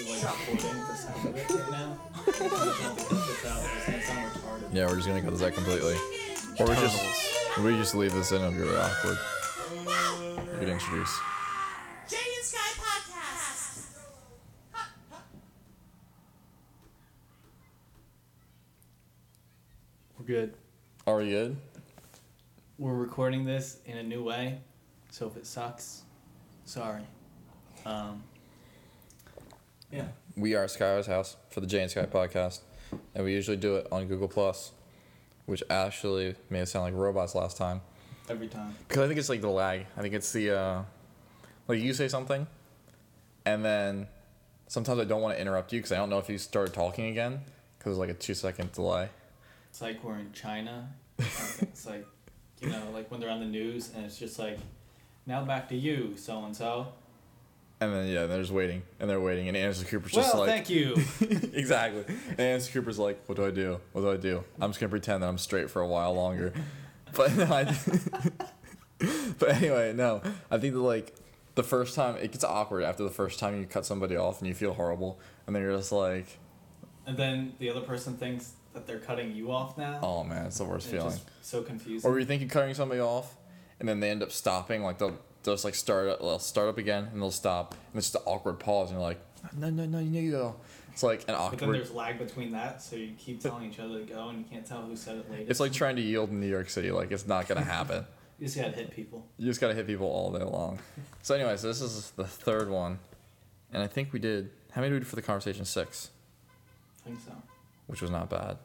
actually like recording the sound right now. I just want to cut this out. It's gonna sound retarded. Yeah, we're just gonna cut this out completely. Or we just we just leave this in. It'll be really awkward. You can introduce. Jay and Sky Podcast. We're good. Are we good? We're recording this in a new way, so if it sucks, sorry. Um, yeah. We are Skylar's house for the Jay and Sky podcast, and we usually do it on Google Plus, which actually made it sound like robots last time. Every time. Because I think it's like the lag. I think it's the uh, like you say something, and then sometimes I don't want to interrupt you because I don't know if you started talking again because it's like a two second delay. It's like we're in China. it's like, you know, like when they're on the news and it's just like, now back to you, so and so. And then yeah, they're just waiting, and they're waiting, and Anderson Cooper's Well, just like thank you. exactly. And Anderson Cooper's like, what do I do? What do I do? I'm just gonna pretend that I'm straight for a while longer. But no, I, but anyway, no. I think that like the first time it gets awkward after the first time you cut somebody off and you feel horrible, and then you're just like, And then the other person thinks that they're cutting you off now. oh man, it's the worst and it's feeling. just so confusing. Or you think you're cutting somebody off, and then they end up stopping. Like they'll, they'll just like start up, they'll start up again, and they'll stop, and it's just an awkward pause, and you're like, no, no, no, you you go. It's like an awkward. but then there's lag between that, so you keep telling each other to go, and you can't tell who said it latest. It's like trying to yield in New York City. Like it's not gonna happen. you just gotta hit people. You just gotta hit people all day long. So, anyways, this is the third one, and I think we did. How many did we do for the conversation? Six, I think so. which was not bad.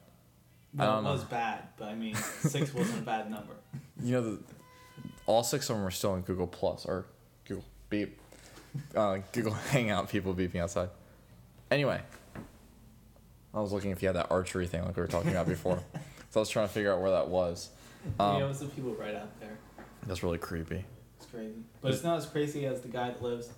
Don't it know. was bad, but I mean, six wasn't a bad number. You know, the, all six of them are still in Google Plus or Google Beep, uh, Google Hangout. People beeping outside. Anyway, I was looking if you had that archery thing like we were talking about before. so I was trying to figure out where that was. Um, yeah, it was the people right out there. That's really creepy. It's crazy, but it's not as crazy as the guy that lives.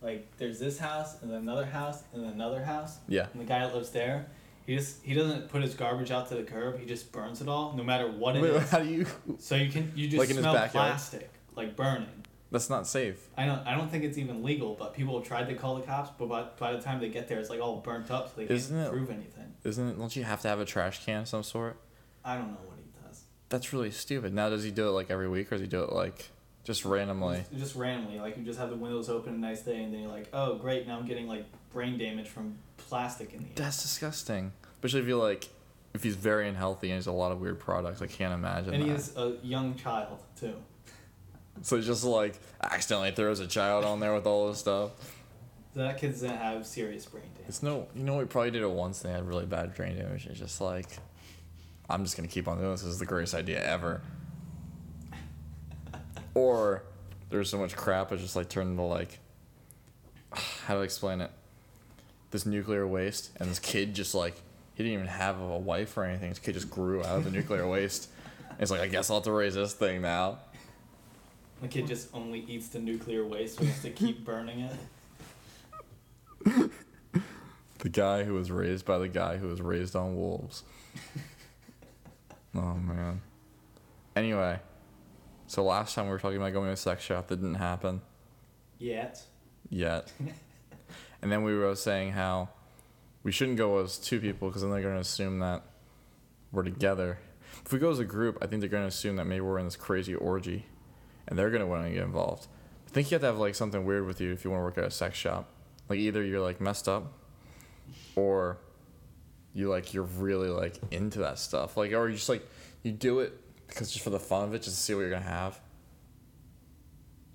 Like, there's this house, and then another house, and then another house. Yeah. And the guy that lives there, he just he doesn't put his garbage out to the curb. He just burns it all, no matter what it is. Wait, how do you? So you can you just Like in his smell backyard? plastic, like burning. That's not safe. I don't I don't think it's even legal, but people have tried to call the cops, but by, by the time they get there, it's like all burnt up, so they can't Isn't it- prove anything. Isn't it? Don't you have to have a trash can of some sort? I don't know what he does. That's really stupid. Now, does he do it like every week, or does he do it like just randomly? Just, just randomly, like you just have the windows open a nice day, and then you're like, oh great, now I'm getting like brain damage from plastic in the air. That's disgusting. Especially if you like, if he's very unhealthy and he's a lot of weird products. I can't imagine And that. he is a young child too. So he just like accidentally throws a child on there with all this stuff. So that kid doesn't have serious brain damage. It's no, you know, we probably did it once. and They had really bad brain damage. It's just like, I'm just gonna keep on doing this. This is the greatest idea ever. or there's so much crap it just like turned into like, how do I explain it? This nuclear waste, and this kid just like he didn't even have a wife or anything. This kid just grew out of the nuclear waste. And it's like I guess I'll have to raise this thing now. The kid just only eats the nuclear waste, so he has to keep burning it. The guy who was raised by the guy who was raised on wolves. oh man. Anyway, so last time we were talking about going to a sex shop that didn't happen Yet. yet. and then we were saying how we shouldn't go as two people because then they're going to assume that we're together. If we go as a group, I think they're going to assume that maybe we're in this crazy orgy and they're going to want to get involved. I think you have to have like something weird with you if you want to work at a sex shop. Like either you're like messed up or you like you're really like into that stuff. Like or you just like you do it because just for the fun of it, just to see what you're to have.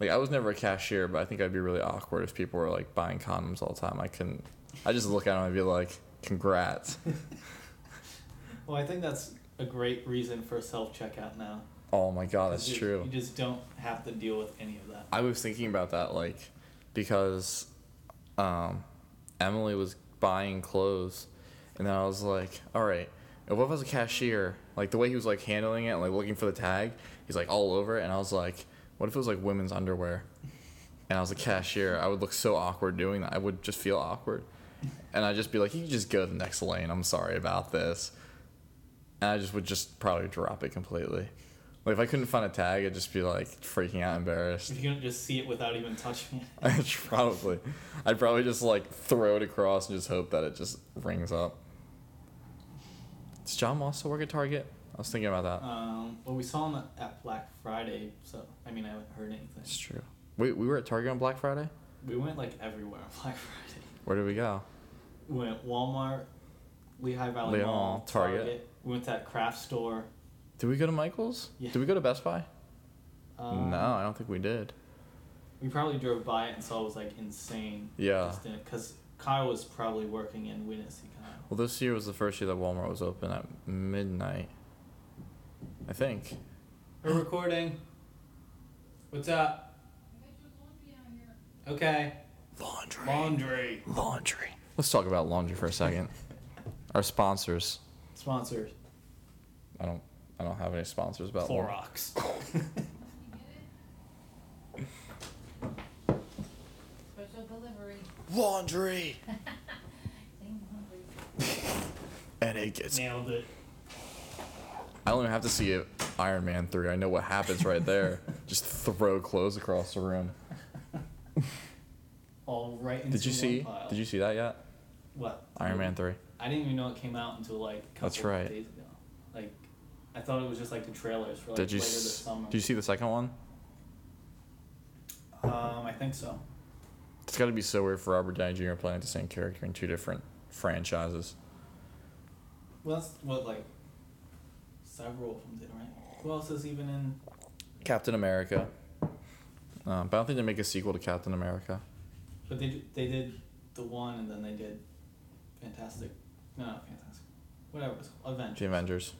Like I was never a cashier, but I think I'd be really awkward if people were like buying condoms all the time. I couldn't. I just look at them and be like, "Congrats." Well, I think that's a great reason for self checkout now. Oh my god, that's you, true. You just don't have to deal with any of that. I was thinking about that like because um, Emily was buying clothes, and then I was like, "All right." And what if I was a cashier? Like the way he was like handling it, like looking for the tag, he's like all over it, and I was like, "What if it was like women's underwear?" And I was a cashier. I would look so awkward doing that. I would just feel awkward, and I'd just be like, "You can just go to the next lane. I'm sorry about this." And I just would just probably drop it completely. Like if I couldn't find a tag, I'd just be like freaking out, embarrassed. If you can just see it without even touching it. Probably, I'd probably just like throw it across and just hope that it just rings up. Does John Moss still work at Target? I was thinking about that. Um, well, we saw him at- at Black Friday, so I mean, I haven't heard anything. It's true. Wait, we were at Target on Black Friday. We went like everywhere on Black Friday. Where did we go? We went Walmart, Lehigh Valley Lehigh Mall, Mall, Target. We went to that craft store. Did we go to Michael's? Yeah. Did we go to Best Buy? Um, no, I don't think we did. We probably drove by it and saw it was like insane. Yeah. Because Kyle was probably working and we didn't see Kyle. Well, this year was the first year that Walmart was open at midnight. I think. We're recording. What's up? Okay. Laundry. Laundry. Laundry. Let's talk about laundry for a second. Our sponsors. Sponsors. I don't. I don't have any sponsors about. laundry. Clorox. Special delivery. Laundry. And it gets. Nailed it. I don't even have to see it. Iron Man three. I know what happens right there. Just throw clothes across the room. All right Did you see? pile. Did you see that yet? What? Iron Man three. I didn't even know it came out until like a couple That's right. days ago. Like, I thought it was just like the trailers for like Did you? later this summer. Did you see the second one? Um, I think so. It's got to be so weird for Robert Downey Jr. playing the same character in two different franchises. Well, that's what like several of them did, right? Who else is even in? Captain America. Um, but I don't think they make a sequel to Captain America. But they d- they did the one and then they did Fantastic. No, not Fantastic. Whatever it's called. Avengers. The Avengers.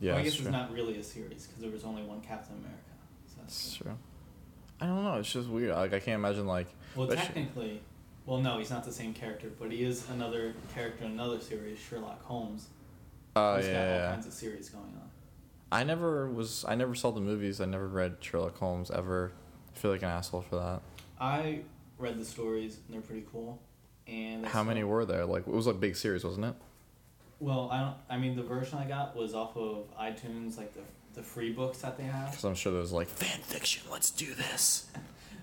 Yeah, well, I guess true. it's not really a series because there was only one Captain America. So that's That's true. I don't know. It's just weird. Like I can't imagine like. Well, sh- technically, well, no, he's not the same character, but he is another character in another series, Sherlock Holmes. Oh He's yeah, got all yeah. kinds of series going on. I never was. I never saw the movies. I never read Sherlock Holmes ever. I feel like an asshole for that. I read the stories and they're pretty cool. And How many were there? Like it was like a big series, wasn't it? Well, I don't. I mean, the version I got was off of iTunes, like the the free books that they have. Because I'm sure there was like fan fiction. Let's do this.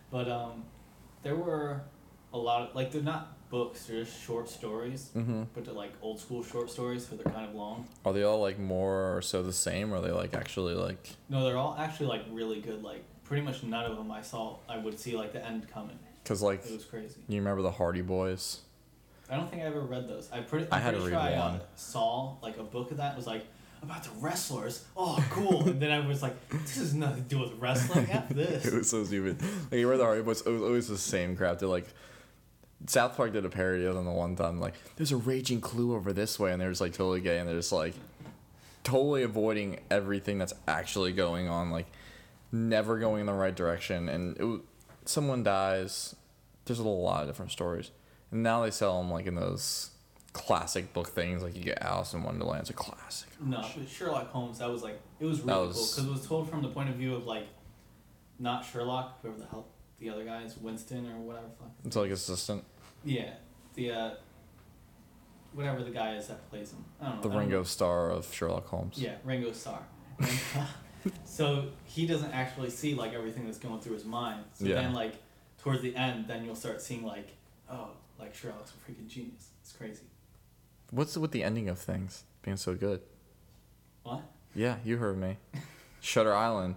But um, there were a lot of like they're not books; they're just short stories. Mm-hmm. But they're like old school short stories, so they're kind of long. Are they all like more or so the same? Or are they like actually like? No, they're all actually like really good. Like pretty much none of them I saw. I would see like the end coming. Cause like It was crazy. you remember the Hardy Boys? I don't think I ever read those. I pretty. I had to pretty read sure I uh, one. saw like a book of that. Was like about the wrestlers. Oh, cool! and then I was like, this has nothing to do with wrestling. F this. it was so stupid. Like you read the Hardy Boys, it was always the same crap. They're like. South Park did a parody of them the one time. Like, there's a raging clue over this way, and they're just like totally gay, and they're just like totally avoiding everything that's actually going on. Like, never going in the right direction. And it, someone dies. There's a lot of different stories, and now they sell them like in those classic book things. Like you get Alice in Wonderland. It's a classic. No, but Sherlock Holmes. That was like it was That really cool because it was told from the point of view of like, not Sherlock, whoever the hell the other guy is, Winston or whatever. Fuck. It's like assistant. Yeah, the uh, whatever the guy is that plays him. I don't know. The I Ringo. Starr of Sherlock Holmes. Yeah, Ringo Starr. And, uh, so he doesn't actually see like everything that's going through his mind. So Yeah. then like towards the end, then you'll start seeing like, oh, like Sherlock's a freaking genius. It's crazy. What's with the ending of things being so good? What? Yeah, you heard me. Shutter Island.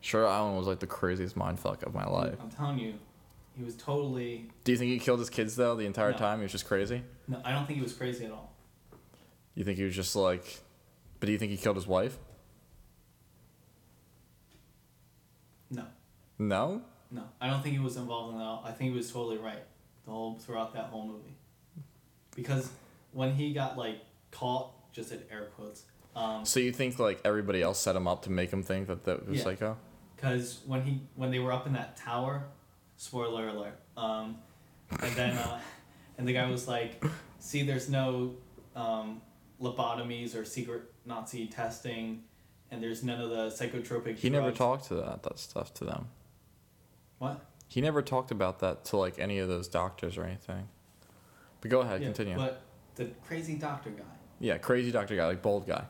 Shutter Island was like the craziest mindfuck of my life. I'm telling you, he was totally. Do you think he killed his kids though the entire No. time? He was just crazy. No, I don't think he was crazy at all. You think he was just like, but do you think he killed his wife? No, No. no, I don't think he was involved in that. all. I think he was totally right the whole throughout that whole movie. Because when he got like caught, just at air quotes, um, So you think like everybody else set him up to make him think that that was Yeah. psycho? Because when he when they were up in that tower, spoiler alert, um, and then uh, and the guy was like, "See, there's no um, lobotomies or secret Nazi testing, and there's none of the psychotropic." He never talked to that that stuff to them. What? He never talked about that to like any of those doctors or anything. But go ahead, Yeah, continue. But the crazy doctor guy. yeah, crazy doctor guy, like bald guy.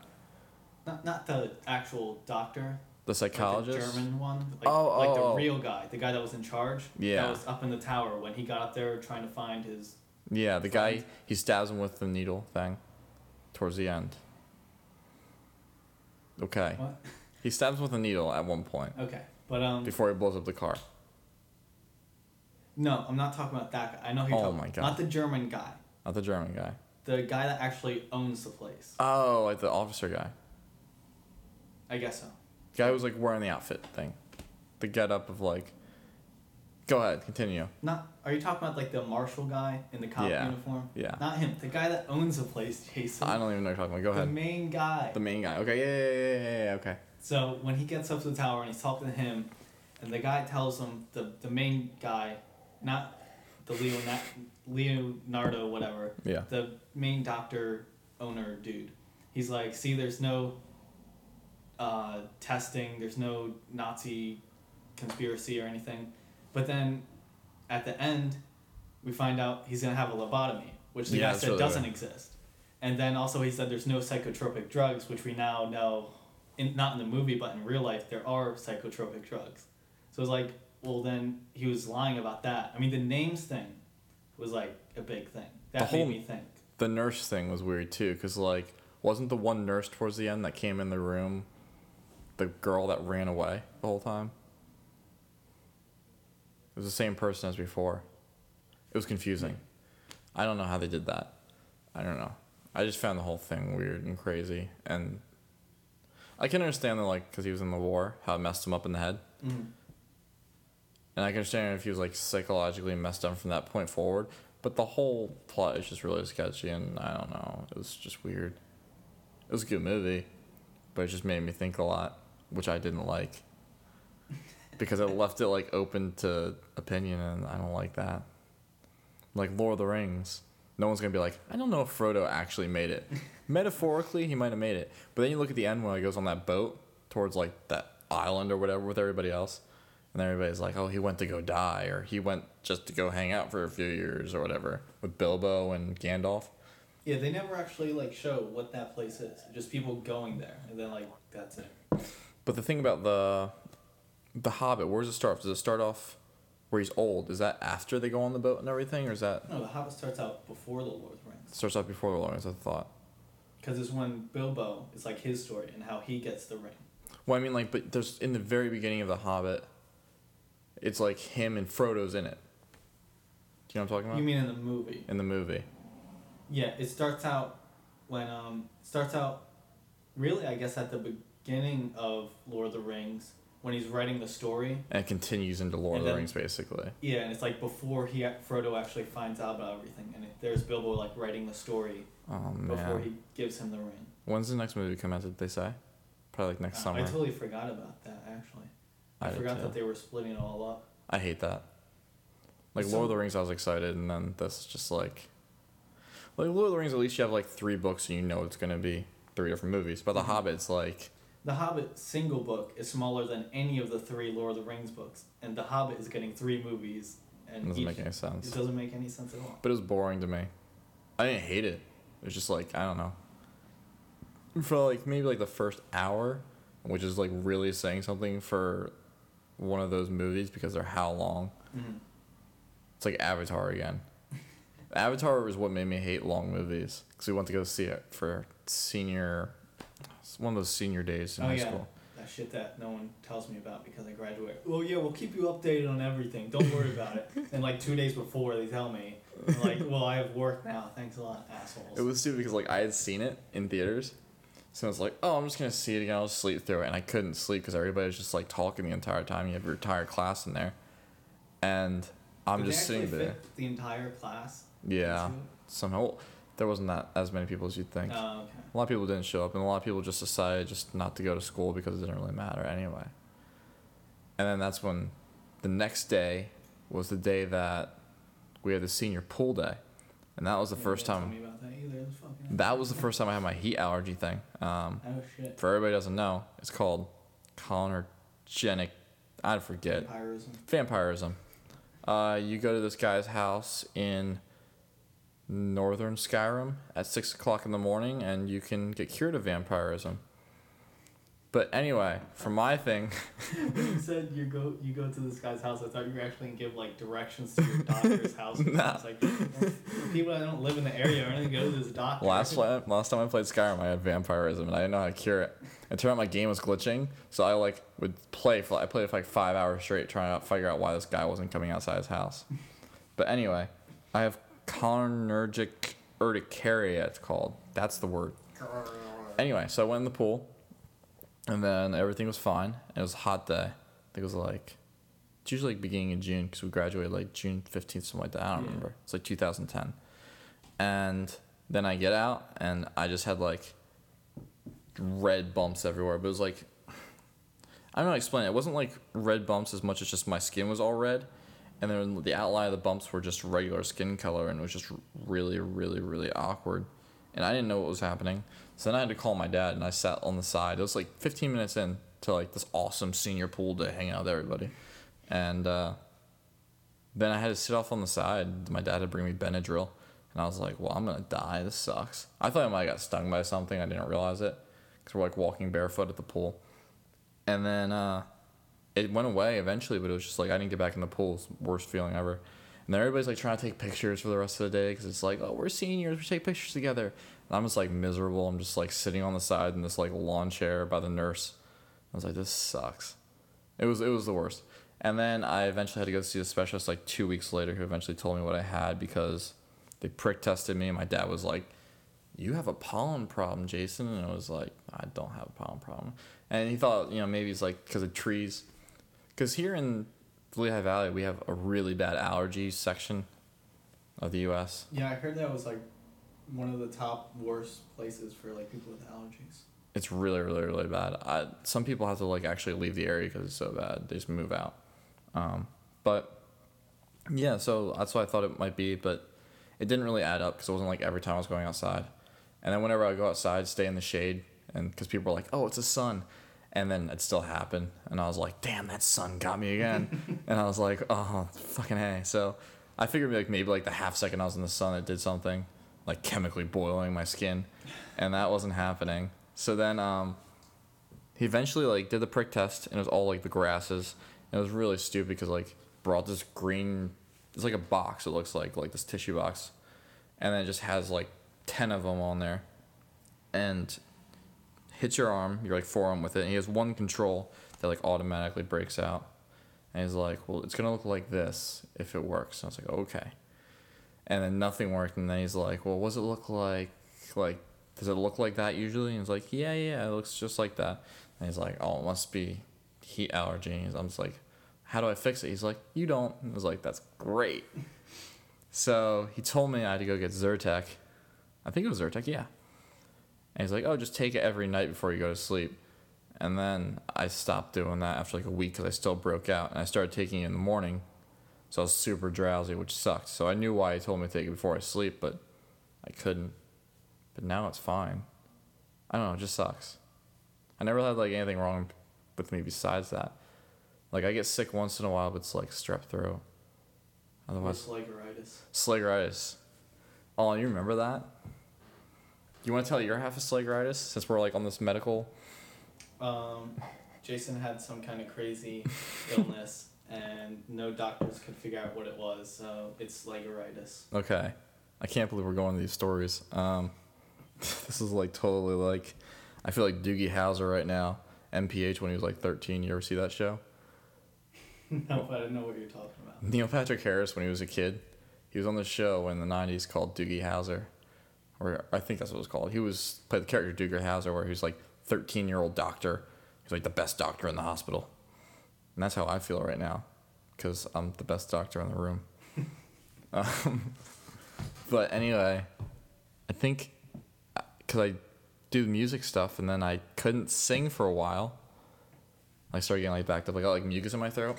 not not the actual doctor, The like psychologist. the German one, like, Oh, like oh, the oh. real guy, the guy that was in charge. Yeah. That was up in the tower when he got up there trying to find his. Yeah, the guy he stabs him with the needle thing towards the end. Okay. What? He stabs him with a needle at one point Okay, but um, before he blows up the car. no, I'm not talking about that guy. I know who you're Oh talking my. God. Not the German guy. Not the German guy. The guy that actually owns the place. Oh, like the officer guy. I guess so. Guy was like wearing the outfit thing. The get up of like Go ahead, continue. Not. Are you talking about like the marshal guy in the cop Yeah. uniform? Yeah. Not him. The guy that owns the place, Jason. I don't even know what you're talking about. Go the ahead. The main guy. The main guy. Okay, yeah, yeah, yeah, yeah, yeah, okay. So when he gets up to the tower and he's talking to him, and the guy tells him the the main guy, not the Leonardo, Leonardo whatever, Yeah. the main doctor owner dude. He's like, see, there's no uh, testing, there's no Nazi conspiracy or anything, but then at the end, we find out he's gonna have a lobotomy, which the Yeah, guy said doesn't weird. exist. And then also he said there's no psychotropic drugs, which we now know, in not in the movie but in real life there are psychotropic drugs. So it's like, well then he was lying about that. I mean the names thing was like a big thing. That The whole- made me think. The nurse thing was weird too, because like, wasn't the one nurse towards the end that came in the room the girl that ran away the whole time? It was the same person as before. It was confusing. I don't know how they did that. I don't know. I just found the whole thing weird and crazy, and I can understand that like because he was in the war, how it messed him up in the head, Mm. and I can understand if he was like psychologically messed up from that point forward. But the whole plot is just really sketchy, and I don't know. It was just weird. It was a good movie, but it just made me think a lot, which I didn't like. Because it left it like open to opinion, and I don't like that. Like Lord of the Rings, no one's gonna be like, I don't know if Frodo actually made it. Metaphorically, he might have made it, but then you look at the end when he goes on that boat towards like that island or whatever with everybody else, and everybody's like, oh, he went to go die, or he went just to go hang out for a few years or whatever with Bilbo and Gandalf. Yeah, they never actually like show what that place is. Just people going there, and then like that's it. But the thing about the the Hobbit, where does it start? Off? Does it start off where he's old? Is that after they go on the boat and everything, or is that No, the Hobbit starts out before the Lord of the Rings, starts out before the Lord? of the Rings. I thought. because it's when Bilbo. It's like his story and how he gets the ring. Well, I mean, like, but there's in the very beginning of the Hobbit, it's like him and Frodo's in it. Do you know what I'm talking about? You mean in the movie? in the movie? Yeah, it starts out when um it starts out really I guess at the beginning of Lord of the Rings when he's writing the story. And it continues into Lord And of the then- Rings, basically. Yeah, and it's like before he Frodo actually finds out about everything, and it, there's Bilbo like writing the story Oh before he gives him the ring. When's the next movie come out? Did they say? Probably like next Uh, summer. I totally forgot about that actually. I, I forgot that they were splitting it all up. I hate that. Like So- Lord of the Rings, I was excited, and then this is just like, like Lord of the Rings. At least you have like three books, and you know it's gonna be three different movies. But the Mhm. Hobbit's like, The Hobbit single book is smaller than any of the three Lord of the Rings books, and The Hobbit is getting three movies, And it doesn't each, make any sense. it doesn't make any sense at all. But it was boring to me. I didn't hate it. It was just like I don't know. For like maybe like the first hour, which is like really saying something for one of those movies because they're how long. Mhm. It's like Avatar again. Avatar was what made me hate long movies because we went to go see it for senior, it's one of those senior days in Oh high yeah, school. that shit that no one tells me about because I graduate. Well, yeah, we'll keep you updated on everything. Don't worry about it. And like two days before, they tell me, I'm like, well, I have work now. Thanks a lot, assholes. It was stupid because like I had seen it in theaters, so I was like, oh, I'm just gonna see it again. I'll sleep through it, and I couldn't sleep because everybody was just like talking the entire time. You have your entire class in there, and I'm Did just sitting there. The entire class. Yeah, somehow there wasn't that as many people as you'd think. Oh, okay. A lot of people didn't show up, and a lot of people just decided just not to go to school because it didn't really matter anyway. And then that's when the next day was the day that we had the senior pool day, and that was the Yeah, first time. Tell me about that either. That was the first time I had my heat allergy thing. Um, Oh shit. for everybody who doesn't know, it's called cholinergic. I forget Vampirism. vampirism. Uh, you go to this guy's house in northern Skyrim at six o'clock in the morning, and you can get cured of vampirism. But anyway, for my thing, When you said you go you go to this guy's house, I thought you were actually gonna give like directions to your doctor's house. Nah. It's like people that don't live in the area are gonna go to this doctor. last time, last time I played Skyrim, I had vampirism and I didn't know how to cure it. It turned out my game was glitching, so I like would play for I played for like five hours straight trying to figure out why this guy wasn't coming outside his house. But anyway, I have cholinergic urticaria. It's called. That's the word. Anyway, so I went in the pool, and then everything was fine. It was a hot day. I think it was like, it's usually like beginning in June because we graduated like June 15th, something like that. I don't remember. It's like 2010. And then I get out, and I just had like red bumps everywhere. But it was like, I don't know how to explain it. It wasn't like red bumps as much as just my skin was all red. And then the outline of the bumps were just regular skin color, and it was just really, really, really awkward. And I didn't know what was happening. So then I had to call my dad, and I sat on the side. It was like 15 minutes in to like this awesome senior pool day, hanging out with everybody. And uh, then I had to sit off on the side. My dad had to bring me Benadryl, and I was like, "Well, I'm gonna die. This sucks." I thought I might have got stung by something. I didn't realize it because we're like walking barefoot at the pool. And then uh, it went away eventually, but it was just like I didn't get back in the pool. Worst feeling ever. And then everybody's like trying to take pictures for the rest of the day because it's like, oh, we're seniors, we take pictures together. And I'm just like miserable. I'm just like sitting on the side in this like lawn chair by the nurse. I was like, this sucks. It was it was the worst. And then I eventually had to go see a specialist like two weeks later, who eventually told me what I had because they prick tested me. And my dad was like, "You have a pollen problem, Jason," and I was like, "I don't have a pollen problem." And he thought, you know, maybe it's like because of trees. Because here in the Lehigh Valley, we have a really bad allergy section of the U.S. Yeah, I heard that was like one of the top worst places for like people with allergies. It's really, really, really bad. I, some people have to like actually leave the area because it's so bad. They just move out. Um, but yeah, so that's what I thought it might be, but it didn't really add up because it wasn't like every time I was going outside. And then whenever I go outside, stay in the shade, and because people were like, "Oh, it's a sun," and then it still happened, and I was like, "Damn, that sun got me again," and I was like, "Oh, fucking hey." So I figured like maybe like the half second I was in the sun, it did something, like chemically boiling my skin, and that wasn't happening. So then um, he eventually like did the prick test, and it was all like the grasses. And it was really stupid because like brought this green, it's like a box. It looks like like this tissue box, and then it just has like ten of them on there, and hits your arm, your like forearm with it. And he has one control that like automatically breaks out, and he's like, "Well, it's gonna look like this if it works." And I was like, "Okay," and then nothing worked, and then he's like, "Well, what does it look like? Like, does it look like that usually?" And he's like, "Yeah, yeah, it looks just like that." And he's like, "Oh, it must be heat allergy." And I'm just like, "How do I fix it?" He's like, "You don't." And I was like, "That's great." So he told me I had to go get Zyrtec. I think it was Zyrtec, yeah. And he's like, "Oh, just take it every night before you go to sleep." And then I stopped doing that after like a week because I still broke out, and I started taking it in the morning. So I was super drowsy, which sucked. So I knew why he told me to take it before I sleep, but I couldn't. But now it's fine. I don't know, it just sucks. I never had like anything wrong with me besides that. Like I get sick once in a while, but it's like strep throat. Otherwise, What's Sligeritis? Slegritis. Oh, you remember that? You want to tell your half of Slegritis since we're like on this medical? Um, Jason had some kind of crazy illness, and no doctors could figure out what it was. So it's Sligeritis. Okay, I can't believe we're going to these stories. Um, this is like totally like, I feel like Doogie Howser right now. NPH when he was like 13. You ever see that show? no, but I don't know what you're talking about. Neil Patrick Harris when he was a kid. He was on this show in the '90s called Doogie Howser, or I think that's what it was called. He was played the character Doogie Howser, where he was like 13 year old doctor. He's like the best doctor in the hospital, and that's how I feel right now, because I'm the best doctor in the room. um, but anyway, I think because I do music stuff, and then I couldn't sing for a while. I started getting like backed up. I got like mucus in my throat.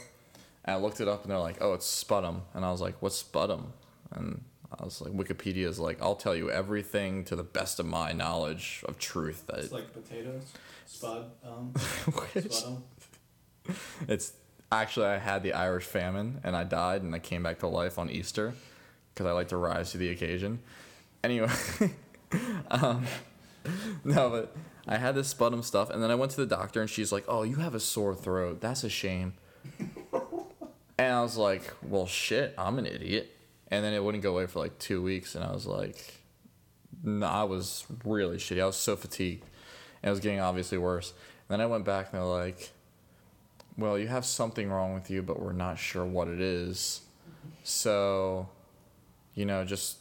And I looked it up and they're like, oh, it's sputum. And I was like, what's sputum? And I was like, Wikipedia is like, I'll tell you everything to the best of my knowledge of truth. That It's like potatoes. Spud. Um, sputum. it's actually, I had the Irish famine and I died and I came back to life on Easter because I like to rise to the occasion. Anyway, um, no, but I had this sputum stuff, and then I went to the doctor, and she's like, "Oh, you have a sore throat. That's a shame." and I was like, "Well, shit, I'm an idiot." And then it wouldn't go away for like two weeks, and I was like, "No, I was really shitty. I was so fatigued, and it was getting obviously worse." And then I went back, and they're like, "Well, you have something wrong with you, but we're not sure what it is. So, you know, just."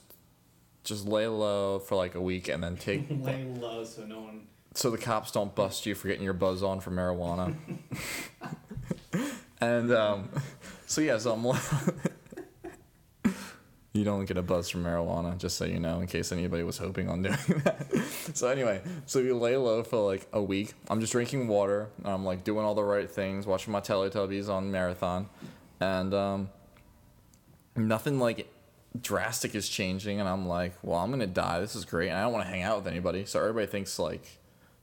Just lay low for like a week and then take Lay low so no one. so the cops don't bust you for getting your buzz on for marijuana. and um, so yeah, so I'm. You don't get a buzz from marijuana, just so you know, in case anybody was hoping on doing that. so anyway, so you lay low for like a week. I'm just drinking water. I'm like doing all the right things, watching my Teletubbies on marathon, and um, nothing like drastic is changing and i'm like well i'm gonna die this is great and i don't want to hang out with anybody so everybody thinks like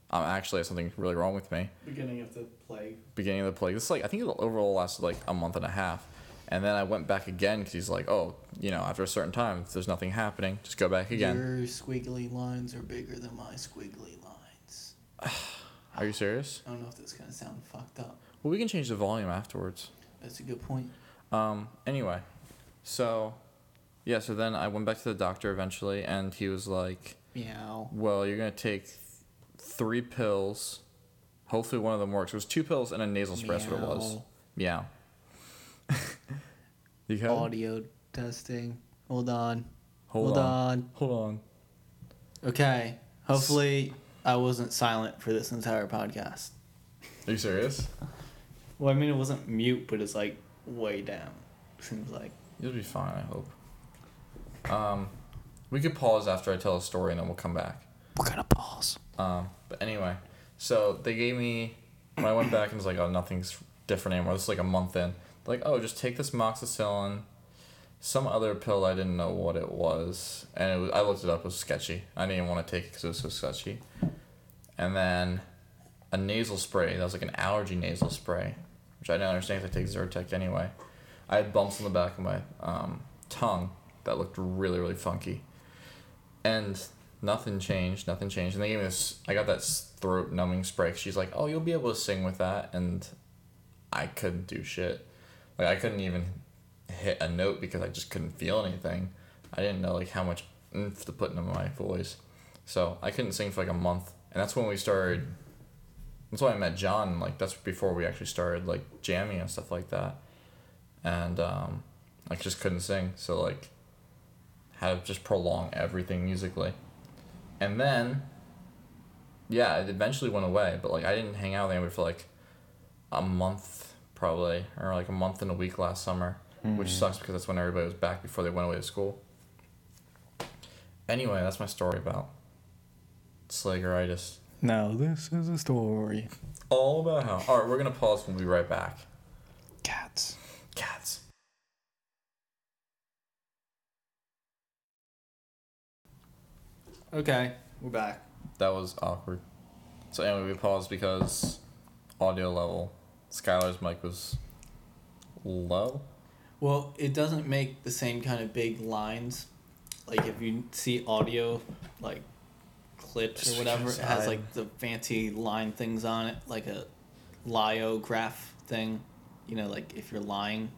i'm actually have something really wrong with me Beginning of the plague. beginning of the plague this is like i think it overall lasted like a month and a half and then i went back again because he's like oh you know after a certain time if there's nothing happening just go back again Your squiggly lines are bigger than my squiggly lines. are you serious I don't know if this gonna sound fucked up. well we can change the volume afterwards That's a good point. Um, anyway, so yeah, so then I went back to the doctor eventually, and he was like, Meow. "Well, you're gonna take th- three pills. Hopefully, one of them works. It was two pills and a nasal spray. That's what it was. Meow. you? Audio testing. Hold on. Hold, Hold on. on. Hold on. Okay. Hopefully, I wasn't silent for this entire podcast. Are you serious? Well, I mean, it wasn't mute, but it's like way down. Seems like. You'll be fine. I hope. Um, we could pause after I tell a story, and then we'll come back. We're gonna pause. Um, but anyway, so they gave me when I went back and was like, oh, nothing's different anymore. This is like a month in. Like, oh, just take this moxicillin, some other pill I didn't know what it was, and it was, I looked it up. It was sketchy. I didn't even want to take it because it was so sketchy. And then a nasal spray. That was like an allergy nasal spray, which I didn't understand because I take Zyrtec anyway. I had bumps on the back of my um, tongue that looked really really funky, and nothing changed. Nothing changed. And they gave me this. I got that throat numbing spray. She's like, "Oh, you'll be able to sing with that," and I couldn't do shit. Like I couldn't even hit a note because I just couldn't feel anything. I didn't know like how much oomph to put into my voice, so I couldn't sing for like a month. And that's when we started. That's why I met John. Like that's before we actually started like jamming and stuff like that. And um, I just couldn't sing, so like had to just prolong everything musically. And then, yeah, it eventually went away. But like I didn't hang out with anybody for like a month probably, or like a month and a week last summer, which mm-hmm. sucks because that's when everybody was back before they went away to school. Anyway, that's my story about Slageritis. Now this is a story. All about how. All right, we're gonna pause. We'll be right back. Cats. Cats. Okay, we're back. That was awkward. So anyway, we paused because audio level. Skylar's mic was low. Well, it doesn't make the same kind of big lines. Like if you see audio, like clips or whatever, it has like the fancy line things on it, like a liograph thing. You know, like if you're lying,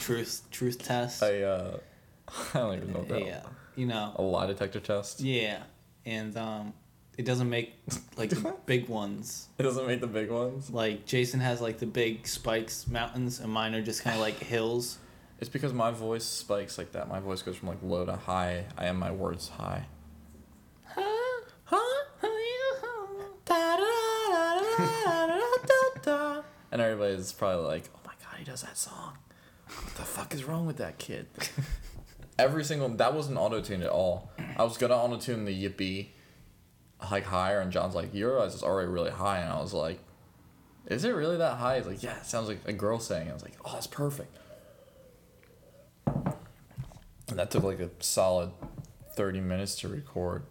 truth truth test. I uh, I don't even know that. yeah, you know. A lie detector test. Yeah, and um, it doesn't make like the big ones. It doesn't make the big ones. Like Jason has like the big spikes mountains, and mine are just kind of like hills. It's because my voice spikes like that. My voice goes from like low to high. I am my words high. And everybody's probably like, "Oh my god, he does that song. What the fuck is wrong with that kid?" Every single that wasn't auto tuned at all. I was gonna auto tune the yippee, like higher, and John's like, "You realize it's already really high," and I was like, "Is it really that high?" He's like, "Yeah, it sounds like a girl saying." it." I was like, "Oh, that's perfect." And that took like a solid thirty minutes to record.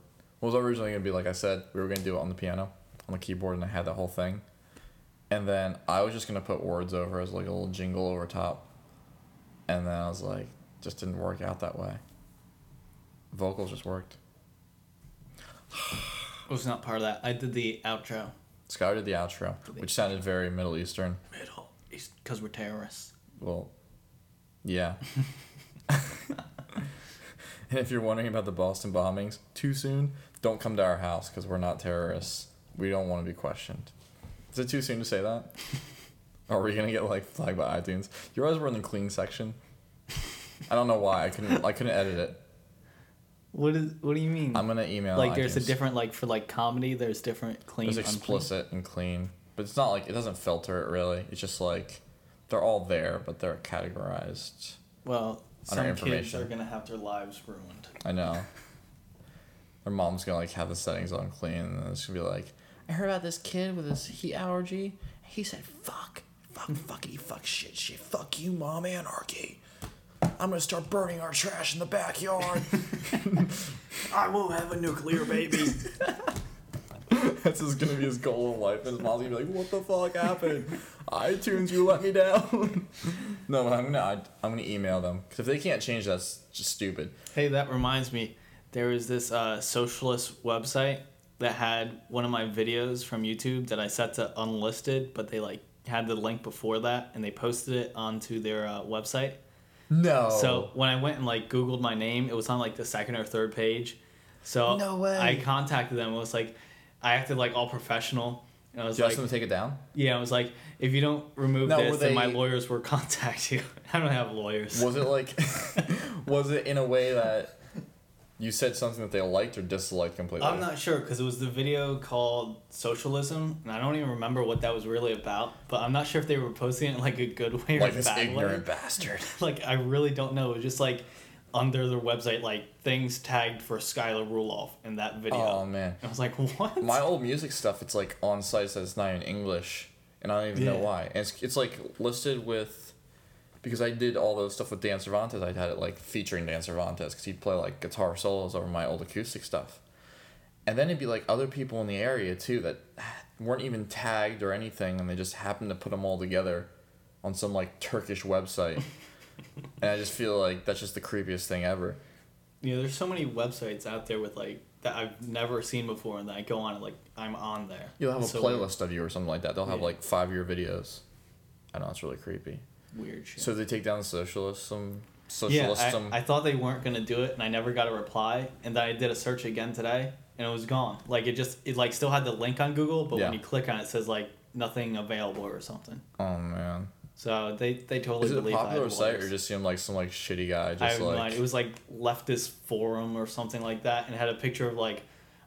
It was originally gonna be like I said, we were gonna do it on the piano, on the keyboard, and I had that whole thing. And then I was just gonna put words over as like a little jingle over top. And then I was like, just didn't work out that way. Vocals just worked. Was not part of that. I did the outro. Sky did the outro, which sounded very Middle Eastern. Middle East, because we're terrorists. Well, yeah. and if you're wondering about the Boston bombings, too soon, don't come to our house because we're not terrorists. We don't want to be questioned. Is it too soon to say that? Are we gonna get like flagged by iTunes? You realize we're in the clean section. I don't know why I couldn't. I couldn't edit it. What is? What do you mean? I'm gonna email. like, there's a different like for like comedy. There's different clean. There's unclean. explicit and clean, but it's not like it doesn't filter it really. It's just like they're all there, but they're categorized. Well, some kids are gonna have their lives ruined. I know. Their mom's gonna like have the settings on clean, and it's gonna be like, I heard about this kid with his heat allergy. He said, "Fuck, fuck, fuckity, fuck, shit, shit, fuck you, mom, anarchy. I'm gonna start burning our trash in the backyard. I won't have a nuclear baby." That's just gonna be his goal in life, and his mom's gonna be like, "What the fuck happened? iTunes, you let me down." no, but I'm gonna I, I'm gonna email them because if they can't change, that's just stupid. Hey, that reminds me. There was this uh, socialist website that had one of my videos from YouTube that I set to unlisted, but they like had the link before that, and they posted it onto their uh, website. No. So when I went and like Googled my name, it was on like the second or third page. So No way. I contacted them. It was like I acted like all professional. And I was Did like, ask them to take it down? yeah, I was like, if you don't remove No, this, were then my lawyers will contact you. I don't have lawyers. Was it like, was it in a way that you said something that they liked or disliked completely? I'm not sure because it was the video called Socialism, and I don't even remember what that was really about. But I'm not sure if they were posting it in like a good way or like a this bad ignorant way. bastard. Like I really don't know. It was just like under their website, like things tagged for Skylar Ruloff in that video. Oh man, I was like, what? my old music stuff. It's like on sites that it's not in English, and I don't even know why. And it's it's like listed with. Because I did all those stuff with Dan Cervantes, I had it like featuring Dan Cervantes because he'd play like guitar solos over my old acoustic stuff. And then it'd be like other people in the area too that weren't even tagged or anything, and they just happened to put them all together on some like Turkish website. and I just feel like that's just the creepiest thing ever. You know, there's so many websites out there with like that I've never seen before, and that I go on and like I'm on there. You'll have It's a so playlist of you or something like that. They'll have Yeah. like five year videos. I know it's really creepy. Weird, weird shit. So they take down socialism, yeah, socialism. I, I thought they weren't gonna do it, and I never got a reply. And then I did a search again today, and it was gone. Like it just it like still had the link on Google, but Yeah. when you click on it, it says like nothing available or something. oh man, So they they totally is it a believe I popular had site or just seemed like some like shitty guy I just have no like idea. It was like leftist forum or something like that, and it had a picture of like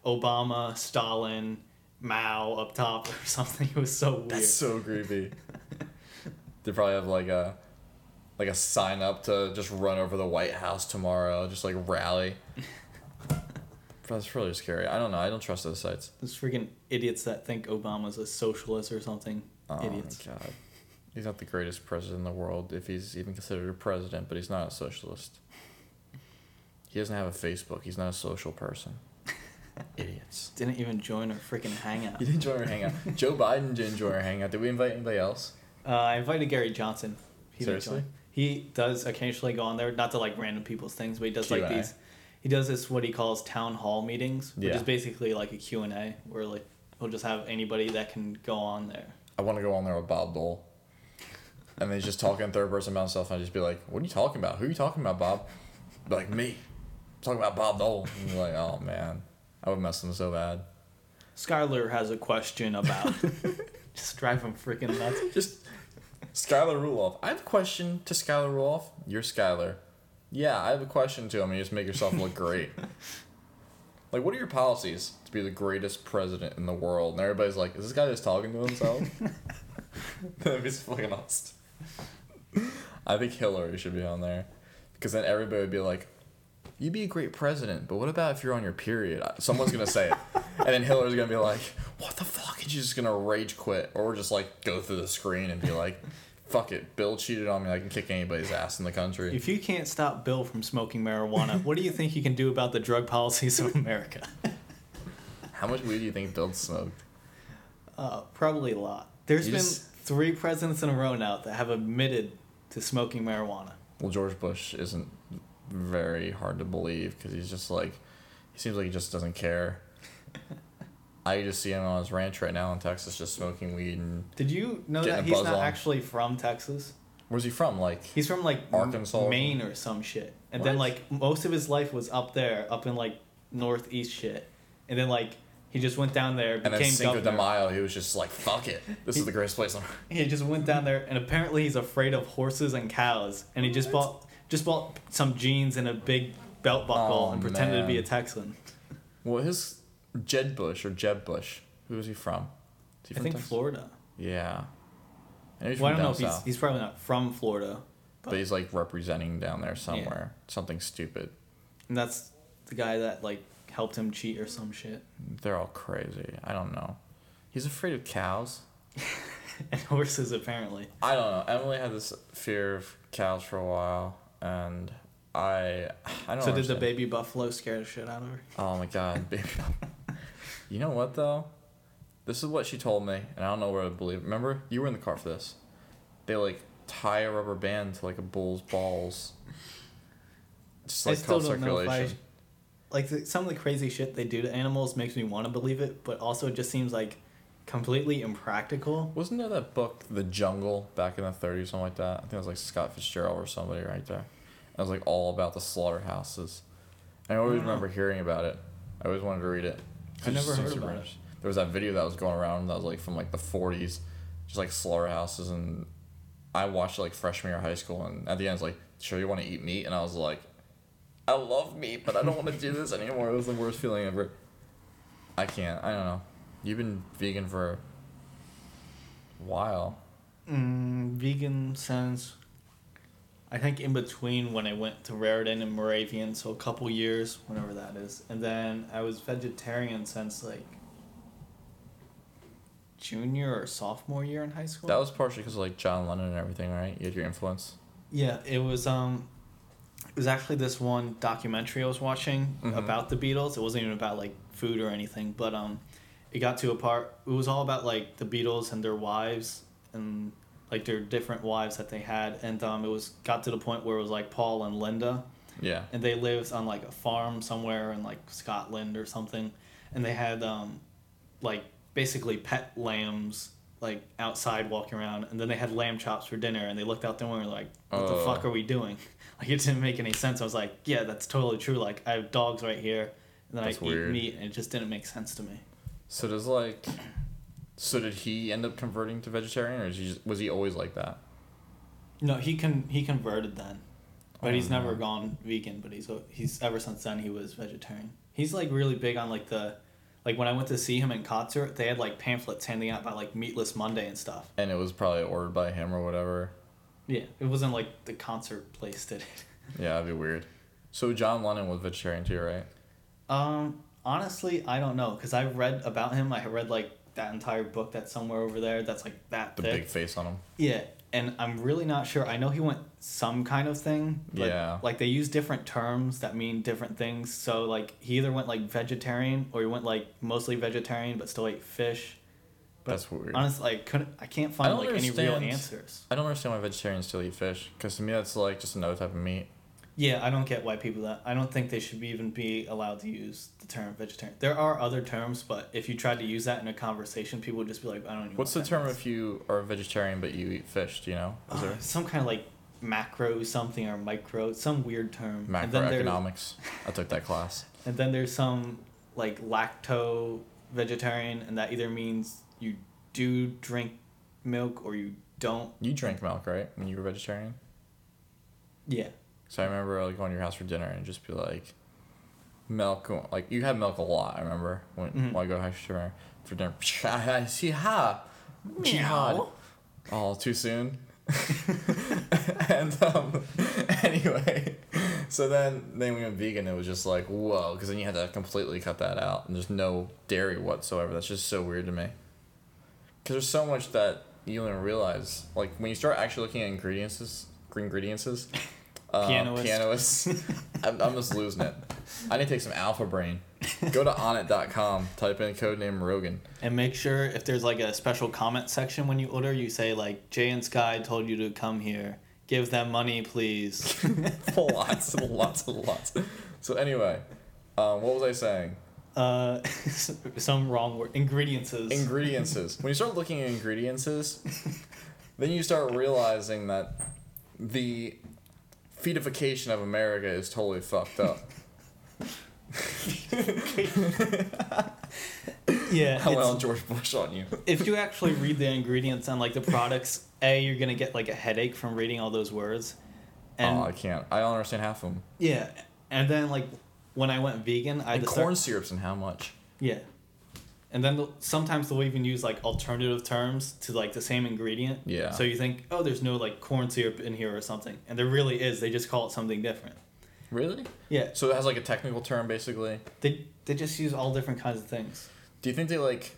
Obama, Stalin, Mao up top or something. It was so weird. that's so creepy. they probably have like a like a sign up to just run over the White House tomorrow, just like rally. That's really scary. I don't know. I don't trust those sites. Those freaking idiots that think Obama's a socialist or something. Oh idiots. my god. He's not the greatest president in the world if he's even considered a president, but he's not a socialist. He doesn't have a Facebook. He's not a social person. Idiots. Didn't even join our freaking hangout. You didn't join our hangout. Joe Biden didn't join our hangout. Did we invite anybody else? Uh, I invited Gary Johnson. He Seriously? join. He does occasionally go on there, not to like random people's things, but he does like these. He does this what he calls town hall meetings, which Yeah. is basically like a Q and A, where like he'll just have anybody that can go on there. I want to go on there with Bob Dole. And they just talk in third person about himself. And I just be like, what are you talking about? Who are you talking about, Bob? Like, me. I'm talking about Bob Dole. And you're like, oh, man. I would mess them so bad. Skylar has a question about. just drive him freaking nuts. Just Skylar Ruloff. I have a question to Skylar Ruloff. You're Skylar. Yeah, I have a question to him. You just make yourself look great. like, what are your policies to be the greatest president in the world? And everybody's like, is this guy just talking to himself? That'd be fucking awesome. I think Hillary should be on there. Because then everybody would be like, you'd be a great president, but what about if you're on your period? Someone's going to say it. and then Hillary's going to be like, what the fuck? And she's just going to rage quit. Or just like go through the screen and be like, fuck it. Bill cheated on me. I can kick anybody's ass in the country. If you can't stop Bill from smoking marijuana, what do you think you can do about the drug policies of America? How much weed do you think Bill smoked? Uh, probably a lot. There's You been just- three presidents in a row now that have admitted to smoking marijuana. Well, George Bush isn't very hard to believe because he's just like, he seems like he just doesn't care. I just see him on his ranch right now in Texas, just smoking weed. And Did you know that he's not on. actually from Texas? where's he from? Like, He's from like Arkansas? Maine or some shit. And then like most of his life was up there, up in like northeast shit. And then like he just went down there, and then became Cinco de governor. Mayo, he was just like, "Fuck it, this is the greatest place on." earth." He just went down there, and apparently he's afraid of horses and cows. And he just bought just bought some jeans and a big belt buckle Oh, and pretended to be a. Texan. Well, his Jed Bush or Jeb Bush, who is he from? Is he I from think Texas? Florida. Yeah. I he's Well, I don't know if he's south, he's probably not from Florida, but he's like representing down there somewhere. Something stupid. and that's the guy that like helped him cheat or some shit. They're all crazy. I don't know. He's afraid of cows. and horses apparently. I don't know. Emily had this fear of cows for a while, and I, I don't. Know So did the baby buffalo scare the shit out of her? Oh my god, baby. you know what though? This is what she told me, and I don't know where to believe. Remember, you were in the car for this. They like tie a rubber band to like a bull's balls. Just I like still don't know if I- circulation. Like the, some of the crazy shit they do to animals makes me want to believe it, but also it just seems like completely impractical. Wasn't there that book, The Jungle, back in the 30s, something like that? I think it was like Scott Fitzgerald or somebody right there. It was like all about the slaughterhouses. I always Wow. remember hearing about it. I always wanted to read it. I never heard about it. There was that video that was going around that was like from like the 40s, just like slaughterhouses. And I watched it like freshman year of high school. And at the end, it's like, sure, you want to eat meat? And I was like, I love meat, but I don't want to do this anymore. It was the worst feeling ever. I can't. I don't know. You've been vegan for a while. Mm, vegan since I think in between when I went to Raritan and Moravian, so a couple years, whenever that is, and then I was vegetarian since like junior or sophomore year in high school. That was partially because of like John Lennon and everything, right? You had your influence. Yeah, it was um it was actually this one documentary I was watching Mhm. about the Beatles. It wasn't even about like food or anything, but um it got to a part it was all about like the Beatles and their wives and like their different wives that they had and um it was got to the point where it was like Paul and Linda Yeah. and they lived on like a farm somewhere in like Scotland or something, and they had um, like basically pet lambs like outside walking around, and then they had lamb chops for dinner, and they looked out the window and were like, "What the Oh. fuck are we doing?" Like it didn't make any sense. I was like, "Yeah, that's totally true. Like I have dogs right here, and then That's I weird. eat meat, and it just didn't make sense to me." So does like, so did he end up converting to vegetarian, or is he just, was he always like that? No, he can he converted then, but Oh, he's never gone vegan. But he's he's ever since then he was vegetarian. He's like really big on like the, like when I went to see him in concert, they had like pamphlets handing out about like Meatless Monday and stuff. And it was probably ordered by him or whatever. Yeah, it wasn't like the concert place did it. Yeah, that'd be weird. So John Lennon was vegetarian too, right? Um, honestly, I don't know because I've read about him. I read like that entire book that's somewhere over there. That's like that The thick. big face on him. Yeah, and I'm really not sure. I know he went some kind of thing. But Yeah. Like they use different terms that mean different things. So like he either went like vegetarian or he went like mostly vegetarian but still ate fish. But That's weird. Honestly, I couldn't. I can't I find don't like any real answers. I don't understand why vegetarians still eat fish, because to me that's like just another type of meat. Yeah, I don't get why people that. I don't think they should be even be allowed to use the term vegetarian. There are other terms, but if you tried to use that in a conversation, people would just be like, I don't even. What's the term means. if you are a vegetarian but you eat fish? Do you know? Is Uh, there some kind of like macro something or micro some weird term. And then there- macroeconomics? I took that class. And then there's some like lacto vegetarian, and that either means you do drink milk or you don't. You drank milk, right? When you were vegetarian. Yeah. So I remember like going to your house for dinner and just be like, milk. Like you had milk a lot. I remember when, Mhm. when I go for dinner. For dinner. See ha. Meow. Oh, too soon. and um, anyway, so then then we went vegan. It was just like whoa, because then you had to completely cut that out, and there's no dairy whatsoever. That's just so weird to me. Because there's so much that you don't realize. Like when you start actually looking at ingredients, green ingredients, uh, Pianist. pianists, I'm, I'm just losing it. I need to take some Alpha Brain. Go to onnit.com, type in code name Rogan. And make sure if there's like a special comment section when you order, you say like Jay and Sky told you to come here. Give them money, please. lots and lots and lots. So anyway, um, what was I saying? Uh, some wrong word. Ingredients. Ingredients. when you start looking at ingredients, then you start realizing that the feedification of America is totally fucked up. yeah. How well George Bush on you. if you actually read the ingredients on like the products, a you're gonna get like a headache from reading all those words, oh, and oh, I can't. I don't understand half of them. yeah, and then like when I went vegan, I And had to corn start, syrups and how much? yeah, and then the, sometimes they'll even use like alternative terms to like the same ingredient. Yeah. So you think, oh, there's no like corn syrup in here or something, and there really is. They just call it something different. Really? Yeah. So it has like a technical term, basically. They they just use all different kinds of things. Do you think they like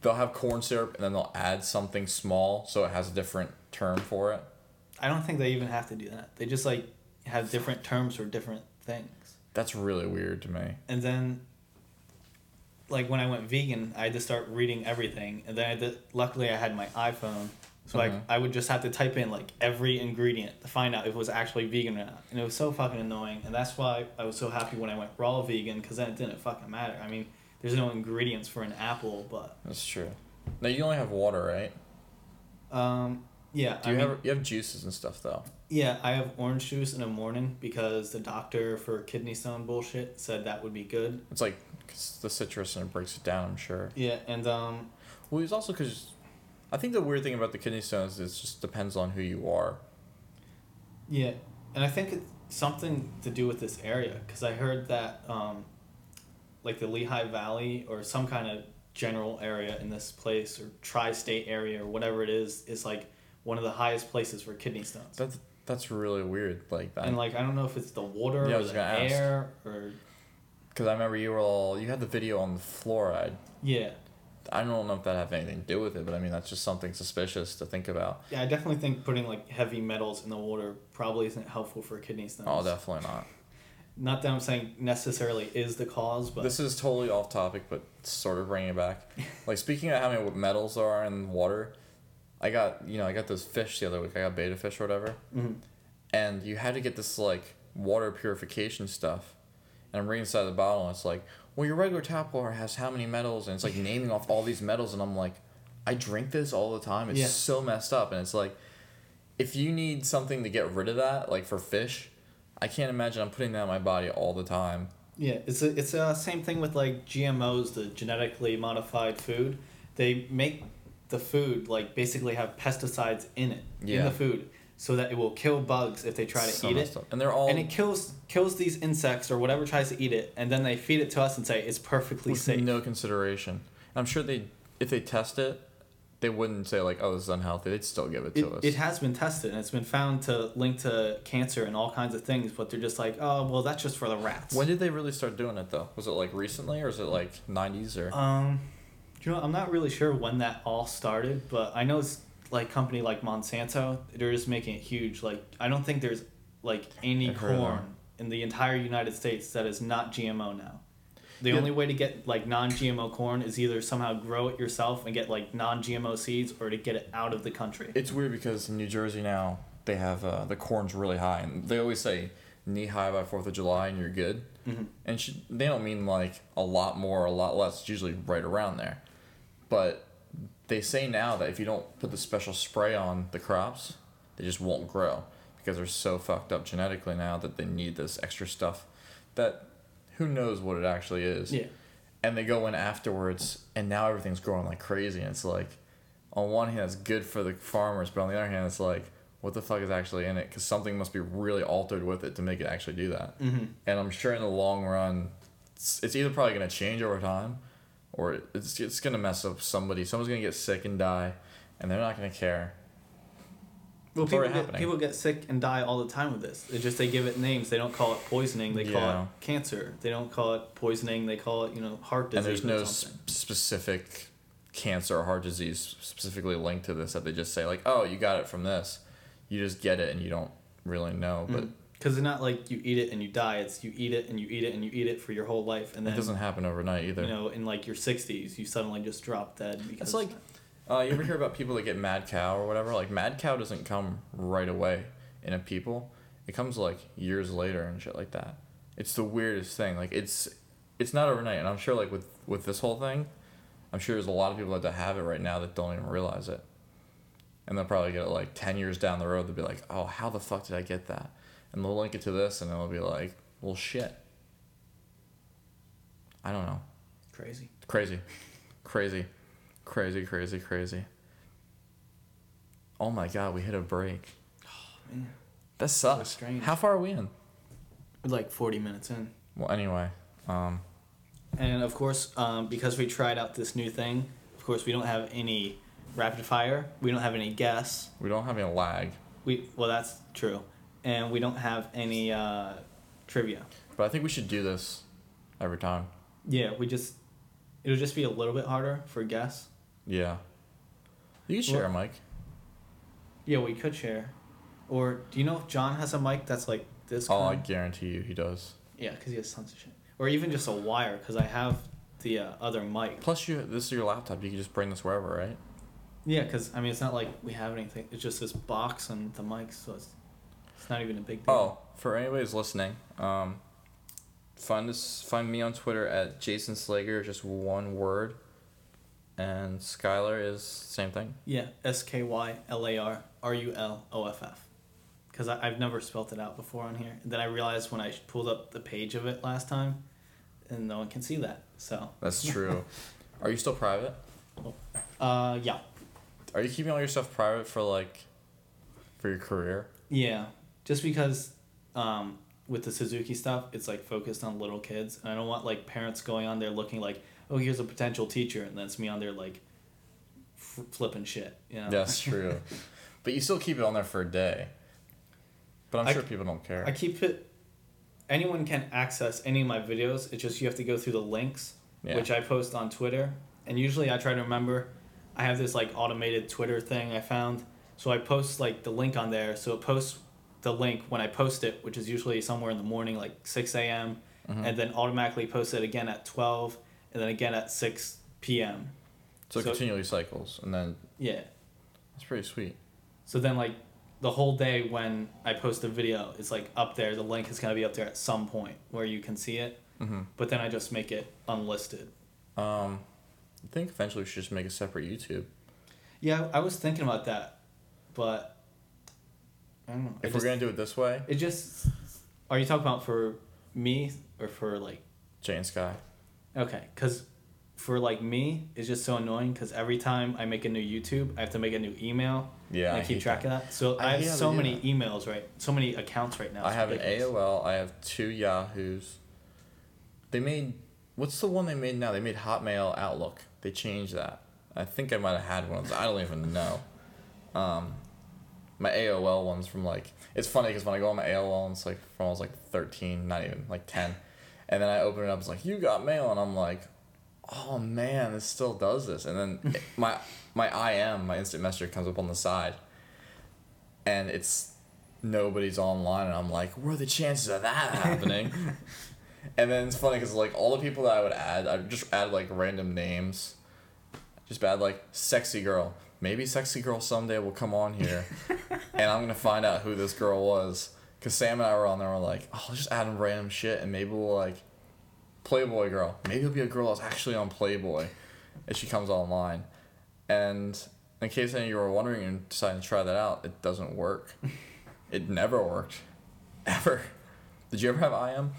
they'll have corn syrup and then they'll add something small so it has a different term for it? I don't think they even have to do that. They just like have different terms for different things. That's really weird to me. and then like when I went vegan, I had to start reading everything, and then I had to, luckily I had my iPhone, so Mhm. I I would just have to type in like every ingredient to find out if it was actually vegan or not, and it was so fucking annoying, and that's why I was so happy when I went raw vegan because then it didn't fucking matter. I mean, there's no ingredients for an apple, but That's true. Now you only have water, right? um yeah, Do you I mean, have you have juices and stuff though? yeah, I have orange juice in the morning because the doctor for kidney stone bullshit said that would be good. It's like the citrus and it breaks it down. I'm sure. Yeah, and um Well, it's also because I think the weird thing about the kidney stones is it just depends on who you are. Yeah, and I think it's something to do with this area because I heard that, um, like the Lehigh Valley or some kind of general area in this place or tri-state area or whatever it is is like one of the highest places for kidney stones. That's that's really weird. Like that. and like I don't know if it's the water Yeah, or the gonna ask. air or Because I remember you were all you had the video on the fluoride. yeah. I don't know if that have anything to do with it, but I mean that's just something suspicious to think about. Yeah, I definitely think putting like heavy metals in the water probably isn't helpful for kidney stones. Oh, definitely not. Not that I'm saying necessarily is the cause, but This is totally off topic, but sort of bringing it back. like speaking of how many metals are in water, I got you know I got those fish the other week. I got betta fish or whatever, Mhm. and you had to get this like water purification stuff. And I'm reading inside the bottle, and it's like, well, your regular tap water has how many metals, and it's like naming off all these metals, and I'm like, I drink this all the time. It's Yeah. so messed up, and it's like, if you need something to get rid of that, like for fish, I can't imagine I'm putting that in my body all the time. Yeah, it's a, it's the same thing with like GMOs, the genetically modified food. They make the food like basically have pesticides in it in Yeah. the food, so that it will kill bugs if they try to So eat it, up. and they're all and it kills kills these insects or whatever tries to eat it, and then they feed it to us and say it's perfectly with safe. no consideration. I'm sure they, if they test it, they wouldn't say like, "Oh, this is unhealthy." They'd still give it It, to us. it has been tested and it's been found to link to cancer and all kinds of things, but they're just like, oh well, that's just for the rats. when did they really start doing it though? Was it like recently, or is it like '90s or? Um, you know, I'm not really sure when that all started, but I know it's like company like Monsanto. They're just making it huge. Like I don't think there's like any I've heard of corn in the entire United States that is not GMO now. The Yeah. only way to get like non-GMO corn is either somehow grow it yourself and get like non-GMO seeds, or to get it out of the country. It's weird because in New Jersey now they have uh, the corn's really high, and they always say knee high by Fourth of July and you're good. Mhm. And sh- they don't mean like a lot more or a lot less. It's usually right around there. But they say now that if you don't put the special spray on the crops, they just won't grow because they're so fucked up genetically now that they need this extra stuff that who knows what it actually is. Yeah. And they go in afterwards, and now everything's growing like crazy. And it's like, on one hand, it's good for the farmers, but on the other hand, it's like, what the fuck is actually in it? Because something must be really altered with it to make it actually do that. Mm-hmm. And I'm sure in the long run, it's, it's either probably going to change over time, or it's it's going to mess up somebody. Someone's going to get sick and die, and they're not going to care. Well, people get, happening. people get sick and die all the time with this. It's just they give it names. They don't call it poisoning. They call Yeah. it cancer. They don't call it poisoning. They call it you know heart and disease. there's no specific cancer or heart disease specifically linked to this that they just say like, oh, you got it from this. You just get it and you don't really know, but mm. Because it's not like you eat it and you die. It's you eat it and you eat it and you eat it for your whole life, and then it doesn't happen overnight either. you know in like your sixties you suddenly just drop dead because It's like, uh, you ever hear about people that get mad cow or whatever? Like mad cow doesn't come right away in a people. It comes like years later and shit like that. It's the weirdest thing. Like it's it's not overnight, and I'm sure like with with this whole thing, I'm sure there's a lot of people that have it right now that don't even realize it, and they'll probably get it like ten years down the road. They'll be like, oh, how the fuck did I get that? And they'll link it to this, and they'll be like, well, shit. I don't know. Crazy. Crazy. Crazy. Crazy, crazy, crazy. Oh my god, we hit a break. Man. That sucks. strange. How far are we in? We're like 40 minutes in. Well, anyway, um, And of course, um, because we tried out this new thing, of course, we don't have any rapid fire. We don't have any guests. we don't have any lag, We well, that's true, and we don't have any uh, trivia. but I think we should do this every time. Yeah, we just it'll just be a little bit harder for guests. Yeah. You can share a mic. Yeah, we could share. Or do you know if John has a mic that's like this? Oh, I kind? guarantee you he does. Yeah, because he has tons of shit. Or even just a wire, because I have the uh, other mic. Plus, you this is your laptop. You can just bring this wherever, right? Yeah, because I mean, it's not like we have anything. It's just this box and the mics, so it's it's not even a big deal. Oh, for anybody who's listening, um, find us, find me on Twitter at Jason Slager, just one word, and Skylar is same thing. Yeah, S K Y L A R R U L O F F. Because I've never spelt it out before on here. And then I realized when I pulled up the page of it last time, and no one can see that. So, That's true. Are you still private? uh, yeah. Are you keeping all your stuff private for like, for your career? Yeah. Just because um, with the Suzuki stuff, it's like focused on little kids. And I don't want like parents going on there looking like, oh, here's a potential teacher. And that's me on there like f- flipping shit. You know? That's true. but you still keep it on there for a day. But I'm I sure people don't care. I keep it. Anyone can access any of my videos. It's just you have to go through the links, Yeah. which I post on Twitter. And usually I try to remember. I have this like automated Twitter thing I found. So I post like the link on there. So it posts the link when I post it, which is usually somewhere in the morning, like six a.m. Mm-hmm. And then automatically post it again at twelve, and then again at six p.m. so it so- continually cycles, and then Yeah. that's pretty sweet. So then like the whole day when I post a video, it's like up there. The link is gonna be up there at some point where you can see it. Mm-hmm. But then I just make it unlisted. Um, I think eventually we should just make a separate YouTube. Yeah, I was thinking about that, but I don't know. If it we're gonna do it this way, it just are you talking about for me or for like Jay and Sky. okay? Because for like me, it's just so annoying because every time I make a new YouTube, I have to make a new email. Yeah, and I, I keep hate track of that. So I I, have hate so they many that. emails, right? So many accounts right now. I It's have an. AOL. I have two Yahoos. They made what's the one they made now? They made Hotmail Outlook. They changed that. I think I might have had one of those. I don't even know. Um, my AOL one's from like it's funny because when I go on my AOL, it's like from I was like thirteen, not even like ten, and then I open it up, it's like you got mail, and I'm like, oh man, this still does this, and then it- my my IM, my instant messenger comes up on the side, and it's nobody's online, and I'm like, what are the chances of that happening? and then it's funny because like all the people that I would add, I would just add like random names, just add like sexy girl. Maybe sexy girl someday will come on here, and I'm gonna find out who this girl was. Cause Sam and I were on there, we're like, oh, just add in random shit, and maybe we'll like, Playboy girl. Maybe it'll be a girl that's actually on Playboy, if she comes online. And in case any of you were wondering and deciding to try that out, it doesn't work. it never worked, ever. Did you ever have IM?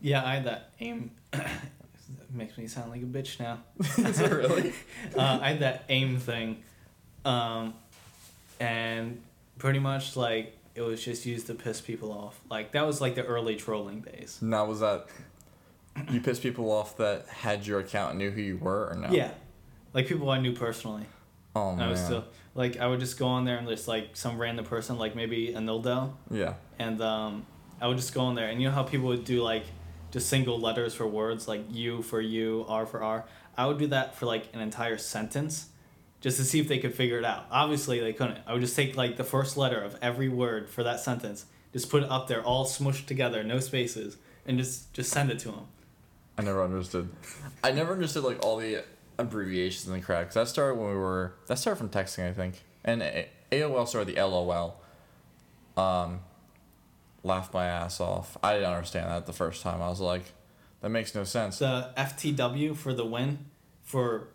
Yeah, I had that aim. makes me sound like a bitch now. Is it really? uh, I had that aim thing, um, and pretty much like it was just used to piss people off. Like that was like the early trolling days. Now was that you pissed people off that had your account and knew who you were or no? Yeah, like people I knew personally. Oh I man. was still like I would just go on there and just like some random person, like maybe a Nildo, Yeah. and um, I would just go on there, and you know how people would do like just single letters for words, like U for U, R for R. I would do that for like an entire sentence, just to see if they could figure it out. Obviously, they couldn't. I would just take like the first letter of every word for that sentence, just put it up there, all smushed together, no spaces, and just just send it to them. I never understood. I never understood like all the abbreviations and the crap. 'cause that started when we were. That started from texting, I think, and A- AOL started the LOL. Um, laughed my ass off. I didn't understand that the first time. I was like, That makes no sense. The FTW for the win for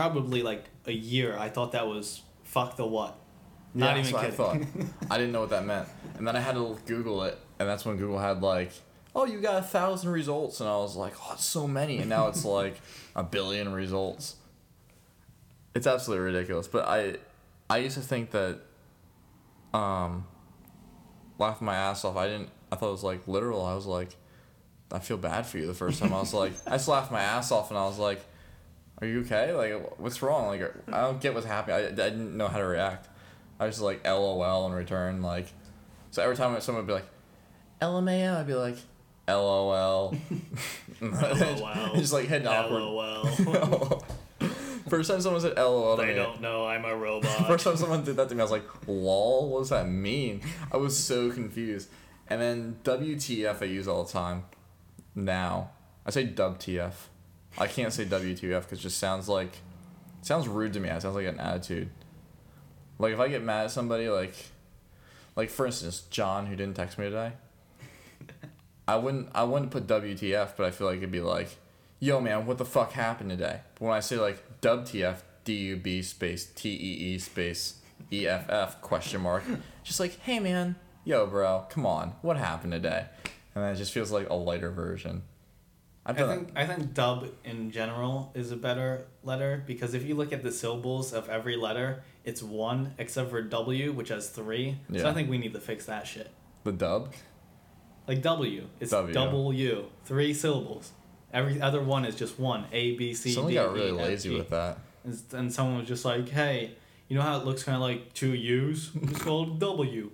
probably like a year. I thought that was fuck the what. Not Yeah, even that's what kidding. I thought. I didn't know what that meant, and then I had to Google it, and that's when Google had like, "Oh, you got a thousand results," and I was like, "Oh, it's so many," and now it's like a billion results. It's absolutely ridiculous. But I, I used to think that, um, laughing my ass off. I didn't. I thought it was like literal. I was like, I feel bad for you. The first time I was like, I just laughed my ass off, and I was like, Are you okay? Like, what's wrong? Like, I don't get what's happening. I, I didn't know how to react. I was just like LOL in return. Like, so every time someone would be like, LMAO, I'd be like, LOL. LOL. just like hitting awkward. LOL. First time someone said LOL to they me. don't know I'm a robot. First time someone did that to me, I was like, lol, what does that mean? I was so confused. And then WTF I use all the time now. I say WTF. I can't say WTF because it just sounds like, it sounds rude to me. It sounds like an attitude. Like if I get mad at somebody, like, like for instance, John who didn't text me today. I wouldn't I wouldn't put WTF, but I feel like it'd be like, yo man, what the fuck happened today? But when I say like WTF, D U B space T E E space E F F question mark, just like, hey man, yo bro, come on, what happened today? And then it just feels like a lighter version. I've I think I think dub in general is a better letter because if you look at the syllables of every letter, it's one except for W, which has three. Yeah. So I think we need to fix that shit. the dub. Like W, it's W. W, three syllables. Every other one is just one. A B C D. Someone got really E, F, lazy G. with that. And, and someone was just like, "Hey, you know how it looks kind of like two U's? It's called W."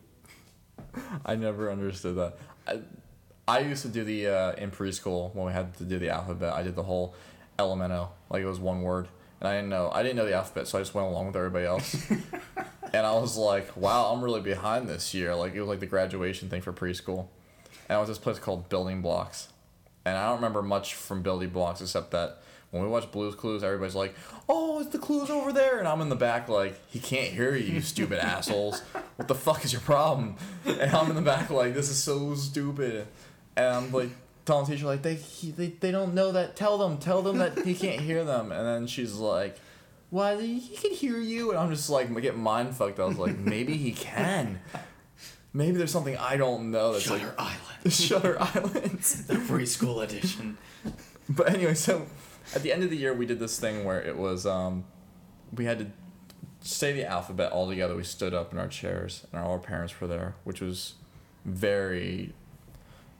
I never understood that. I, I used to do the uh, in preschool when we had to do the alphabet. I did the whole elemento like it was one word, and I didn't know I didn't know the alphabet, so I just went along with everybody else. and I was like, "Wow, I'm really behind this year." Like it was like the graduation thing for preschool, and I was this place called Building Blocks, and I don't remember much from Building Blocks except that. When we watch Blue's Clues, everybody's like, "Oh, it's the clues over there," and I'm in the back like, "He can't hear you, you stupid assholes! What the fuck is your problem?" And I'm in the back like, "This is so stupid," and I'm like telling the teacher like, "They he, they they don't know that. Tell them, tell them that he can't hear them." And then she's like, "Why? He can hear you," and I'm just like getting mind fucked. I was like, "Maybe he can." Maybe there's something I don't know that's Shutter like Island, Shutter Island. the preschool edition. But anyway, so at the end of the year, we did this thing where it was um, we had to say the alphabet all together. We stood up in our chairs, and all our parents were there, which was very,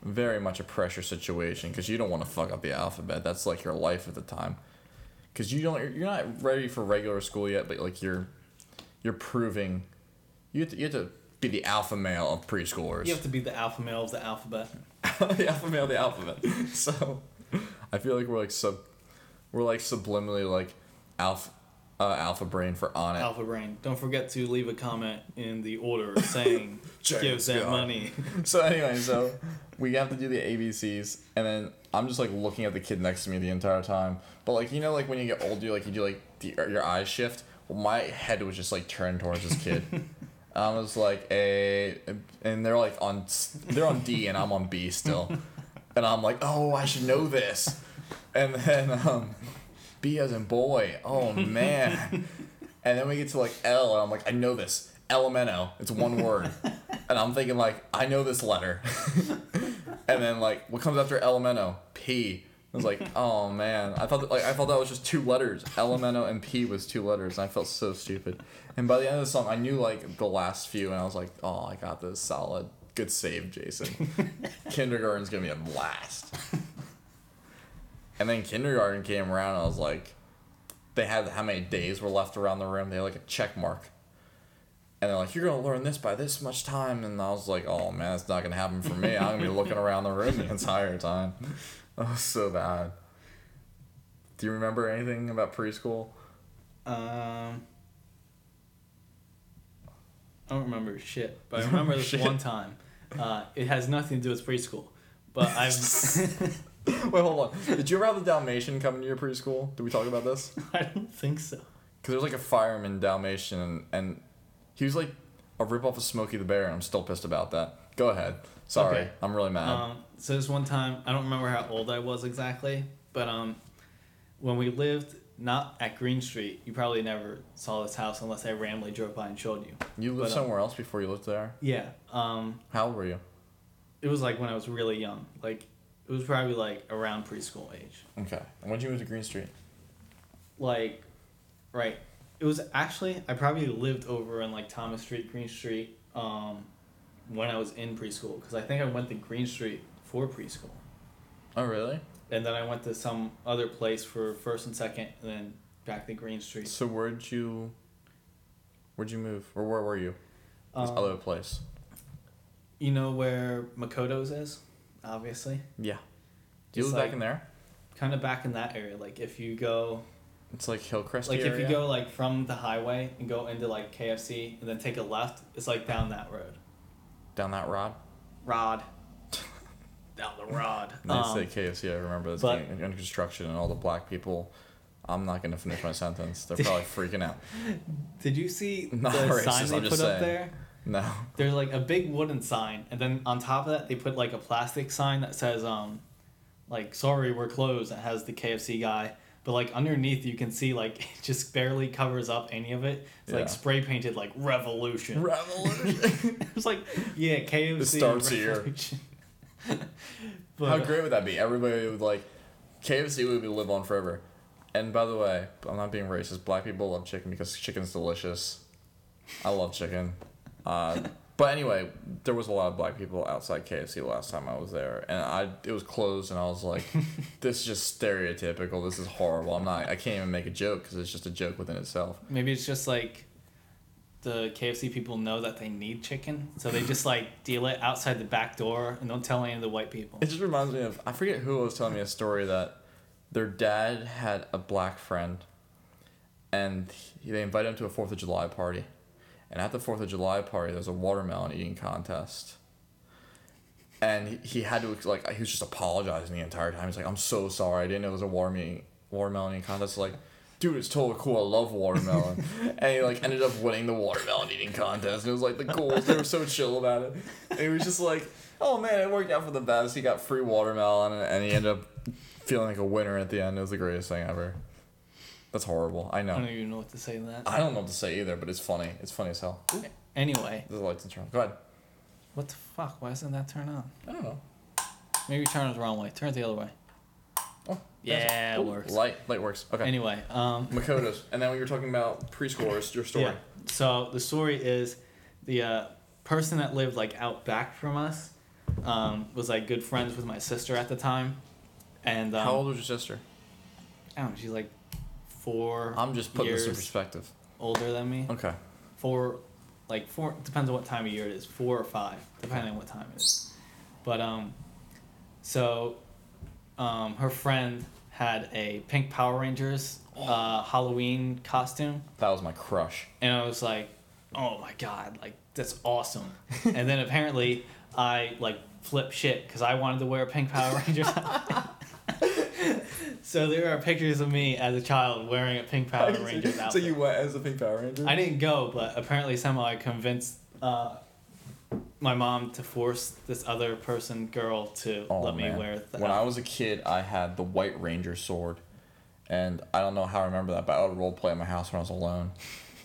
very much a pressure situation because you don't want to fuck up the alphabet. That's like your life at the time, because you don't you're not ready for regular school yet, but like you're you're proving you have to, you have to be the alpha male of preschoolers You have to be the alpha male of the alphabet. the alpha male of the alphabet. So I feel like we're like sub we're like subliminally like alpha uh, alpha brain for Onnit. Alpha Brain. Don't forget to leave a comment in the order saying give them money. So anyway, so we have to do the ABCs and then I'm just like looking at the kid next to me the entire time. But like you know like when you get older like you do like the, your eyes shift. Well, my head was just like turned towards this kid. And I was like a and they're like on they're on D and I'm on B still. And I'm like, "Oh, I should know this." And then um B as in boy. Oh man. And then we get to like L, and I'm like, I know this. Elemento. It's one word. and I'm thinking like, I know this letter. and then like, what comes after Elemento? P. I was like, oh man. I thought that, like I thought that was just two letters. Elemento and P was two letters, and I felt so stupid. And by the end of the song, I knew like the last few, and I was like, oh, I got this solid. Good save, Jason. Kindergarten's gonna be a blast. And then kindergarten came around, and I was like, they had how many days were left around the room. They had like a check mark. And they're like, you're gonna learn this by this much time, and I was like, oh man, it's not gonna happen for me. I'm gonna be looking around the room the entire time. That was so bad. Do you remember anything about preschool? Um, I don't remember shit, but I remember this Shit. one time. Uh, it has nothing to do with preschool, but I've Wait, hold on. Did you ever have the Dalmatian come to your preschool? Did we talk about this? I don't think so. Because there's like a fireman Dalmatian, and, and he was like a ripoff of Smokey the Bear, and I'm still pissed about that. Go ahead. Sorry, Okay. I'm really mad. Um, so this one time, I don't remember how old I was exactly, but um, when we lived not at Green Street, you probably never saw this house unless I randomly drove by and showed you. you lived but, um, somewhere else before you lived there. Yeah. Um, How old were you? it was like when I was really young. Like it was probably like around preschool age. Okay. And when did you move to Green Street? Like, right. It was actually I probably lived over in like Thomas Street, Green Street, um, when I was in preschool because I think I went to Green Street for preschool. Oh, really? and then I went to some other place for first and second, and then back to Green Street. So where'd you? Where'd you move, or where were you? This Um, other place. You know where Makoto's is, obviously. Yeah. Do you live like- back in there? Kind of back in that area. Like if you go, It's like Hillcrest like area. if you go like from the highway and go into like KFC and then take a left, it's like down that road. down that rod. Rod. down the rod. They Um, say KFC. I remember this but- under construction, and all the black people. I'm not gonna finish my sentence. They're probably freaking out. did you see Not the racist, sign they I'm put up there? No. There's like a big wooden sign, and then on top of that, they put like a plastic sign that says, um, like, sorry, we're closed. It has the KFC guy. But like underneath, you can see like it just barely covers up any of it. It's Yeah. like spray painted like revolution. Revolution. it's like yeah, KFC. It starts here. but, How great would that be? Everybody would like, KFC would be live on forever. And by the way, I'm not being racist. Black people love chicken because chicken's delicious. I love chicken. Uh, but anyway, there was a lot of black people outside KFC last time I was there, and I it was closed, and I was like, "This is just stereotypical. This is horrible. I'm not. I can't even make a joke because it's just a joke within itself." Maybe it's just like the KFC people know that they need chicken, so they just like deal it outside the back door and don't tell any of the white people. It just reminds me of I forget who was telling me a story that their dad had a black friend, and he, they invited him to a Fourth of July party, and at the Fourth of July party there was a watermelon eating contest. And he, he had to like he was just apologizing the entire time. He's like, "I'm so sorry. I didn't know there was a watermelon watermelon eating contest." Like, dude, it's totally cool. I love watermelon. and he like ended up winning the watermelon eating contest. And it was like the coolest. They were so chill about it. And he was just like, "Oh man, it worked out for the best. He got free watermelon, and, and he ended up feeling like a winner at the end. It was the greatest thing ever." That's horrible. I know. I don't know. even know what to say to that. I don't know what to say either, but it's funny. It's funny as hell. Anyway, The lights and turn. on. Go ahead. what the fuck? Why doesn't that turn on? I don't know. Maybe you turn it the wrong way. Turn it the other way. Oh, Yeah, it works. Light, light works. Okay. Anyway, um, Makoto's. And then when you were talking about preschoolers, your story. yeah. So the story is the uh, person that lived like out back from us um, was like good friends with my sister at the time, and um, How old was your sister? I don't know. She's like four. I'm just putting this in perspective. older than me. Okay. Four, like four. Depends on what time of year it is. Four or five, depending on what time it is. But um, so, um, her friend had a pink Power Rangers uh, Halloween costume. That was my crush. and I was like, "Oh my god, like that's awesome!" and then apparently I like flip shit because I wanted to wear a pink Power Rangers. so there are pictures of me as a child wearing a pink Power Rangers so you went as a pink Power Ranger? I didn't go, but apparently somehow I convinced uh, my mom to force this other person, girl, to Oh, let man. me wear the. When I was a kid, I had the White Ranger sword, and I don't know how I remember that, but I would role play at my house when I was alone,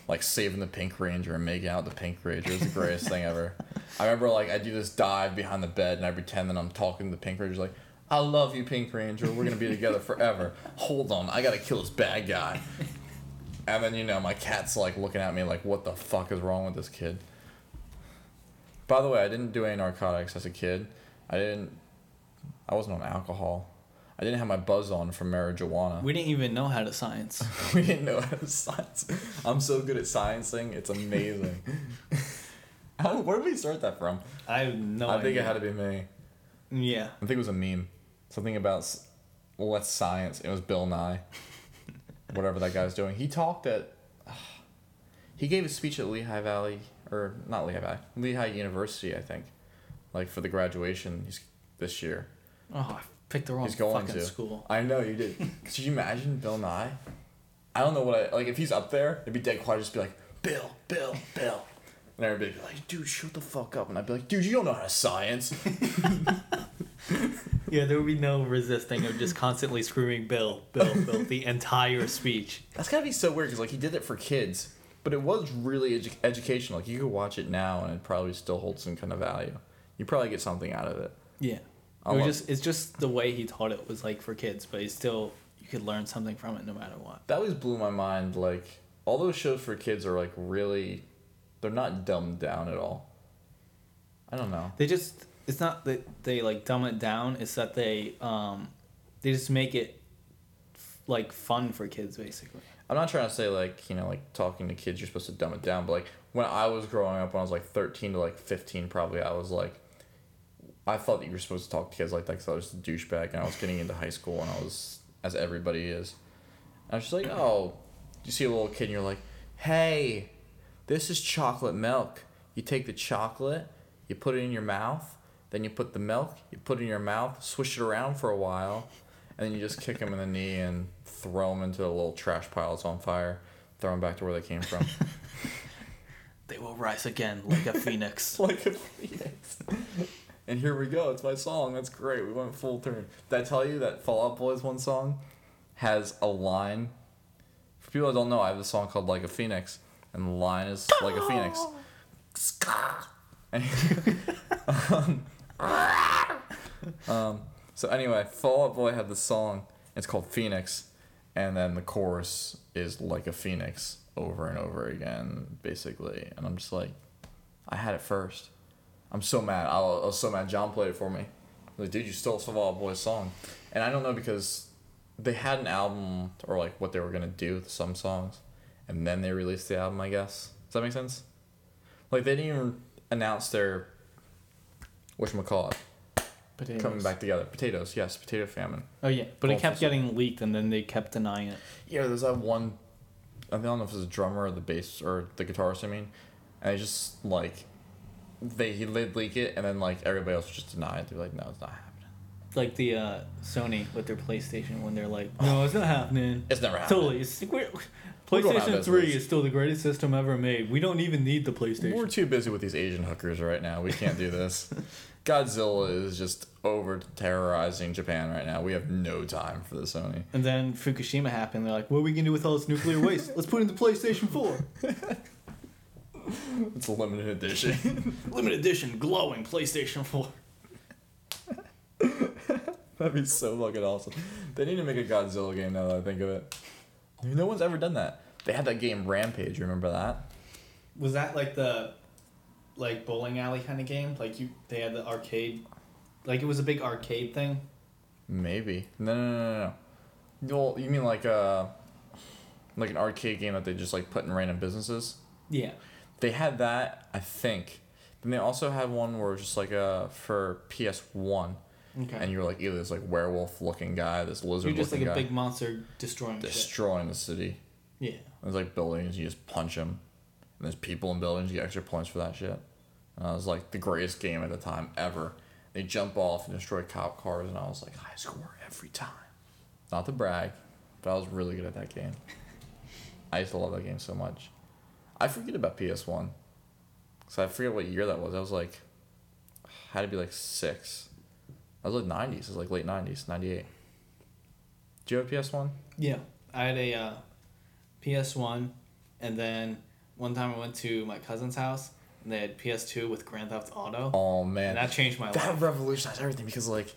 like saving the Pink Ranger and making out the Pink Ranger. It was the greatest thing ever. I remember like I do this dive behind the bed, and I pretend that I'm talking to the Pink Ranger, like. I love you, Pink Ranger. We're gonna be together forever. Hold on, I gotta kill this bad guy. And then you know my cat's like looking at me like, what the fuck is wrong with this kid? By the way, I didn't do any narcotics as a kid. I didn't. I wasn't on alcohol. I didn't have my buzz on from marijuana. we didn't even know how to science. we didn't know how to science. I'm so good at sciencing. It's amazing. How, where did we start that from? I have no I idea. think it had to be me. Yeah. I think it was a meme. Something about s- science. It was Bill Nye. Whatever that guy's doing. He talked at. he gave a speech at Lehigh Valley, or not Lehigh Valley, Lehigh University, I think, like for the graduation he's, this year. Oh, I picked the wrong He's going fucking to. school. I know you did. Could you imagine Bill Nye? I don't know what I like. If he's up there, it'd be dead quiet. Just be like Bill, Bill, Bill. And everybody be like, dude, shut the fuck up. And I'd be like, dude, you don't know how to science. Yeah, there would be no resisting of just constantly screaming Bill, Bill, Bill the entire speech. That's gotta be so weird because like he did it for kids, but it was really edu- educational. Like you could watch it now and it probably still holds some kind of value. You probably get something out of it. Yeah. It was love- just it's just the way he taught it was like for kids, but it's still you could learn something from it no matter what. That always blew my mind. Like all those shows for kids are like really, they're not dumbed down at all. I don't know. They just it's not that they like dumb it down, it's that they um they just make it like fun for kids basically. I'm not trying to say like you know like talking to kids you're supposed to dumb it down, but like when I was growing up when I was like 13 to like 15 probably I was like I thought that you were supposed to talk to kids like that because I was a douchebag and I was getting into high school and I was as everybody is. And I was just like oh, you see a little kid and you're like hey, this is chocolate milk. You take the chocolate, you put it in your mouth, then you put the milk, you put it in your mouth, swish it around for a while, and then you just kick them in the knee and throw them into a little trash pile that's on fire, throw them back to where they came from. They will rise again like a phoenix. like a phoenix. And here we go. It's my song. That's great. We went full turn. Did I tell you that Fall Out Boy's one song has a line? For people that don't know, I have a song called Like a Phoenix, and the line is like a phoenix. Um, um, so anyway, Fall Out Boy had the song. It's called Phoenix, and then the chorus is like a phoenix over and over again, basically. And I'm just like, I had it first. I'm so mad. I was, I was so mad. John played it for me. Like, dude, you stole Fall Out Boy's song, and I don't know because they had an album or like what they were gonna do with some songs, and then they released the album. I guess does that make sense? Like they didn't even announce their whatchamacallit Potatoes. coming back together. Potatoes, yes, potato famine. Oh yeah, but it kept getting leaked and then they kept denying it. Yeah, there's that one. I don't know if it was a drummer or the bass or the guitarist. I mean, and it's just like they he did leak it, and then like everybody else just deny it. They're like, no, it's not happening. Like the uh, Sony with their PlayStation when they're like, no, it's not happening. It's never happening. Totally, it's, we're, We're going out of PlayStation Three is still the greatest system ever made. We don't even need the PlayStation. We're too busy with these Asian hookers right now. We can't do this. Godzilla is just over terrorizing Japan right now. We have no time for the Sony. And then Fukushima happened. They're like, what are we gonna do with all this nuclear waste? Let's put it into PlayStation Four. It's a limited edition. Limited edition, glowing PlayStation Four. That'd be so fucking awesome. They need to make a Godzilla game now that I think of it. No one's ever done that. They had that game Rampage. Remember that? Was that like the like bowling alley kind of game? Like you they had the arcade like it was a big arcade thing? Maybe. No, no, no, no, no. Well, you mean like uh, like an arcade game that they just like put in random businesses? Yeah. They had that, I think. Then they also had one where it was just like uh for PS One, Okay. and you're like either this like werewolf looking guy, this lizard You're just like a guy, big monster destroying shit. destroying the city. Yeah. There's like buildings, you just punch them. And there's people in buildings, you get extra points for that shit. And I was like the greatest game at the time ever. They jump off and destroy cop cars, and I was like, high score every time. Not to brag, but I was really good at that game. I used to love that game so much. I forget about PS1. So I forget what year that was. I was like, had to be like six. I was like 90s. It was like late 90s, 98. Do you have a PS1? Yeah. I had a uh, PS1, and then one time I went to my cousin's house, and they had PS2 with Grand Theft Auto, Oh, man. and that changed my that life. That revolutionized everything because like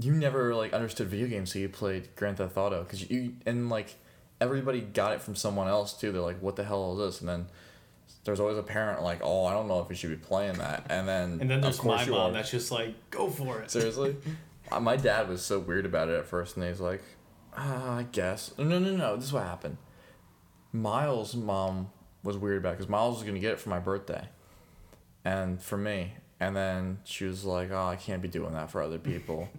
you never like understood video games so you played grand theft auto because you and like everybody got it from someone else too they're like what the hell is this and then there's always a parent like oh i don't know if you should be playing that. And then And then of there's course my mom are. that's just like, go for it. seriously? Uh, my dad was so weird about it at first and he's like ah, i guess. No no no this is what happened. Miles mom was weird about it because miles was going to get it for my birthday and for me. And then she was like oh i can't be doing that for other people.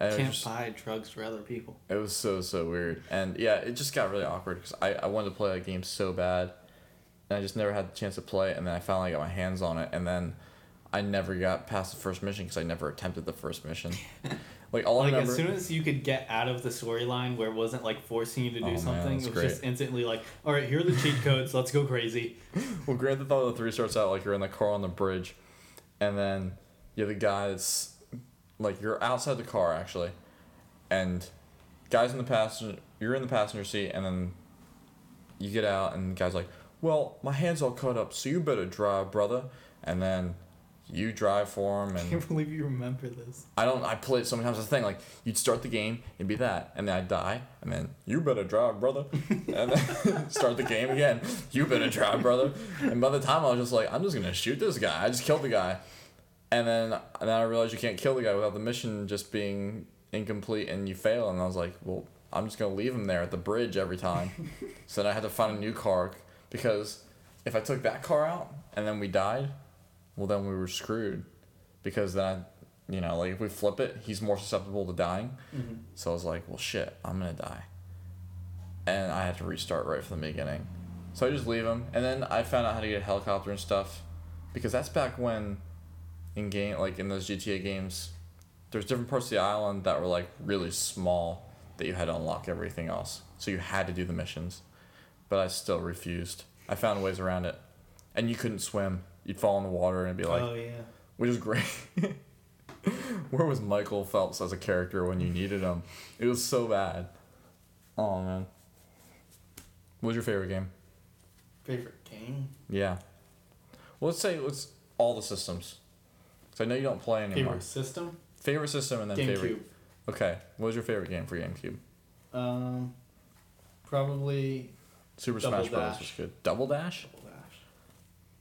And it was Can't just- buy drugs for other people. it was so so weird, and yeah, it just got really awkward because I, I wanted to play that game so bad, and I just never had the chance to play it. And then I finally got my hands on it, and then I never got past the first mission because I never attempted the first mission. like all I Like remember. as soon as you could get out of the storyline where it wasn't like forcing you to do Oh, something, that's it was just instantly like, all right, here are the cheat codes. Let's go crazy. Well, Grand Theft Auto 3 starts out like you're in the car on the bridge, and then you have the guy that's like you're outside the car actually, and guys in the passenger, you're in the passenger seat, and then you get out, and the guy's like, "Well, my hand's all cut up, so you better drive, brother," and then you drive for him, I can't believe you remember this. I don't. I played so many times. The thing like you'd start the game, it'd be that, and then I'd die, and then you better drive, brother, and then start the game again. You better drive, brother. And by the time I was just like, I'm just gonna shoot this guy. I just killed the guy, and then and then I realized you can't kill the guy without the mission just being incomplete and you fail. And I was like, well, I'm just gonna leave him there at the bridge every time. so then I had to find a new car because if I took that car out and then we died, well then we were screwed. Because then I, you know like if we flip it he's more susceptible to dying. Mm-hmm. so i was like well shit i'm gonna die. And i had to restart right from the beginning. So i just leave him. And then i found out how to get a helicopter and stuff. Because that's back when in game like in those gta games there's different parts of the island that were like really small that you had to unlock everything else. So you had to do the missions but i still refused i found ways around it and you couldn't swim you'd fall in the water and it'd be like oh yeah. which is great. Where was Michael Phelps as a character when you needed him? It was so bad. Oh man. What was your favorite game? Favorite game? Yeah. Well, let's say let's all the systems. Cause I know you don't play anymore. Favorite system? Favorite system and then favorite. GameCube. Okay. What was your favorite game for GameCube? Um, probably Super Double Smash Bros. Dash. was good. Double Dash? Double Dash.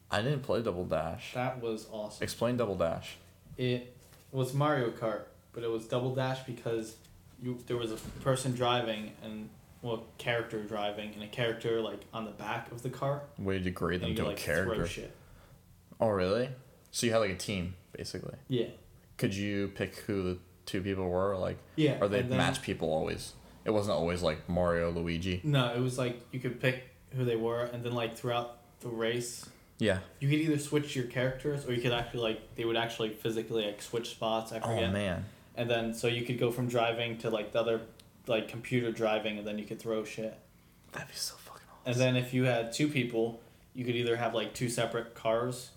I didn't play Double Dash. That was awesome. Explain Double Dash. It was Mario Kart, but it was double dash because you there was a person driving and well character driving and a character like on the back of the car Way to degrade and them to a like throw character. Oh really? So you had like a team basically. Yeah. Could you pick who the two people were? Like, Yeah. Are they match people always? It wasn't always like Mario, Luigi. No, it was like you could pick who they were and then like throughout the race Yeah. you could either switch your characters or you could actually like they would actually physically like switch spots, I Oh man. And then so you could go from driving to like the other like computer driving and then you could throw shit. That'd be so fucking awesome. And then if you had two people, you could either have like two separate cars,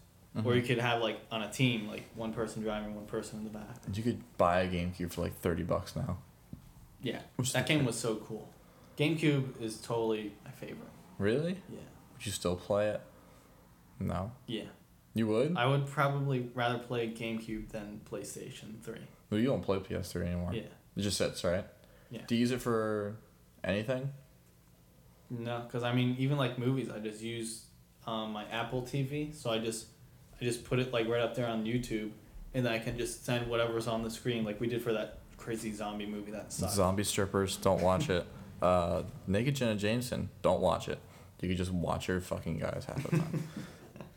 or you Mm-hmm. could have like on a team, like one person driving, one person in the back. You could buy a GameCube for like thirty bucks now. Yeah, Which that game was so cool. GameCube is totally my favorite. Really? Yeah, Would you still play it? No. yeah. You would? I would probably rather play GameCube than PlayStation Three. well, you don't play PS3 anymore. Yeah, It just sits, right? Yeah. Do you use it for anything? no, because I mean, even like movies, I just use um, my Apple TV, so I just I just put it like right up there on YouTube, and then I can just send whatever's on the screen, like we did for that crazy zombie movie that sucked. Zombie strippers, don't watch it. Uh, Naked Jenna Jameson, don't watch it. You could just watch her fucking guys half the time.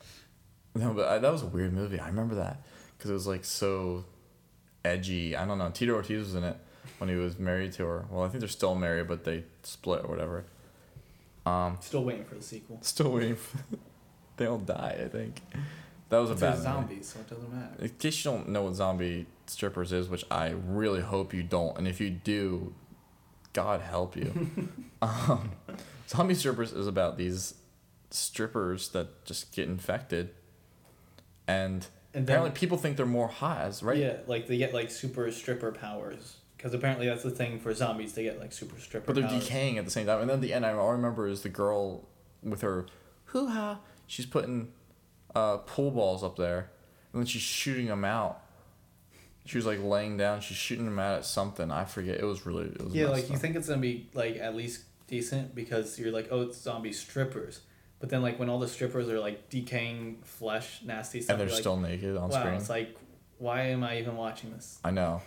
no, but I, that was a weird movie. I remember that because it was like so edgy. I don't know. Tito Ortiz was in it when he was married to her. Well, I think they're still married, but they split or whatever. Um, Still waiting for the sequel. still waiting. For, they all die. I think that was a They're bad movie. so it doesn't matter. In case you don't know what zombie strippers is, which I really hope you don't, and if you do, God help you. um, zombie strippers is about these strippers that just get infected, and, And apparently then, people think they're more hot, as right? yeah, like they get like super stripper powers. Because apparently that's the thing for zombies, they get like super stripper powers. But they're powers. decaying at the same time. And then at the end, I all I remember is the girl with her hoo ha. She's putting uh, pool balls up there, and then she's shooting them out. She was like laying down. She's shooting them out at something. I forget. It was really. It was Yeah, like you think it's gonna be like at least decent because you're like, oh, it's zombie strippers. But then like when all the strippers are like decaying flesh, nasty stuff, and they're you're like, still naked on wow, screen. it's like, why am I even watching this? I know.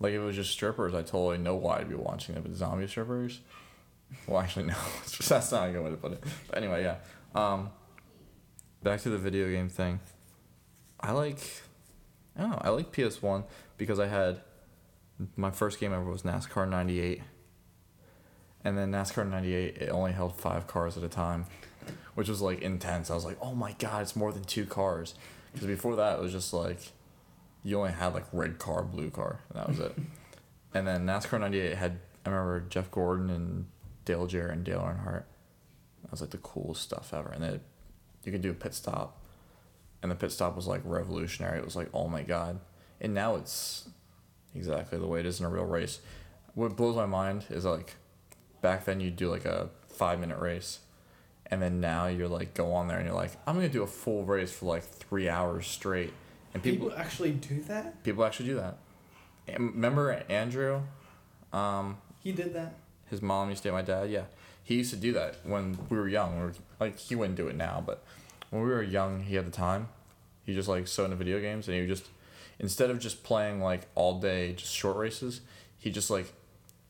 Like if it was just strippers, I totally know why I'd be watching it. But zombie strippers, well, actually no, that's not a good way to put it. But anyway, yeah. Um, back to the video game thing. I like, I don't know. I like PS One because I had my first game ever was NASCAR '98, and then NASCAR '98 it only held five cars at a time, which was like intense. I was like, oh my god, it's more than two cars, Because before that, it was just like you only had like red car, blue car, and that was it. and then NASCAR '98 had I remember Jeff Gordon and Dale Jarrett and Dale Earnhardt. That was like the coolest stuff ever. And then you could do a pit stop, and the pit stop was like revolutionary. It was like oh my god. And now it's exactly the way it is in a real race. What blows my mind is like back then you'd do like a five minute race and then now you're like go on there and you're like i'm gonna do a full race for like three hours straight and people People actually do that. people actually do that And remember andrew um He did that. his mom used to date my dad yeah he used to do that when we were young. We were, like he wouldn't do it now but when we were young he had the time. He just like so into video games and he would just instead of just playing like all day just short races he just like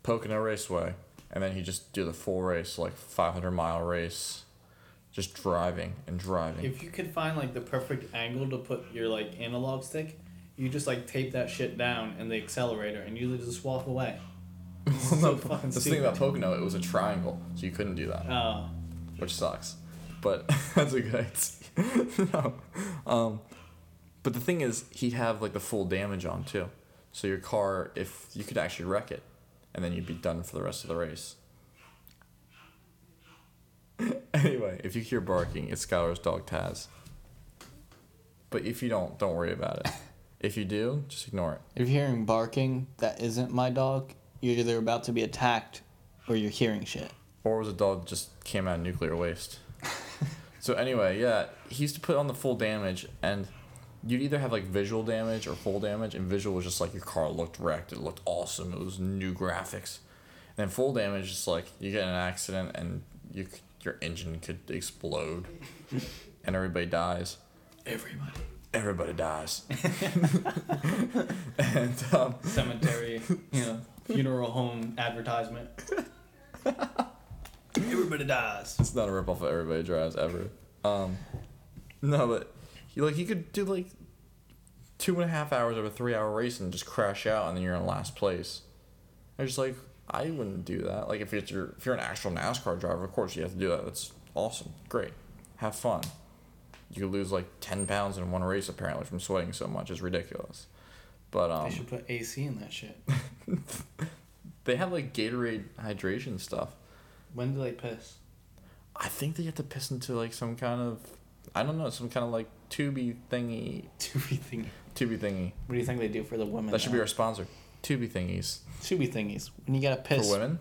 poke in a raceway and then he just do the full race like 500 mile race just driving and driving. If you could find like the perfect angle to put your like analog stick, you just like tape that shit down in the accelerator and you just walk away. Well, so no, fucking the thing about Pocono, it was a triangle, so you couldn't do that, Oh, which sucks. But that's a good idea. no. Um, but the thing is, he'd have like the full damage on too. So your car, if you could actually wreck it, and then you'd be done for the rest of the race. anyway, if you hear barking, it's Skylar's dog Taz. But if you don't, don't worry about it. If you do, just ignore it. if you're hearing barking that isn't my dog, you're either about to be attacked or you're hearing shit. Or was a dog just came out of nuclear waste? so anyway, yeah, he used to put on the full damage, and you'd either have like visual damage or full damage, and visual was just like your car looked wrecked, it looked awesome, it was new graphics. And then full damage is like you get in an accident and you your engine could explode, and everybody dies. Everybody. Everybody dies. and um, Cemetery, you know, funeral home advertisement. Everybody dies. It's not a ripoff of Everybody Drives ever. Um, no, but he like he could do like two and a half hours of a three hour race and just crash out, and then you're in last place. I just like I wouldn't do that. Like if it's your if you're an actual NASCAR driver, of course you have to do that. That's awesome, great, have fun. You could lose like ten pounds in one race apparently from sweating so much. It's ridiculous. But um, they should put AC in that shit. they have like Gatorade hydration stuff. When do they piss? I think they have to piss into like some kind of I don't know, some kind of like tubey thingy Tubey thingy. tubey thingy. What do you think they do for the women? That should be our sponsor. Tubey thingies. Tubey thingies. When you gotta piss. For women?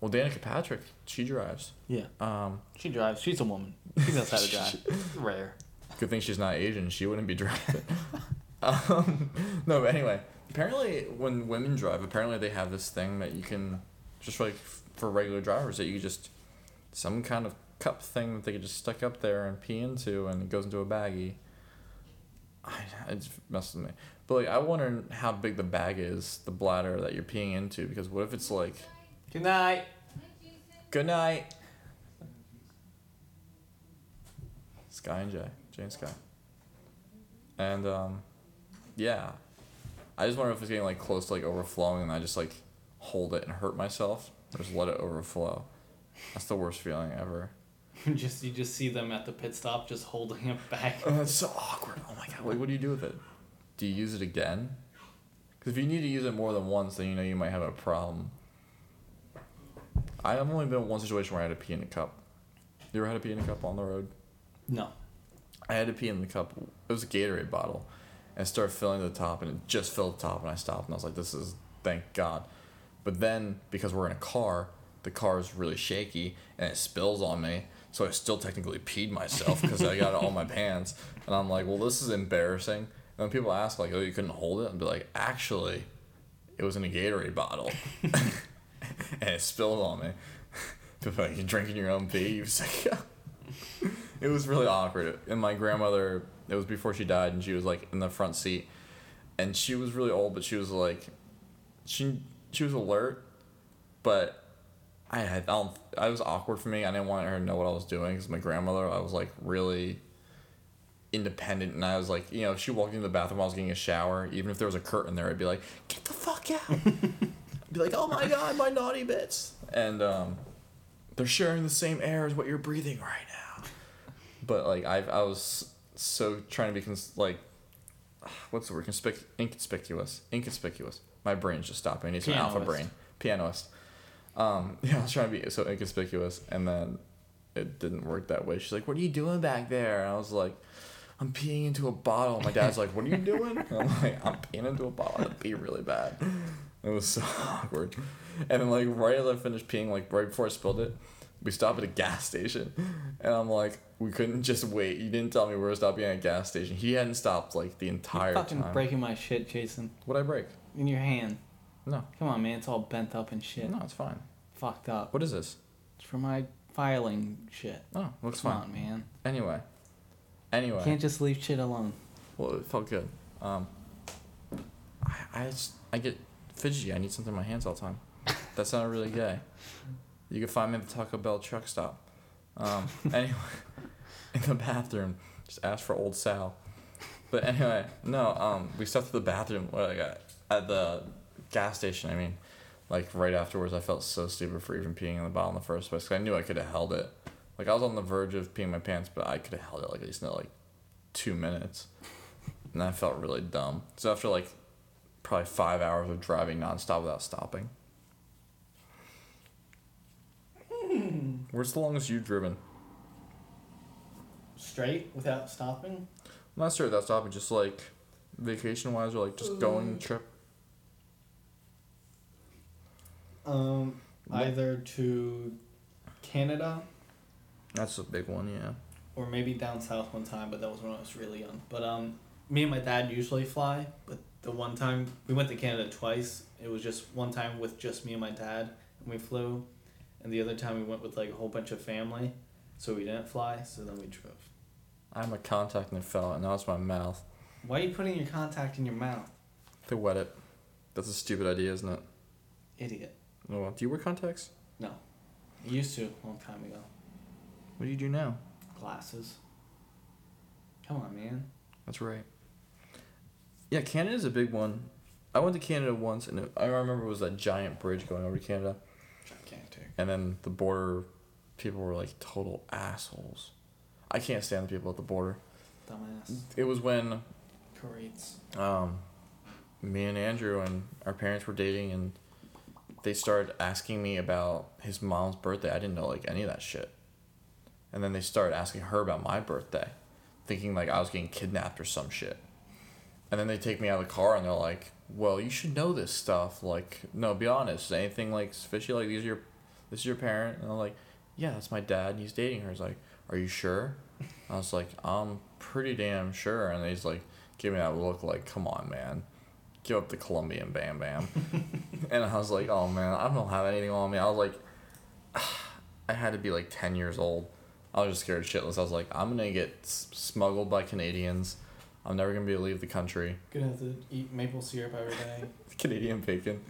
Well Danica Patrick, she drives. Yeah. Um She drives. She's a woman. She knows how to drive. Rare. good thing she's not Asian, she wouldn't be driving. um no, but anyway. Apparently when women drive, apparently they have this thing that you can just like for regular drivers that you just some kind of cup thing that they could just stick up there and pee into and it goes into a baggie. I it's messes with me. But like I wonder how big the bag is, the bladder that you're peeing into, because what if it's like Good night. Good night. Sky and Jay, Jay and Sky. And um, yeah, I just wonder if it's getting like close to like overflowing, and I just like hold it and hurt myself, or just let it overflow. That's the worst feeling ever. just you just see them at the pit stop just holding it back. Oh, that's so awkward. Oh my god. Like, what do you do with it? Do you use it again? Because if you need to use it more than once, then you know you might have a problem. I've only been in one situation where I had to pee in a cup. You ever had to pee in a cup on the road? No. I had to pee in the cup. It was a Gatorade bottle, and it started filling to the top, and it just filled the top, and I stopped, and I was like, "This is thank God." But then because we're in a car, the car is really shaky, and it spills on me. So I still technically peed myself because I got it on my pants, and I'm like, "Well, this is embarrassing." And when people ask like, "Oh, you couldn't hold it," I'd be like, "Actually, it was in a Gatorade bottle, and it spilled on me." People are like, you're drinking your own pee? You yeah. It was really awkward. And my grandmother, it was before she died, and she was like in the front seat, and she was really old, but she was like, she she was alert, but I had I don't I was awkward for me. I didn't want her to know what I was doing because my grandmother, I was like really independent, and I was like, you know, if she walked into the bathroom while I was getting a shower, even if there was a curtain there, I'd be like, get the fuck out. I'd be like, oh my god, my naughty bits, and um, they're sharing the same air as what you're breathing right now. But like I I was so trying to be cons- like, what's the word? Conspic- inconspicuous. Inconspicuous. My brain's just stopping. I need some alpha brain. Pianist. Um, yeah, I was trying to be so inconspicuous, and then it didn't work that way. She's like, "What are you doing back there?" And I was like, "I'm peeing into a bottle." My dad's like, "What are you doing?" And I'm like, "I'm peeing into a bottle. I pee really bad." It was so awkward. And then like right as I finished peeing, like right before I spilled it, we stopped at a gas station, and I'm like, "We couldn't just wait. You didn't tell me we were stopping at a gas station. He hadn't stopped like the entire You're fucking time." breaking my shit, Jason. What I break? In your hand. No, Come on, man. It's all bent up and shit. no, it's fine. Fucked up. What is this? It's for my filing shit. Oh, looks Come fine. on, man. Anyway. Anyway. Can't just leave shit alone. Well, it felt good. Um, I, I, just, I get fidgety. I need something in my hands all the time. That sounded really gay. You can find me at the Taco Bell truck stop. Um, anyway, in the bathroom, just ask for old Sal. But anyway, no. Um, we stepped to the bathroom. Got at the gas station. I mean, like right afterwards, I felt so stupid for even peeing in the bottle in the first place. 'cause I knew I could have held it. Like I was on the verge of peeing my pants, but I could have held it like at least another like two minutes. And I felt really dumb. So after like probably five hours of driving nonstop without stopping. Where's the longest you've driven? Straight without stopping? Not sure without stopping, just like vacation wise or like just going trip. Um, What- either to Canada That's a big one, yeah. or maybe down south one time, but that was when I was really young. But um, me and my dad usually fly, but the one time we went to Canada twice, it was just one time with just me and my dad, and we flew, and the other time we went with like a whole bunch of family, so we didn't fly. So then we drove. I had my contact and it fell, and now was my mouth. Why are you putting your contact in your mouth, To wet it. That's a stupid idea, isn't it? idiot? Oh, do you wear contacts? No, I used to a long time ago. What do you do now? Glasses. Come on, man. That's right. Yeah, Canada's a big one. I went to Canada once, and I remember it was that giant bridge going over to Canada, Gigantic. and then the border people were like total assholes. I can't stand the people at the border. Dumbass. It was when Greats. um, me and Andrew and our parents were dating, and they started asking me about his mom's birthday. I didn't know like any of that shit. And then they started asking her about my birthday, thinking like I was getting kidnapped or some shit. And then they take me out of the car and they're like, "Well, you should know this stuff. Like, no, be honest. Anything like fishy, like these are your, this is your parent." And I'm like, "Yeah, that's my dad. And he's dating her." He's like, "Are you sure?" I was like, "I'm pretty damn sure." And he's like, give me that look like, "Come on, man." Give up the Colombian Bam Bam. and I was like, oh man, I don't have anything on me. I was like, I had to be like 10 years old. I was just scared shitless. I was like, I'm going to get s- smuggled by Canadians. I'm never going to be able to leave the country. Gonna have to eat maple syrup every day. Canadian bacon.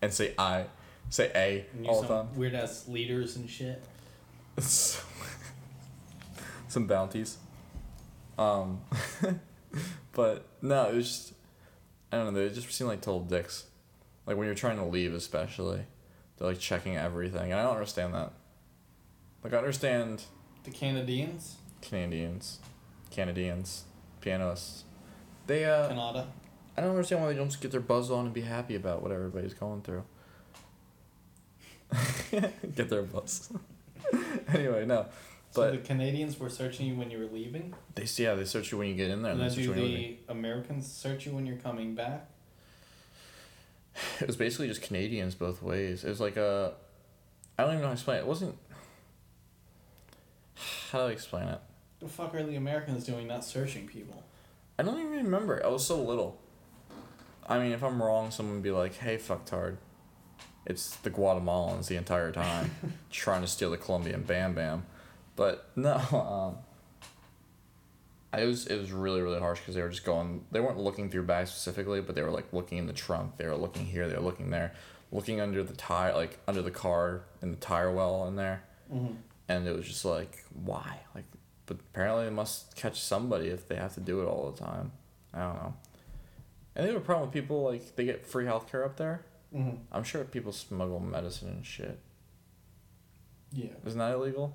And say I. Say A And all the time. weird ass leaders and shit. Some Mounties. Um, but no, it was just, I don't know, they just seem like total dicks. Like when you're trying to leave, especially. They're like checking everything. And I don't understand that. Like, I understand The Canadians, Canadians, Canadians, pianists. They, uh, Canada. I don't understand why they don't just get their buzz on and be happy about what everybody's going through. get their buzz. anyway, no. So But the Canadians were searching you when you were leaving, they yeah, they search you when you get in there and and, do you when you the Americans search you when you're coming back? It was basically just Canadians both ways. It was like a I don't even know how to explain it. It wasn't how do I explain it? The fuck are the Americans doing not searching people? I don't even remember. I was so little. I mean, if I'm wrong, someone would be like, "Hey, fucktard." It's the Guatemalans the entire time trying to steal the Colombian Bam Bam, but no. Um, I it was it was really really harsh because they were just going. They weren't looking through bags specifically, but they were like looking in the trunk. They were looking here. They were looking there, looking under the tire, like under the car in the tire well in there, Mm-hmm. and it was just like why like. But apparently they must catch somebody if they have to do it all the time. I don't know. And they have a problem with people like they get free healthcare up there. Mm-hmm. I'm sure people smuggle medicine and shit. Yeah. Isn't that illegal?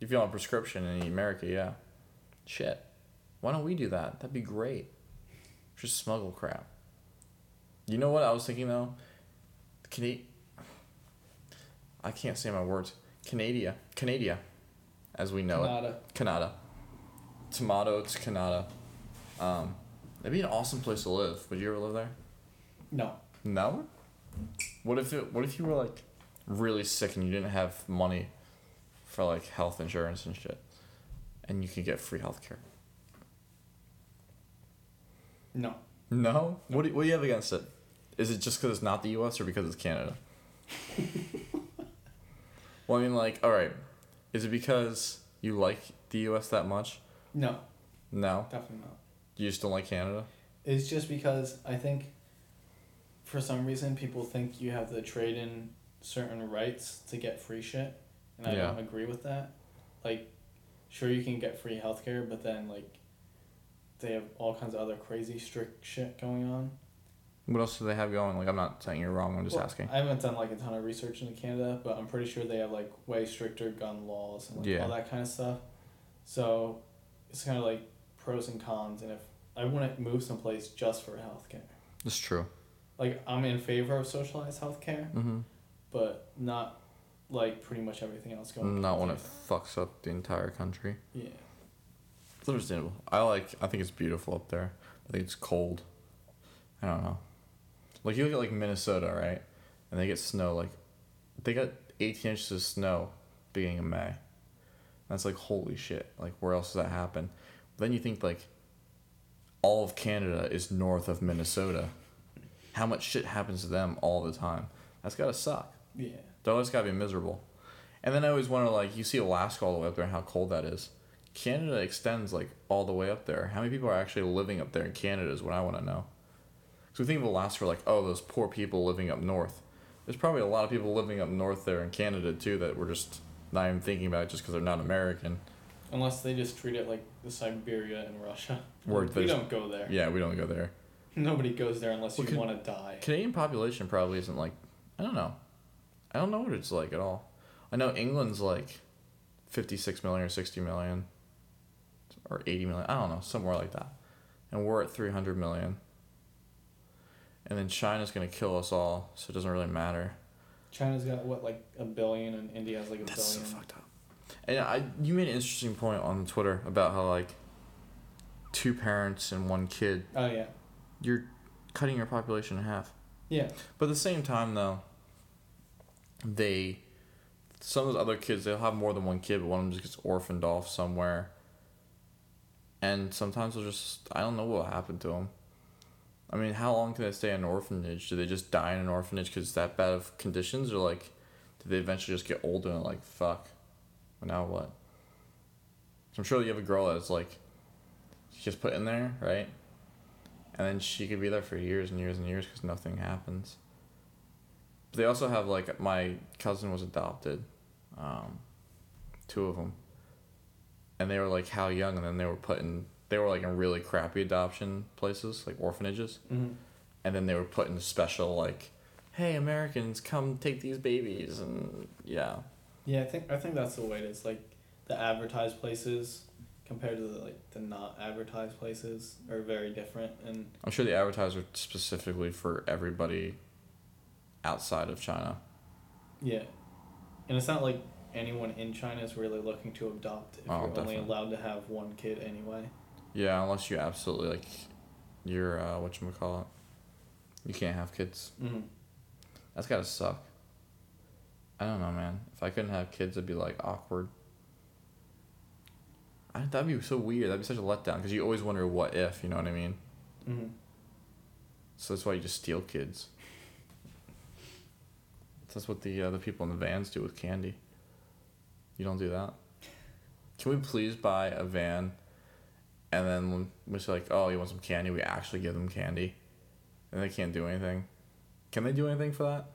If you want a prescription in America, yeah. Shit. Why don't we do that? That'd be great. Just smuggle crap. You know what I was thinking though? Cana- I can't say my words. Canada. Canada. As we know it. Canada. Canada. Tomato to Canada. Um, that'd be an awesome place to live. Would you ever live there? No. No. What if it? What if you were like really sick and you didn't have money for like health insurance and shit, and you could get free health healthcare? No. No. What do, What do you have against it? Is it just because it's not the U.S. or because it's Canada? well, I mean, like, all right. Is it because you like the U.S. that much? No. No. Definitely not. You just don't like Canada. It's just because I think for some reason people think you have to trade in certain rights to get free shit. And I Yeah. don't agree with that. Like, sure you can get free healthcare, but then like they have all kinds of other crazy strict shit going on. What else do they have going? Like, I'm not saying you're wrong. I'm just Well, asking. I haven't done like a ton of research into Canada, but I'm pretty sure they have like way stricter gun laws and like Yeah. all that kind of stuff. So it's kind of like pros and cons, and if I wouldn't move someplace just for healthcare. That's true. Like I'm in favor of socialized healthcare, Mm-hmm. but not like pretty much everything else going. Not when it fucks up the entire country. Yeah. It's understandable. I like. I think it's beautiful up there. I think it's cold. I don't know. Like you look at like Minnesota, right? And they get snow. Like they got eighteen inches of snow beginning of May. That's like holy shit. Like where else does that happen? Then you think like all of Canada is north of Minnesota. How much shit happens to them all the time? That's gotta suck. Yeah. That always gotta be miserable. And then I always wonder, like, you see Alaska all the way up there and how cold that is. Canada extends like all the way up there. How many people are actually living up there in Canada is what I want to know. Because we think of Alaska like, oh, those poor people living up north. There's probably a lot of people living up north there in Canada too that we're just not even thinking about it just because they're not American. Unless they just treat it like the Siberia in Russia. Where we don't go there. Yeah, we don't go there. Nobody goes there unless Well, you want to die. Canadian population probably isn't like, I don't know. I don't know what it's like at all. I know England's like 56 million or 60 million or 80 million. I don't know, somewhere like that. And we're at 300 million. And then China's going to kill us all, so it doesn't really matter. China's got what like a billion, and India has like a That's so billion. fucked up. And I, you made an interesting point on Twitter about how like two parents and one kid, oh yeah. you're cutting your population in half. Yeah. But at the same time, though, they some of those other kids they'll have more than one kid, but one of them just gets orphaned off somewhere. And sometimes they'll just I don't know what happened to them. I mean, how long can they stay in an orphanage? Do they just die in an orphanage because it's that bad of conditions, or like, do they eventually just get older and like fuck? Now what? So I'm sure you have a girl that's like, she gets put in there, right? and then she could be there for years and years and years because nothing happens. But they also have like my cousin was adopted, um, two of them, and they were like how young, and then they were put in they were like in really crappy adoption places like orphanages, Mm-hmm. and then they were put in special like, hey Americans come take these babies and yeah Yeah, I think I think that's the way it is. Like the advertised places compared to the like the not advertised places are very different and I'm sure the advertiser specifically for everybody outside of China. yeah. And it's not like anyone in China is really looking to adopt if Oh, you're definitely. only allowed to have one kid anyway. Yeah, unless you absolutely like, you're uh, what you call it. You can't have kids. Mm-hmm. That's gotta suck. I don't know, man. If I couldn't have kids, it'd be like awkward. I, that'd be so weird. That'd be such a letdown because you always wonder what if. You know what I mean? Mm-hmm. So that's why you just steal kids. That's what the uh, the people in the vans do with candy. You don't do that. Can we please buy a van, and then we say like, oh, you want some candy? We actually give them candy, and they can't do anything. Can they do anything for that?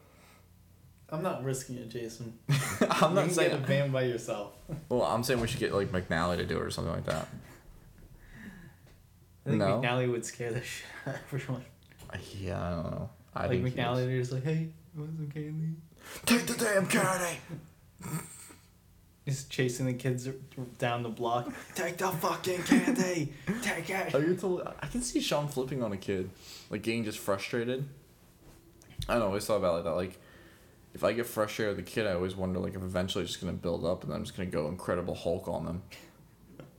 I'm not risking it, Jason. I'm you not can saying. get a van by yourself. Well, I'm saying we should get like McNally to do it or something like that. I think No. McNally would scare the shit out of everyone. Yeah, I don't know. I like think McNally, they're just like, hey, you want some candy? Take the damn candy. He's chasing the kids down the block. Take the fucking candy. Take it. Oh, you're totally. I can see Sean flipping on a kid, like getting just frustrated. I don't know. I always thought about it like that. Like, if I get frustrated with a kid, I always wonder like if eventually it's just gonna build up and then I'm just gonna go Incredible Hulk on them,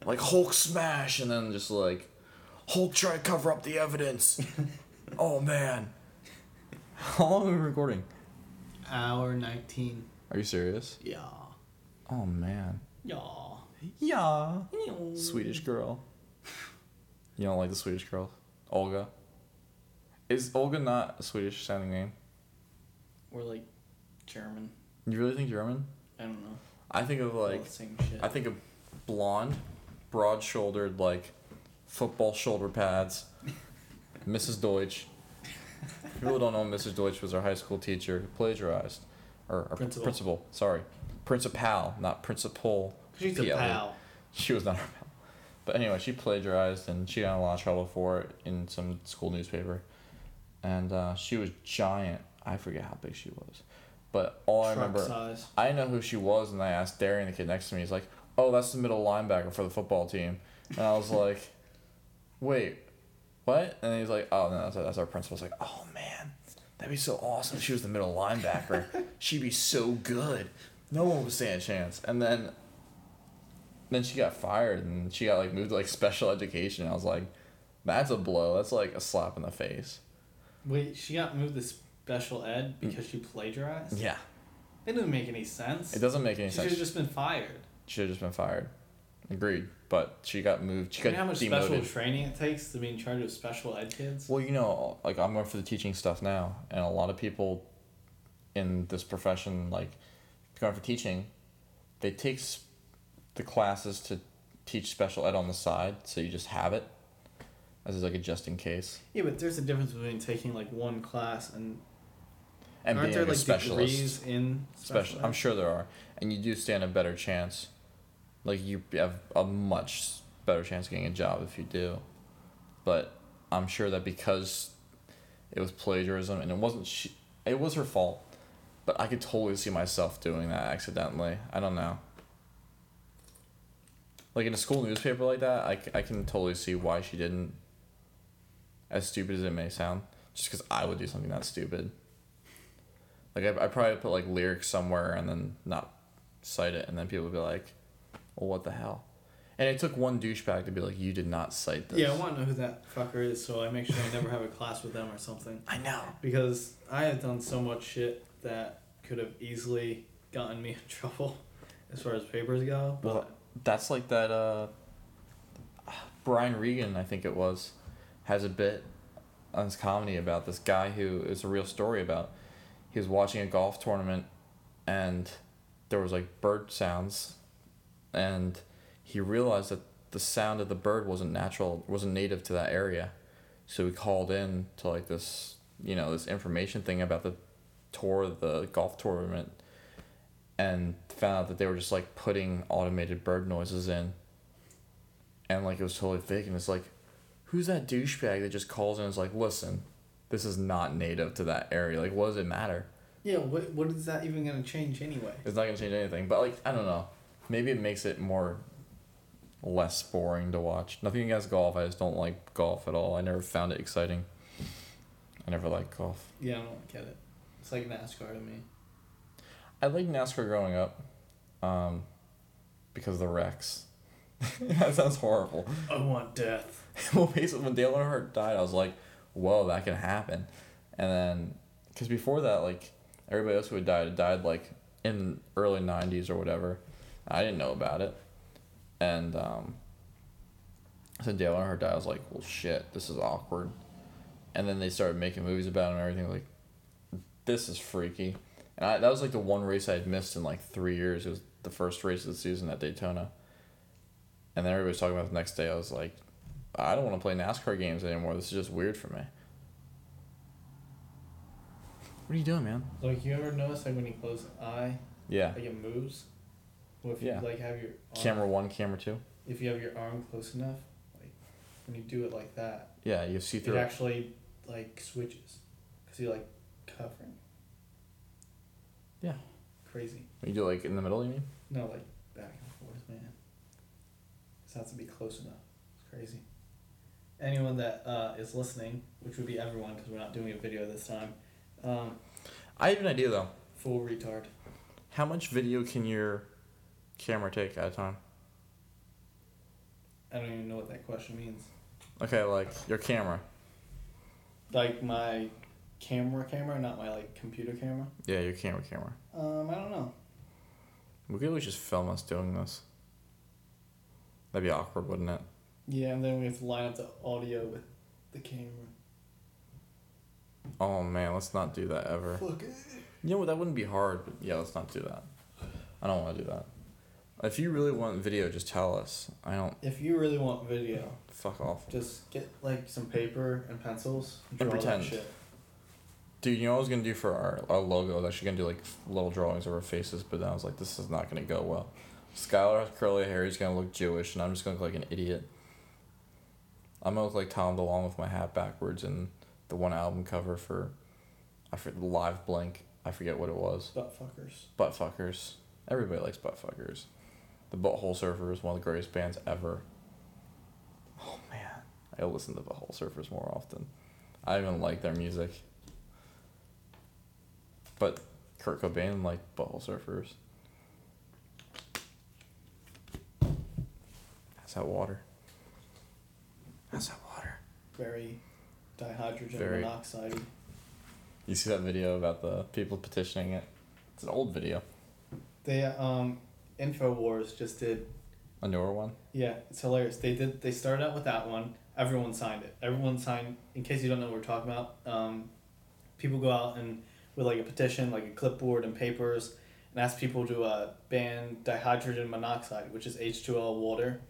like Hulk smash, and then just like Hulk try to cover up the evidence. oh man. How long are we recording? Hour 19. Are you serious? Yeah. Oh man. Yeah. Yeah. Swedish girl. You don't like the Swedish girl? Olga? Is Olga not a Swedish sounding name? Or like German. You really think German? I don't know. I think of All like the same shit. I think of blonde, broad shouldered like football shoulder pads. Mrs. Deutsch. People don't know Mrs. Deutsch was our high school teacher who plagiarized. Or our Principal. principal. Sorry. Principal, not principal. She's a pal. She was not our pal. But anyway, she plagiarized and she got in a lot of trouble for it in some school newspaper. And uh, she was giant. I forget how big she was. But all I remember, size. I know who she was, and I asked Darian, the kid next to me. He's like, "Oh, that's the middle linebacker for the football team," and I was like, "Wait, what?" And he's like, "Oh no, that's, that's our principal." I was like, "Oh man, that'd be so awesome. if She was the middle linebacker. She'd be so good. No one was stand a chance." And then, then she got fired, and she got like moved to like special education. I was like, "That's a blow. That's like a slap in the face." Wait, she got moved to special ed mm. because she plagiarized? Yeah, It didn't make any sense. it doesn't make any She sense. She should have just been fired. She should have just been fired. Agreed. But she got moved. She You got know how much demoted. special training it takes to be in charge of special ed kids? Well, you know, like I'm going for the teaching stuff now, and a lot of people in this profession, like going for teaching, they take s- the classes to teach special ed on the side, so you just have it as is like a just in case, Yeah, but there's a difference between taking like one class and, and aren't being there like a like specialist. degrees in Special, special? I'm sure there are, and you do stand a better chance. Like you have a much better chance of getting a job if you do, but I'm sure that because it was plagiarism and it wasn't she, it was her fault, but I could totally see myself doing that accidentally. I don't know. Like in a school newspaper like that, I, I can totally see why she didn't. As stupid as it may sound, just because I would do something that stupid. Like I I probably put like lyrics somewhere and then not cite it, and then people would be like, "Well, what the hell?" And it took one douchebag to be like, "You did not cite this." Yeah, I want to know who that fucker is, so I make sure I never have a class with them or something. I know. Because I have done so much shit that could have easily gotten me in trouble, as far as papers go. But Well, that's like that. Uh, Brian Regan, I think it was, has a bit on his comedy about this guy who is a real story about. He was watching a golf tournament, and there was like bird sounds, and he realized that the sound of the bird wasn't natural, wasn't native to that area, so he called in to like this, you know, this information thing about the tour the golf tournament and found out that they were just like putting automated bird noises in. And like it was totally fake and it's like who's that douchebag that just calls and is like listen this is not native to that area. Like what does it matter? Yeah, what what is that even gonna change anyway? it's not gonna change anything but like i don't know. Maybe it makes it more less boring to watch. Nothing against golf i just don't like golf at all. I never found it exciting. I never liked golf. Yeah, I don't get it. It's like NASCAR to me. I liked NASCAR growing up, um, because of the wrecks. that sounds horrible. I want death. well, basically, when Dale Earnhardt died, I was like, "Whoa, that can happen." And then, because before that, like everybody else who had died had died like in early '90s or whatever. I didn't know about it, and um, so Dale Earnhardt died. I was like, "Well, shit, this is awkward." And then they started making movies about him and everything. Like, this is freaky. And I, that was like the one race I had missed in like three years. It was the first race of the season at Daytona. And then everybody's talking about it the next day. I was like, I don't want to play NASCAR games anymore. This is just weird for me. What are you doing, man? Like you ever notice like when you close an eye, Yeah. like it moves? Well, if Yeah. you like have your arm, Camera one, camera two. if you have your arm close enough, like when you do it like that, Yeah, you see it through it. actually like switches, cause you like covering. Yeah. Crazy. You do it, like in the middle, you mean? No, like back and forth, man. This has to be close enough. It's crazy. Anyone that uh, is listening, which would be everyone because we're not doing a video this time, um, I have an idea though. full retard. How much video can your camera take at a time? I don't even know what that question means. Okay, like your camera. Like my camera camera, not my like computer camera. Yeah, your camera camera. Um, I don't know. We could always just film us doing this. That'd be awkward, wouldn't it? Yeah, and then we have to line up the audio with the camera. Oh man, let's not do that ever. Fuck it. You know what? That wouldn't be hard, but yeah, let's not do that. I don't want to do that. If you really want video, just tell us. I don't. If you really want video, Fuck off. just get like some paper and pencils. And draw that pretend. Shit. Dude, you know what I was gonna do for our, our logo? I was actually gonna do like little drawings of our faces, but then I was like, this is not gonna go well. Skylar has curly hair, he's gonna look Jewish, and I'm just gonna look like an idiot. I'm gonna look like Tom DeLonge with my hat backwards and the one album cover for, I forget, Live blank. I forget what it was. Butt fuckers. Butt Fuckers. Everybody likes Butt Fuckers. The Butthole Surfers, one of the greatest bands ever. Oh man, I listen to Butthole Surfers more often. I even like their music. But Kurt Cobain like Butthole Surfers. How's that water? How's that water? Very dihydrogen Very- monoxide. You see that video about the people petitioning it? It's an old video. They um, Infowars just did. A newer one. Yeah, it's hilarious. They did. They started out with that one. Everyone signed it. Everyone signed. In case you don't know what we're talking about, um, people go out and with like a petition, like a clipboard and papers, and ask people to uh, ban dihydrogen monoxide, which is H two O water,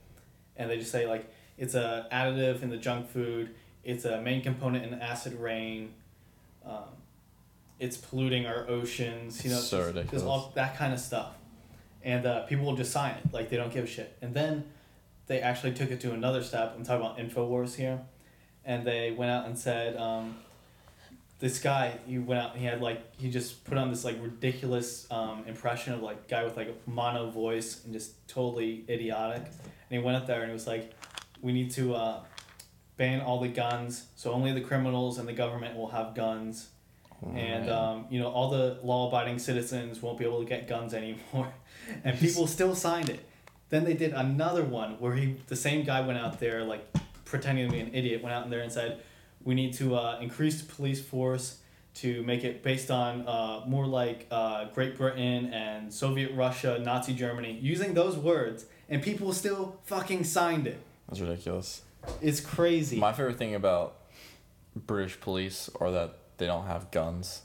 and they just say like it's a additive in the junk food. It's a main component in acid rain. Um, it's polluting our oceans. You know, So just, just all that kind of stuff, and uh, people will just sign it like they don't give a shit. And then they actually took it to another step. I'm talking about Infowars here, and they went out and said, um, this guy he went out. He had like he just put on this like ridiculous um, impression of like guy with like a mono voice and just totally idiotic. And he went up there and he was like, we need to uh, ban all the guns, so only the criminals and the government will have guns and um, you know all the law-abiding citizens won't be able to get guns anymore and people still signed it then they did another one where he the same guy went out there like pretending to be an idiot went out in there and said we need to uh, increase the police force to make it based on uh, more like uh, great britain and soviet russia nazi germany using those words and people still fucking signed it That's ridiculous. it's crazy My favorite thing about British police are that they don't have guns.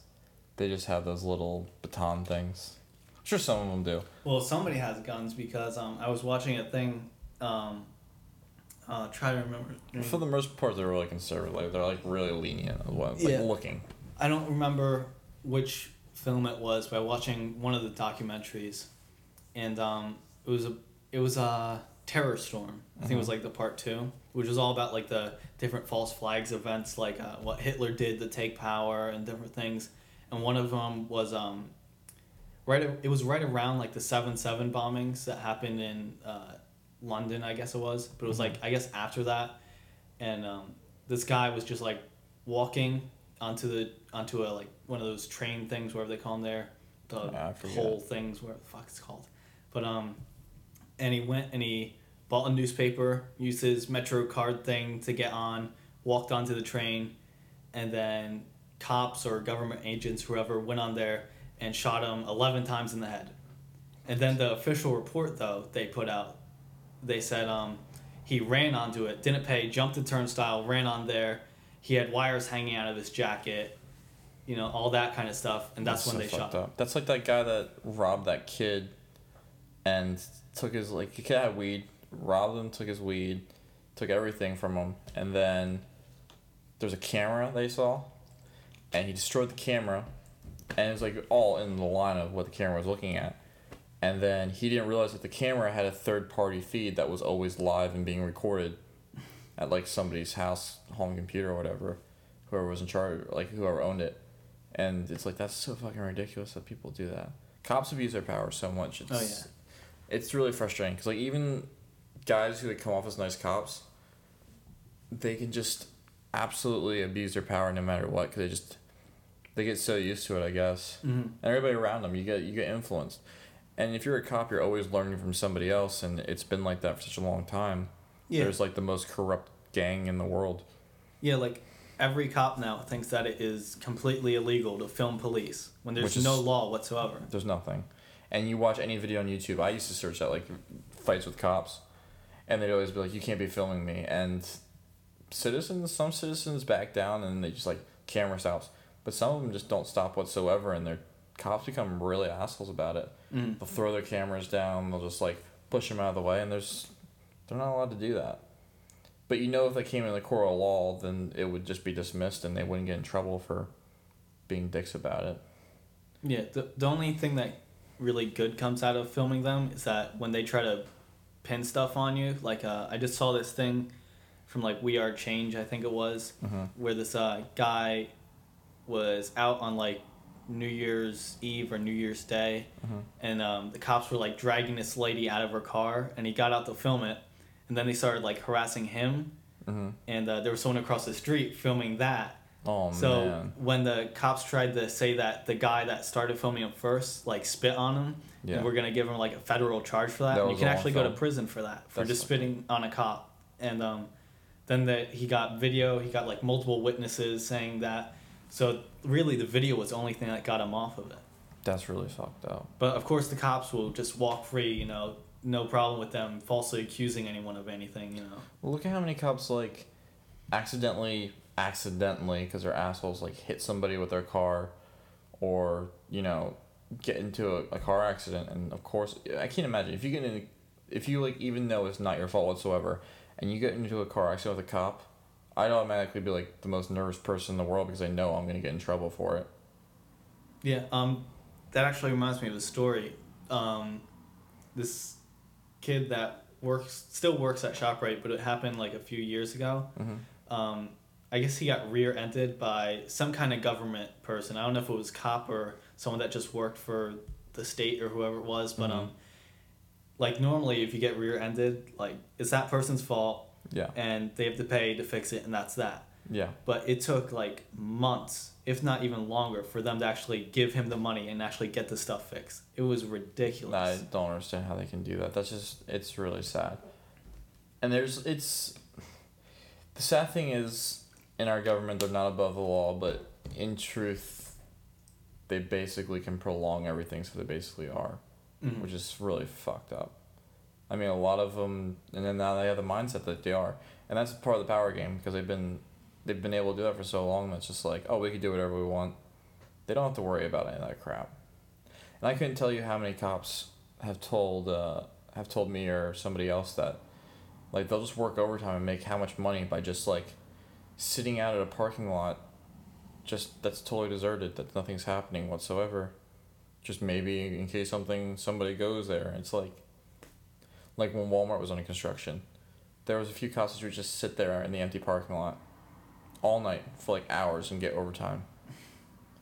They just have those little baton things. I'm sure some of them do. Well, somebody has guns because um, I was watching a thing. Um, uh, try to remember. For the most part, they're really conservative. Like, they're like really lenient well. Like Yeah. looking. I don't remember which film it was, but watching one of the documentaries, and um, it was a it was a TerrorStorm. I think it was like the part two, which was all about like the different false flags events, like uh, what Hitler did to take power and different things. And one of them was um, right. It was right around like the seven seven bombings that happened in uh, London, I guess it was. But it was like I guess after that, and um, this guy was just like walking onto the onto a like one of those train things, whatever they call them there, the whole things, whatever the fuck it's called. But um, and he went and he bought a newspaper, used his Metro card thing to get on, walked onto the train, and then cops or government agents, whoever, went on there and shot him 11 times in the head. And then the official report, though, they put out, they said um, he ran onto it, didn't pay, jumped the turnstile, ran on there. He had wires hanging out of his jacket, you know, all that kind of stuff. And that's, when so they shot him. up. That's like that guy that robbed that kid and took his, like, the kid had weed, robbed him, took his weed, took everything from him, and then there's a camera they saw, and he destroyed the camera, and it was like all in the line of what the camera was looking at. And then he didn't realize that the camera had a third party feed that was always live and being recorded at like somebody's house, home computer or whatever, whoever was in charge, like whoever owned it. And it's like that's so fucking ridiculous that people do that. Cops abuse their power so much. It's, Oh, yeah. it's really frustrating because like even guys who like, come off as nice cops, they can just absolutely abuse their power no matter what because they just they get so used to it, I guess. Mm-hmm. And everybody around them, you get you get influenced. And if you're a cop, you're always learning from somebody else, and it's been like that for such a long time. Yeah. There's like the most corrupt gang in the world. Yeah, like every cop now thinks that it is completely illegal to film police when there's is- no law whatsoever. There's nothing. And you watch any video on YouTube. I used to search that like fights with cops, and they'd always be like, "You can't be filming me." And citizens, some citizens back down, and they just like camera stops. But some of them just don't stop whatsoever, and their cops become really assholes about it. Mm. They'll throw their cameras down. They'll just like push them out of the way, and there's they're not allowed to do that. But you know, if they came in the court of law, then it would just be dismissed, and they wouldn't get in trouble for being dicks about it. Yeah, the, the only thing that really good comes out of filming them is that when they try to pin stuff on you, like uh, I just saw this thing from like We Are Change, I think it was, where this uh, guy was out on like New Year's Eve or New Year's Day, and um, the cops were like dragging this lady out of her car, and he got out to film it, and then they started like harassing him, Mm-hmm. and uh, there was someone across the street filming that. Oh So man. when the cops tried to say that the guy that started filming him first like spit on him, Yeah. and we're gonna give him like a federal charge for that, That and you can all actually go to prison for that for That's just spitting on a cop. And um, then the, he got video. He got like multiple witnesses saying that. So really, the video was the only thing that got him off of it. That's really fucked up. But of course, the cops will just walk free. You know, no problem with them falsely accusing anyone of anything. You know. Well, look at how many cops like accidentally, accidentally, because they're assholes, like hit somebody with their car, or you know, get into a, a car accident. And of course, I can't imagine if you get in, if you like even know it's not your fault whatsoever, and you get into a car accident with a cop, I'd automatically be like the most nervous person in the world because I know I'm gonna get in trouble for it. Yeah, um, that actually reminds me of a story. Um, this kid that works still works at Shoprite, but it happened like a few years ago. Mhm. Um, I guess he got rear-ended by some kind of government person. I don't know if it was cop or someone that just worked for the state or whoever it was, but um, like normally if you get rear-ended, like it's that person's fault, Yeah, and they have to pay to fix it, and that's that yeah. but it took like months, if not even longer, for them to actually give him the money and actually get the stuff fixed. It was ridiculous. I don't understand how they can do that. That's just it's really sad. And there's it's the sad thing is in our government they're not above the law, but in truth they basically can prolong everything so they basically are, Mhm. which is really fucked up. I mean, a lot of them, and then now they have the mindset that they are, and that's part of the power game because they've been they've been able to do that for so long. That's just like, oh, we can do whatever we want. They don't have to worry about any of that crap. And I couldn't tell you how many cops have told uh, have told me or somebody else that like they'll just work overtime and make how much money by just like sitting out at a parking lot just that's totally deserted that nothing's happening whatsoever just maybe in case something somebody goes there it's like like when walmart was under construction there was a few cops who would just sit there in the empty parking lot all night for like hours and get overtime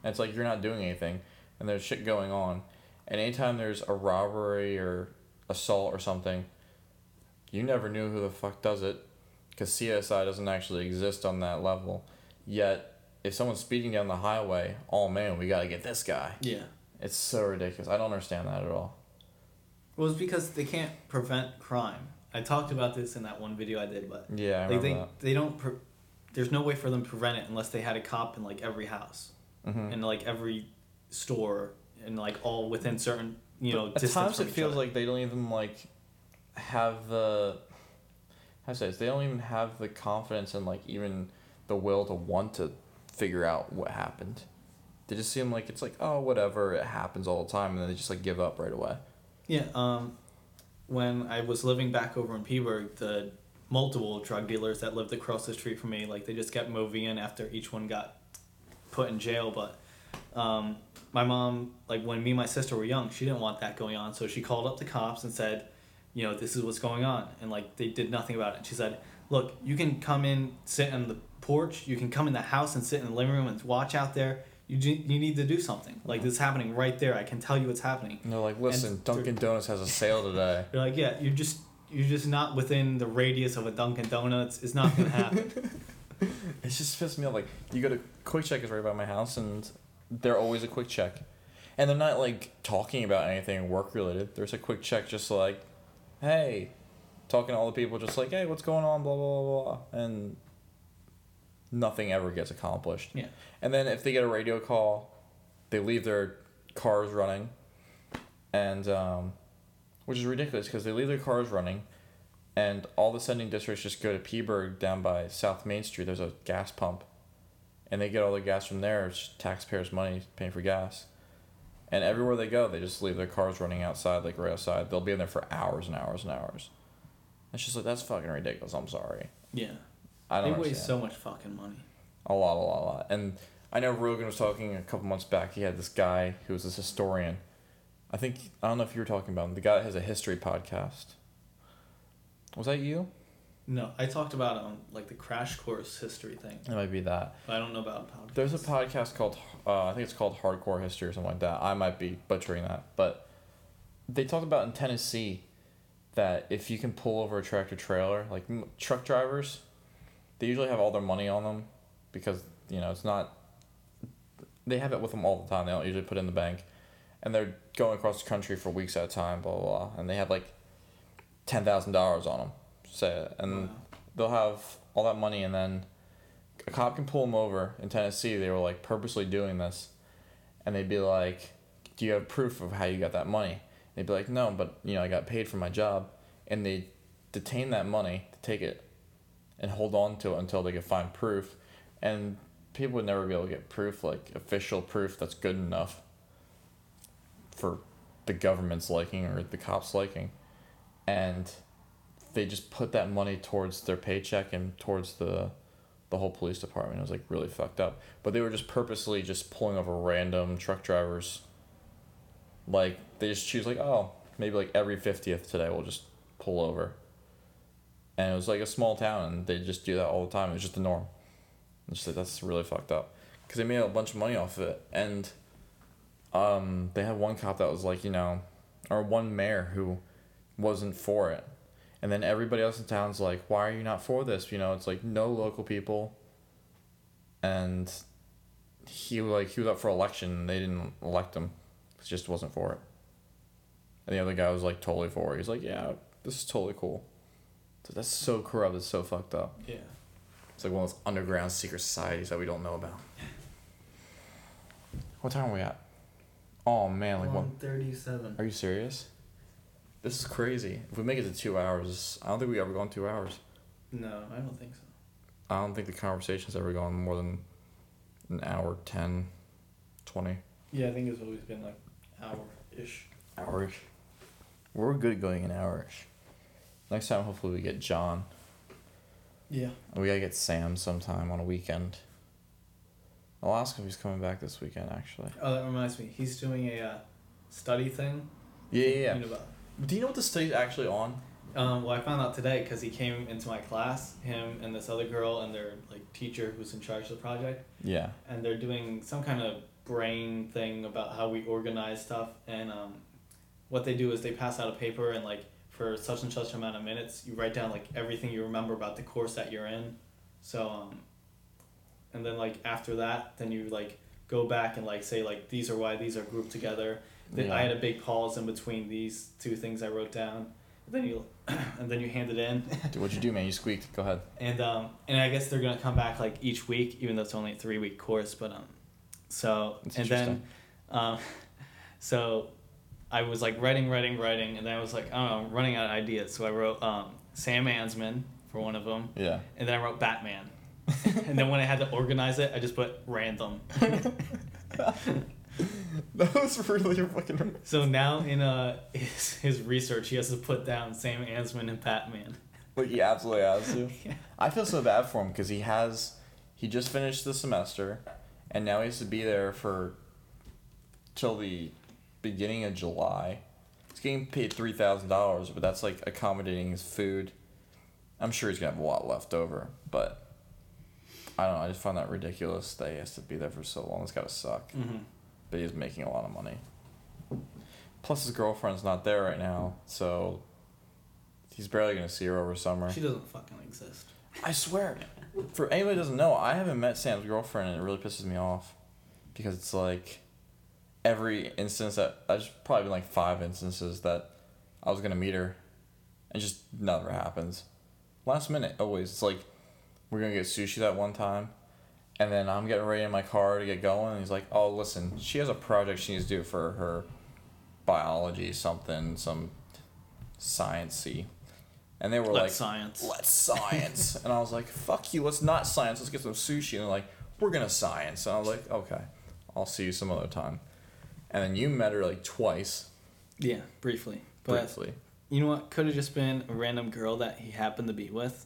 and it's like you're not doing anything and there's shit going on and anytime there's a robbery or assault or something you never knew who the fuck does it because CSI doesn't actually exist on that level. Yet, if someone's speeding down the highway, oh man, we gotta get this guy. yeah. It's so ridiculous. I don't understand that at all. Well, it's because they can't prevent crime. I talked about this in that one video I did, but Yeah, I like they that. they don't. Pre- there's no way for them to prevent it unless they had a cop in like every house Mhm. and like every store and like all within certain you know. At distance times, it feels other. like they don't even like have the how to say this. They don't even have the confidence and like even the will to want to figure out what happened. They just seem like it's like oh whatever it happens all the time and then they just like give up right away. Yeah, um, when I was living back over in Peterborough, the multiple drug dealers that lived across the street from me, like they just kept moving in after each one got put in jail. But um, my mom, like when me and my sister were young, she didn't want that going on, so she called up the cops and said, you know, this is what's going on, and like they did nothing about it. She said, look, you can come in, sit on the porch, you can come in the house and sit in the living room and watch out there. You you need to do something. Like this is happening right there. I can tell you it's happening. And they're like, listen, And Dunkin' Donuts has a sale today. You're like, yeah, you're just you're just not within the radius of a Dunkin' Donuts. It's not gonna happen. it just pissed me off. Like you go to QuickChek is right by my house, and they're always a QuickChek, and they're not like talking about anything work related. There's a QuickChek, just like, hey, talking to all the people, just like, hey, what's going on, blah blah blah, blah. and nothing ever gets accomplished. Yeah. And then if they get a radio call, they leave their cars running, and um, which is ridiculous because they leave their cars running, and all the sending districts just go to Peaburg down by South Main Street. There's a gas pump, and they get all the gas from there. It's taxpayers' money paying for gas, and everywhere they go, they just leave their cars running outside, like right outside. They'll be in there for hours and hours and hours. It's just like that's fucking ridiculous. I'm sorry. yeah. I don't They waste so much fucking money. A lot, a lot, a lot. And I know Rogan was talking a couple months back. He had this guy who was this historian. I think I don't know if you were talking about him. The guy that has a history podcast. Was that you? No, I talked about um like the crash course history thing. It might be that. But I don't know about podcasts. There's a podcast called uh, I think it's called Hardcore History or something like that. I might be butchering that, but they talked about in Tennessee that if you can pull over a tractor trailer, like m- truck drivers, they usually have all their money on them because you know it's not. They have it with them all the time. They don't usually put it in the bank, and they're going across the country for weeks at a time. Blah blah, blah. and they have like ten thousand dollars on them, say, and Wow. they'll have all that money, and then a cop can pull them over in Tennessee. They were like purposely doing this, and they'd be like, "Do you have proof of how you got that money?" they'd be like, "No, but you know I got paid for my job," and they detain that money to take it and hold on to it until they could find proof, and people would never be able to get proof like official proof that's good enough for the government's liking or the cops liking, and they just put that money towards their paycheck and towards the the whole police department. It was like really fucked up. But they were just purposely just pulling over random truck drivers. Like they just choose like, oh, maybe like every fiftieth today we'll just pull over. And it was like a small town and they just do that all the time. It was just the norm. It's just like that's really fucked up. Cause they made a bunch of money off of it. And um they had one cop that was like, you know, or one mayor who wasn't for it. And then everybody else in town's like, why are you not for this? You know, it's like no local people. And he like he was up for election and they didn't elect him. He just wasn't for it. And the other guy was like totally for it. He's like, yeah, this is totally cool. So that's so corrupt. It's so fucked up. Yeah. It's like one of those underground secret societies that we don't know about. What time are we at? Oh man, like one. thirty-seven. Are you serious? This is crazy. If we make it to two hours, I don't think we ever gone two hours. No, I don't think so. I don't think the conversation's ever gone more than an hour, 10, 20 Yeah, I think it's always been like hour-ish. hours. We're good at going an hour-ish. Next time, hopefully, we get John. Yeah. We gotta get Sam sometime on a weekend. I'll ask if he's coming back this weekend, actually. Oh, that reminds me. He's doing a uh, study thing. Yeah, yeah, yeah. Do you know what the study's actually on? Um, well, I found out today because he came into my class, him and this other girl and their like teacher who's in charge of the project, Yeah. and they're doing some kind of brain thing about how we organize stuff. And um, what they do is they pass out a paper and like for such and such amount of minutes, you write down like everything you remember about the course that you're in. So, um, and then like after that, then you like go back and like say like these are why these are grouped together. Then I had a big pause in between these two things I wrote down. And then you, and then you hand it in, Dude, what'd you do, man? You squeaked. Go ahead. and um, and I guess they're gonna come back like each week, even though it's only a three week course. But um, so That's and then, um, so I was like writing, writing, writing, and then I was like, I don't know, I'm running out of ideas. So I wrote um, Sam Ansman for one of them, Yeah. and then I wrote Batman. and then when I had to organize it, I just put random. that was really fucking. So now in uh his, his research, he has to put down Sam Ansman and Batman. Like he absolutely has to. Yeah. I feel so bad for him because he has, he just finished the semester, and now he has to be there for. Till the, beginning of July. He's getting paid three thousand dollars, but that's like accommodating his food. I'm sure he's gonna have a lot left over, but. I don't know. I just find that ridiculous that he has to be there for so long. It's gotta suck. Mm-hmm. But he's making a lot of money. Plus, his girlfriend's not there right now, so he's barely gonna see her over summer. She doesn't fucking exist. I swear. For anybody who doesn't know, I haven't met Sam's girlfriend, and it really pisses me off because it's like every instance that I just probably been like five instances that I was gonna meet her, and just never happens. Last minute, always. It's like we're gonna get sushi that one time, and then I'm getting ready in my car to get going, and he's like, "Oh, listen, she has a project she needs to do for her biology, something, some sciencey." And they were Let's like, science. let's science. and I was like, fuck you, let's not science, let's get some sushi. And they're like, we're gonna science. And I was like, okay, I'll see you some other time. And then you met her like twice, Yeah, briefly. But briefly. you know what? Could have just been a random girl that he happened to be with,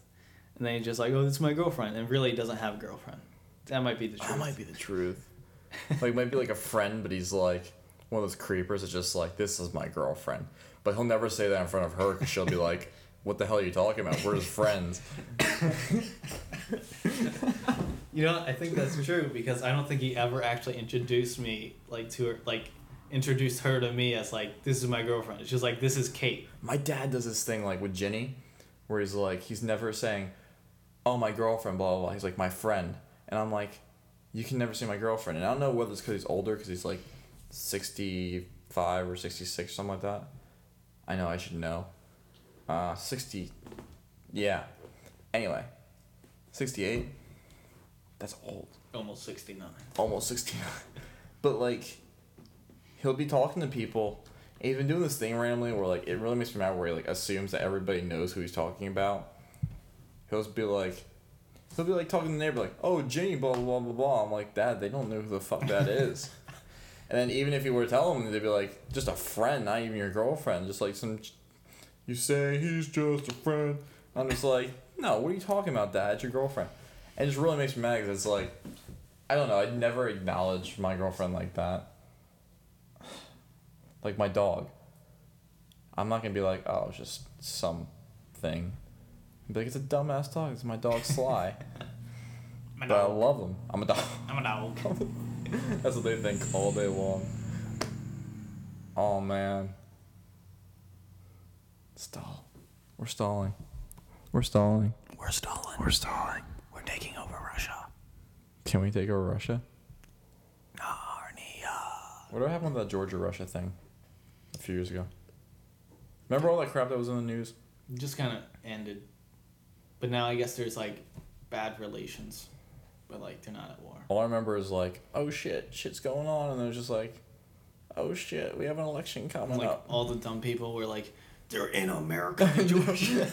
and then he's just like, "Oh, this is my girlfriend," and really doesn't have a girlfriend. That might be the truth. That might be the truth. like, might be like a friend, but he's like one of those creepers that's just like, this is my girlfriend. But he'll never say that in front of her because she'll be like, what the hell are you talking about? We're just friends. You know, I think that's true because I don't think he ever actually introduced me like to her, like introduced her to me as like this is my girlfriend. Just like this is Kate. My dad does this thing like with Jenny, where he's like, he's never saying, "Oh, my girlfriend," blah blah blah. He's like, "My friend," and I'm like, "You can never say my girlfriend." And I don't know whether it's because he's older, because he's like, sixty five or sixty six, something like that. I know I should know. Uh, sixty, yeah. Anyway, sixty eight. That's old. Almost sixty nine. almost 69 but like he'll be talking to people. And he's been doing this thing randomly where like it really makes me mad where he like assumes that everybody knows who he's talking about. He'll just be like he'll be like talking to the neighbor like oh jenny blah blah blah blah. Blah i'm like dad they don't know who the fuck that is. And then even if you were to tell them they'd be like just a friend not even your girlfriend just like some you say he's just a friend. I'm just like no what are you talking about dad? It's your girlfriend and it just really makes me mad because it's like I don't know. I'd never acknowledge my girlfriend like that. Like my dog. I'm not gonna be like, oh, it's just some thing. I'd be like, it's a dumbass dog. It's my dog Sly. I'm a but I love him. I'm a dog. I'm a dog. That's what they think all day long. Oh man. Stall. We're stalling. We're stalling. We're stalling. We're stalling. We're taking over Russia. Can we take over Russia? Narnia. What have on that Georgia Russia thing a few years ago? Remember all that crap that was in the news? Just kind of ended, but now I guess there's like bad relations, but like they're not at war. All I remember is like, oh shit, shit's going on, and then it was just like, oh shit, we have an election coming Like up. all the dumb people were like, they're in America, Georgia.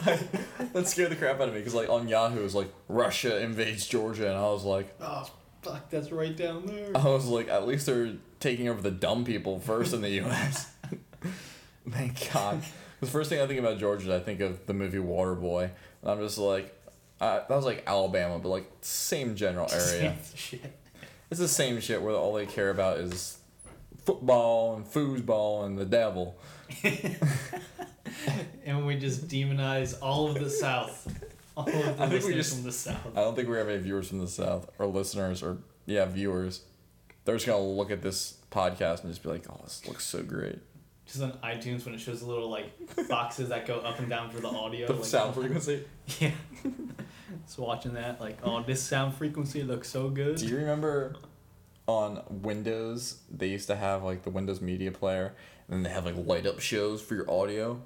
that scared the crap out of me because like on Yahoo it was like Russia invades Georgia, and I was like, oh fuck, that's right down there. I was like, at least they're taking over the dumb people first in the U.S. Thank God. The first thing I think about Georgia, is I think of the movie Waterboy. And I'm just like, uh, that was like Alabama, but like same general area. Shit. It's the same shit where all they care about is football and foosball and the devil. and we just demonize all of the South. All of the I listeners just- from the South. I don't think we have any viewers from the South or listeners or yeah viewers. They're just gonna look at this podcast and just be like, "Oh, this looks so great." Just on iTunes when it shows the little like boxes that go up and down for the audio. The like, sound frequency. Yeah. Just watching that, like, oh, this sound frequency looks so good. Do you remember on Windows they used to have like the Windows Media Player, and then they have like light up shows for your audio,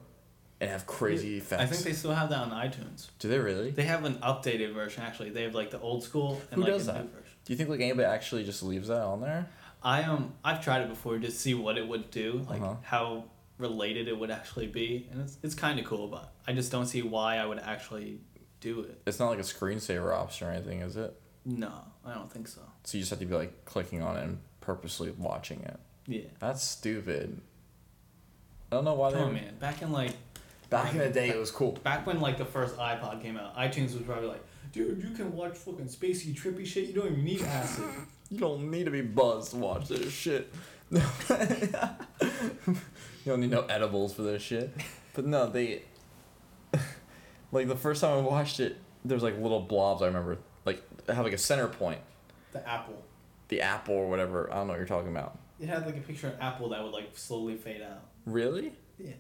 and have crazy effects. I think they still have that on iTunes. do. They really? They have an updated version actually. They have like the old school and Who like does a that? new version. Do you think like anybody actually just leaves that on there? I um I've tried it before to see what it would do, like Uh-huh. how related it would actually be, and it's it's kind of cool, but I just don't see why I would actually do it. It's not like a screensaver option or anything, is it? No, I don't think so. So you just have to be like clicking on it and purposely watching it. Yeah. That's stupid. I don't know why they. Oh man, back in like Back in the day, it was cool. back when like the first iPod came out, iTunes was probably like, dude, you can watch fucking spacey trippy shit. You don't even need acid. You don't need to be buzzed to watch this shit. you don't need no edibles for this shit. But no, they. Like the first time I watched it, there's like little blobs. I remember, like have like a center point, The apple. the apple or whatever. I don't know what you're talking about. It had like a picture of apple that would like slowly fade out. Really? Yeah.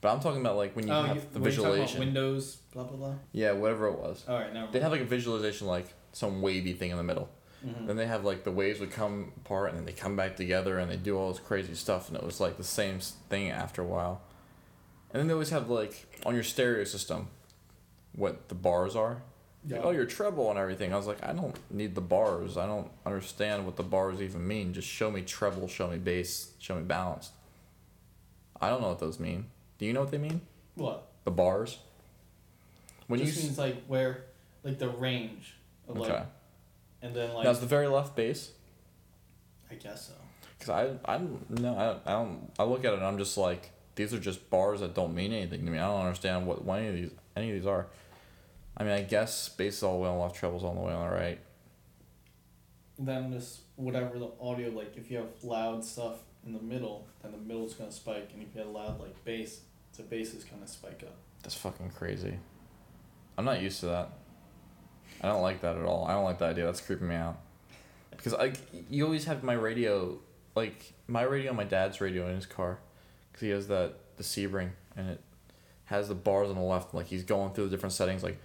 But I'm talking about like when you oh, have you, the when you're talking about visualization. Windows, blah blah blah. Yeah, whatever it was. All right, mind. They have like a visualization like some wavy thing in the middle. Mhm. Then they have like the waves would come apart and then they come back together and they do all this crazy stuff and it was like the same thing after a while. And then they always have like on your stereo system what the bars are. Like, Yeah. oh, your treble and everything. I was like, I don't need the bars. I don't understand what the bars even mean. Just show me treble, show me bass, show me balanced. I don't know what those mean. Do you know what they mean? What? The bars? When just you means like where, like the range of like, okay. and then like now is the very left base. I guess so. Cause I I don't no I don't, I don't I look at it and I'm just like these are just bars that don't mean anything to me. I don't understand what, what any of these any of these are. I mean I guess bass is all the way on the left, treble's all the way on the right. Then this whatever the audio like if you have loud stuff in the middle, then the middle's gonna spike, and if you have loud like bass, the bass is gonna spike up. That's fucking crazy. I'm not used to that. I don't like that at all. I don't like that idea. That's creeping me out. Because I, you always have my radio, like my radio, my dad's radio in his car, because he has that the Sebring, and it has the bars on the left. Like he's going through the different settings, like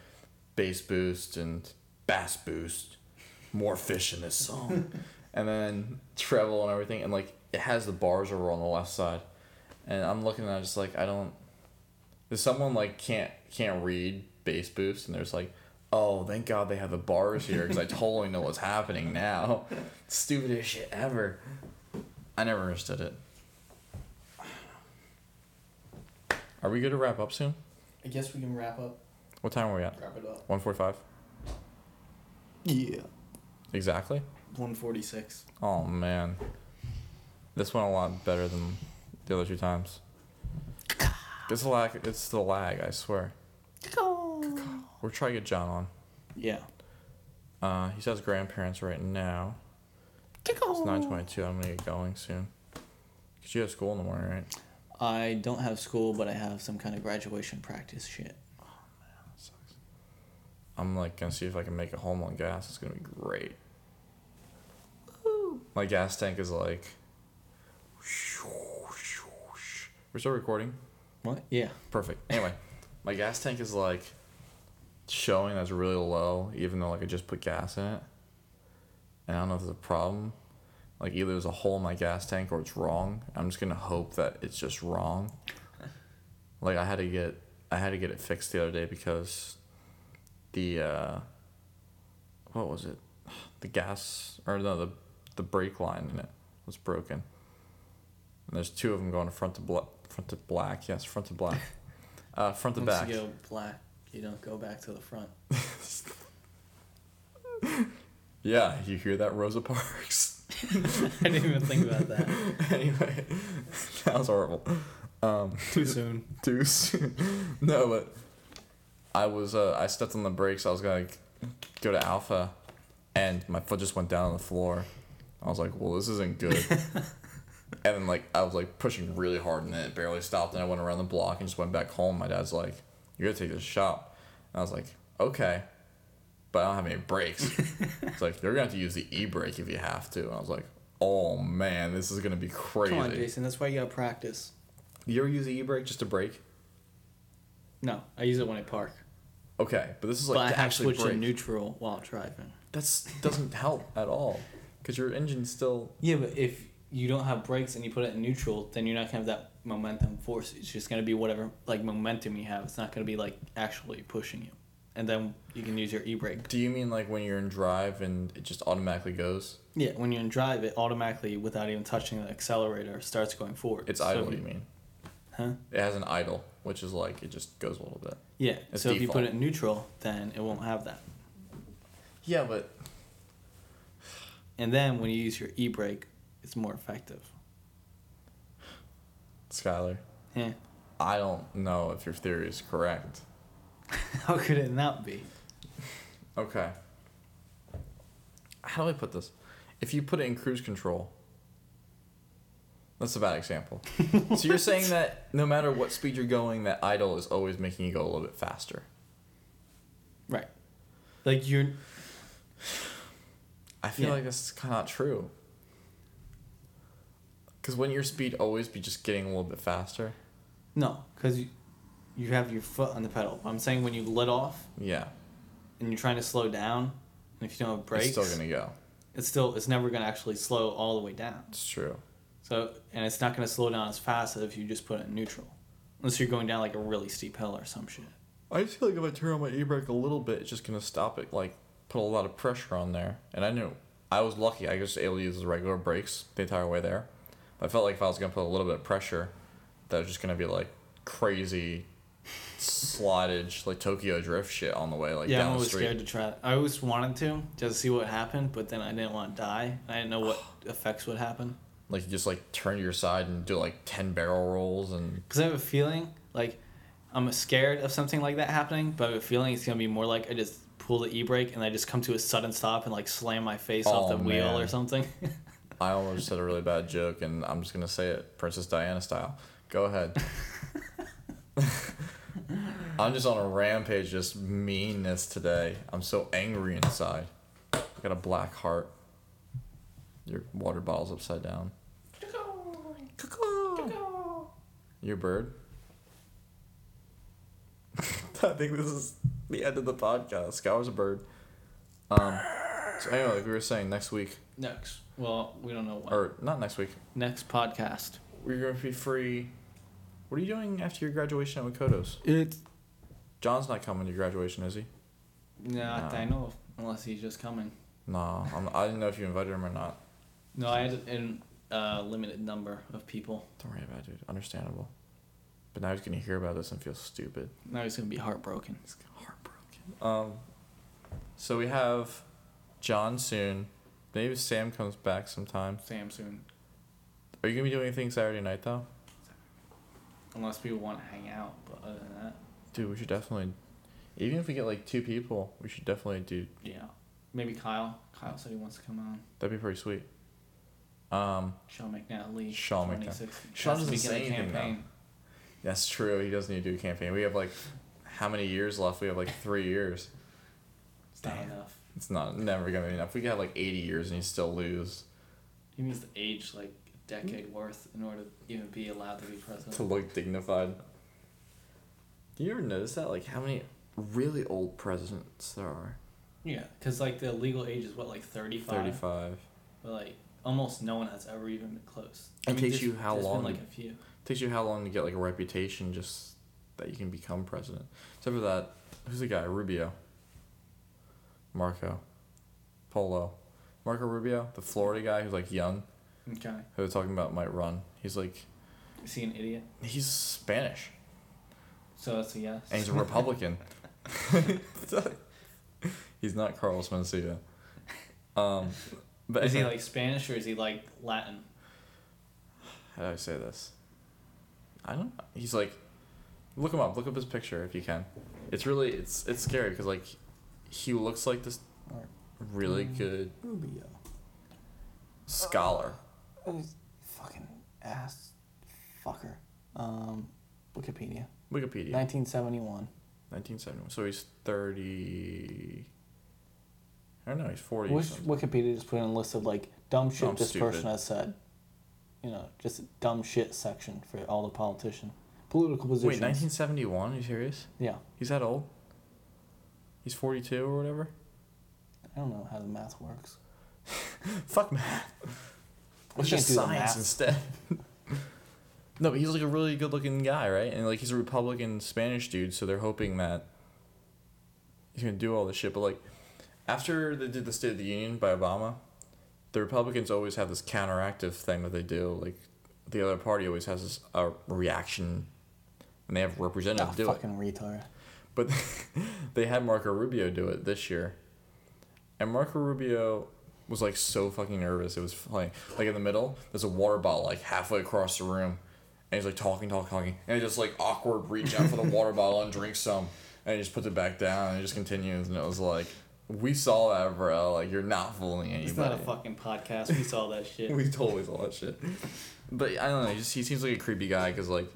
bass boost and bass boost, more fish in this song, and then treble and everything, and like it has the bars over on the left side, and I'm looking at it just like I don't. If someone like can't can't read bass boost and there's like, oh thank God they have the bars here because I totally know what's happening now. Stupidest shit ever. I never understood it. Are we good to wrap up soon? I guess we can wrap up. What time are we at? Wrap it up. One forty five. Yeah. Exactly. One forty six. Oh man, this went a lot better than the other two times. It's the lag. It's the lag. I swear. We're trying to get John on. Yeah. Uh, he says grandparents right now. It's nine twenty two. I'm gonna get going soon. Cause you have school in the morning, right? I don't have school, but I have some kind of graduation practice shit. Oh man, that sucks. I'm like gonna see if I can make it home on gas. It's gonna be great. My gas tank is like. We're still recording. What? Yeah. Perfect. Anyway, my gas tank is like showing that's really low, even though like I just put gas in it. And I don't know if there's a problem. Like either there's a hole in my gas tank or it's wrong. I'm just gonna hope that it's just wrong. Like I had to get I had to get it fixed the other day because the uh what was it? The gas or no the the brake line in it was broken. And there's two of them going front to black front to black, yes, front to black. Uh front to Once back. you go black, you don't go back to the front. Yeah, you hear that Rosa Parks? I didn't even think about that. anyway, that was horrible. Um, Too soon. too soon. no, but I was uh, I stepped on the brakes. I was gonna go to Alpha, and my foot just went down on the floor. I was like, "Well, this isn't good." And then like I was like pushing really hard, and then it barely stopped. And I went around the block and just went back home. My dad's like, "You gotta take this shop." And I was like, "Okay." But I don't have any brakes. it's like you're gonna have to use the e brake if you have to. And I was like, "Oh man, this is gonna be crazy." Come on, Jason. That's why you gotta practice. You ever use the e brake just to brake? No, I use it when I park. Okay, but this is like but I to have actually switched to neutral while driving. That's doesn't help at all, because your engine's still. Yeah, but if you don't have brakes and you put it in neutral, then you're not gonna have that momentum force. It's just gonna be whatever like momentum you have. It's not gonna be like actually pushing you. And then you can use your e brake. Do you mean like when you're in drive and it just automatically goes? Yeah, when you're in drive, it automatically, without even touching the accelerator, starts going forward. It's So idle. You mean? Huh? It has an idle, which is like it just goes a little bit. Yeah. It's so if you put it in neutral, then it won't have that. Yeah, but And then when you use your e brake, it's more effective. Skylar, Yeah. I don't know if your theory is correct. How could it not be? Okay. How do I put this? If you put it in cruise control, that's a bad example. so you're saying that no matter what speed you're going, that idle is always making you go a little bit faster. Right. Like you're I feel Yeah. like that's kind of not true. Because wouldn't your speed always be just getting a little bit faster? No, because you, you have your foot on the pedal. I'm saying when you let off Yeah. and you're trying to slow down, and if you don't have brakes, It's still gonna go. it's still it's never gonna actually slow all the way down. It's true. So and it's not gonna slow down as fast as if you just put it in neutral, unless you're going down like a really steep hill or some shit. I just feel like if I turn on my e-brake a little bit, it's just gonna stop it. Like put a lot of pressure on there. And I knew I was lucky. I was just able to use the regular brakes the entire way there. But I felt like if I was gonna put a little bit of pressure, that was just gonna be like crazy slidage, like Tokyo drift shit on the way, like yeah, down I'm the always street. scared to try. I always wanted to just see what happened, but then I didn't want to die. I didn't know what effects would happen. Like you just like turn to your side and do like ten barrel rolls and Because I have a feeling like I'm scared of something like that happening, but I have a feeling it's gonna be more like I just pull the e brake and I just come to a sudden stop and like slam my face off Oh, the wheel or something. I almost said a really bad joke, and I'm just gonna say it, Princess Diana style. Go ahead. I'm just on a rampage, just meanness today. I'm so angry inside. I got a black heart. Your water bottle's upside down. Cuckoo. Your bird. I think this is the end of the podcast. Scour's a bird. Um. So anyway, like we were saying, next week Next, well, we don't know when. or not next week. Next podcast. We're going to be free. What are you doing after your graduation at Wakoto's? It's John's not coming to graduation, is he? not that I know of, unless he's just coming. Nah, I'm, I didn't know if you invited him or not. No, I had a uh, limited number of people. Don't worry about it, dude. Understandable. But now he's gonna hear about this and feel stupid. Now he's gonna be heartbroken. He's heartbroken. Um, so we have John soon. Maybe Sam comes back sometime. Sam soon, Are you gonna be doing anything Saturday night though? unless people want to hang out. But other than that, Dude, we should definitely. Even if we get like two people, we should definitely do. yeah, maybe Kyle. Kyle said he wants to come on. That'd be pretty sweet. Um, Sean McNally. Sean McNally. 2016. Sean doesn't say anything campaign. That's true. He doesn't need to do a campaign. We have like how many years left? We have like three years. It's not enough. It's not never gonna be enough. We got like eighty years and you still lose He needs to age like a decade worth in order to even be allowed to be president. to look dignified. Do you ever notice that? Like how many really old presidents there are? Yeah, because like the legal age is what like thirty five. Thirty-five. But like almost no one has ever even been close. It takes you how there's been, long like a few. takes you how long to get like a reputation just that you can become president? Except for that, who's the guy? Rubio. Marco. Polo. Marco Rubio, the Florida guy who's like young, Okay. who they're talking about might run. He's like Is he an idiot? he's Spanish. So that's a yes. and he's a Republican. he's not Carlos Mencia. Um, but is he like Spanish or is he like Latin? how do I say this? I don't. He's like, look him up. Look up his picture if you can. It's really it's it's scary because like, he looks like this really good Rubio. scholar. Fucking ass fucker. Um, Wikipedia. Wikipedia. 1971. 1971. So he's thirty. I don't know. He's forty. Wish. Wikipedia just put in a list of like dumb shit this stupid. person has said. You know, just a dumb shit section for all the politician, political positions. Wait, 1971? Are you serious? Yeah, He's that old? He's 42 or whatever? I don't know how the math works. Fuck math. Let's just science math. instead. no, but he's like a really good looking guy, right? And like he's a Republican Spanish dude, so they're hoping that he's gonna do all this shit. But like after they did the State of the Union by Obama, the Republicans always have this counteractive thing that they do. Like the other party always has this uh, reaction, and they have representatives Ah, do it. fucking retard. But they had Marco Rubio do it this year. And Marco Rubio was like so fucking nervous. It was funny. Like in the middle, there's a water bottle like halfway across the room. And he's like talking, talking, talking. And he just like awkward reach out for the water bottle and drink some. And he just puts it back down and he just continues. And it was like, we saw that, bro. Like, you're not fooling anybody. It's not a fucking podcast. We saw that shit. we totally saw that shit. But I don't know. He, just, he seems like a creepy guy because, like,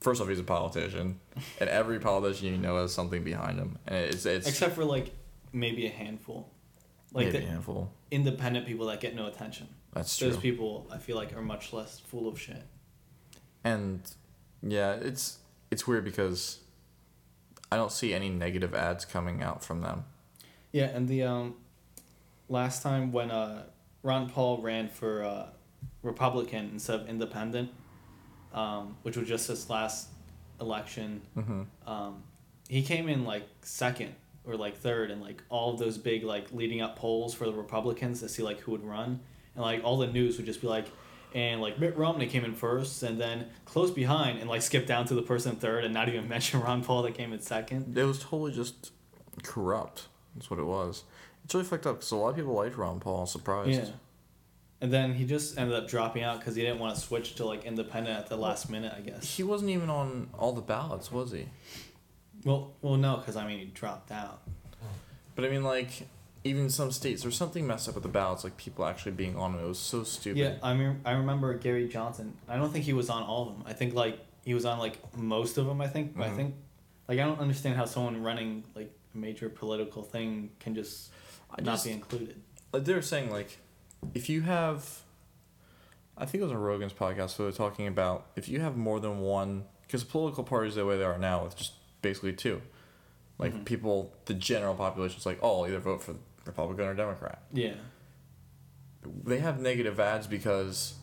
first off, he's a politician, and every politician you know has something behind him, and it's it's Except for like maybe a handful. like maybe the a handful. independent people that get no attention. That's true. Those people, I feel like, are much less full of shit. And yeah, it's it's weird because I don't see any negative ads coming out from them. Yeah, and the um, last time when uh, Ron Paul ran for uh, Republican instead of Independent, um, which was just his last election, Mm-hmm. um, he came in like second or like third and like all of those big like leading up polls for the Republicans to see like who would run, and like all the news would just be like. And like Mitt Romney came in first, and then close behind, and like skip down to the person third, and not even mention Ron Paul that came in second. It was totally just corrupt. That's what it was. It's really fucked up because a lot of people liked Ron Paul. I'm surprised. Yeah. And then he just ended up dropping out because he didn't want to switch to like independent at the last minute, I guess. He wasn't even on all the ballots, was he? Well, well, no, because I mean he dropped out. But I mean, like, even some states, there's something messed up with the ballots, like people actually being on it. It was so stupid. Yeah, I mean, I remember Gary Johnson. I don't think he was on all of them. I think like he was on like most of them. I think. I Mhm. think, like I don't understand how someone running like a major political thing can just I not just, be included. like, they were saying, like, if you have, I think it was on Rogan's podcast, so they're talking about if you have more than one, because political parties the way they are now, with just basically two. Like, Mhm. people, the general population's like, oh, I'll either vote for Republican or Democrat. Yeah. they have negative ads because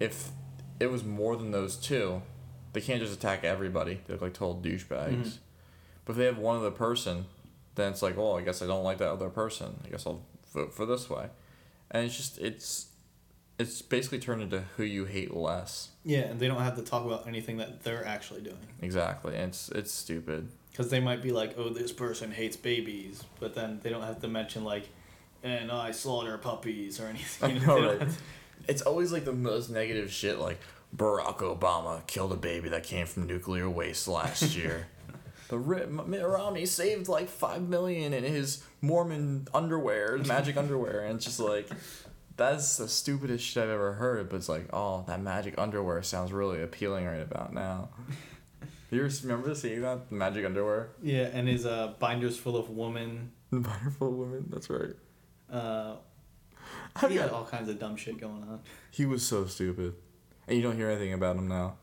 if it was more than those two, they can't just attack everybody. They look like total douchebags. Mhm. But if they have one other person, then it's like, well, I guess I don't like that other person. I guess I'll vote for this way. And it's just it's it's basically turned into who you hate less. Yeah, and they don't have to talk about anything that they're actually doing. Exactly. And it's it's stupid. Because they might be like, oh, this person hates babies, but then they don't have to mention like, and I slaughter puppies or anything. You know, right? to- It's always like the most negative shit like Barack Obama killed a baby that came from nuclear waste last year. The Mitt Romney saved like 5 million in his Mormon underwear, magic underwear and it's just like that's the stupidest shit I've ever heard, but it's like, oh, that magic underwear sounds really appealing right about now. You remember seeing that the magic underwear? Yeah, and his uh, binders full of women. woman. Wonderful women. That's right. Uh, he do had all kinds of dumb shit going on. He was so stupid, and you don't hear anything about him now.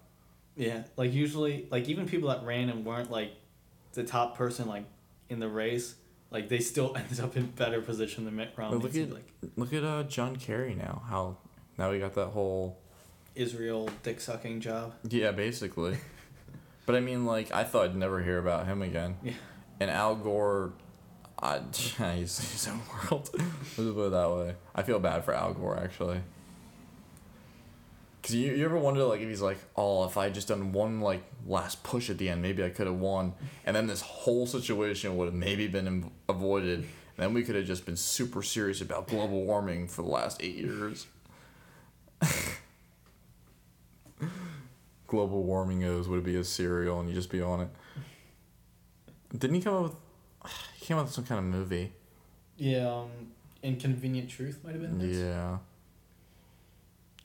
Yeah, like usually, like even people that ran and weren't like the top person like in the race, like they still ended up in better position than Mitt Romney. look at- like Look at uh, John Kerry now. How now we got that whole Israel dick sucking job. yeah, basically. but I mean, like I thought I'd never hear about him again. Yeah. And Al Gore, I he's his own world. Let's put it that way. I feel bad for Al Gore actually. Cause you, you ever wonder like if he's like, oh, if I had just done one like last push at the end, maybe I could have won, and then this whole situation would have maybe been im- avoided, and then we could have just been super serious about global warming for the last eight years. global warming is would it be a cereal and you just be on it. Didn't he come up with? He came up with some kind of movie. Yeah, um, Inconvenient Truth might have been. his. Yeah.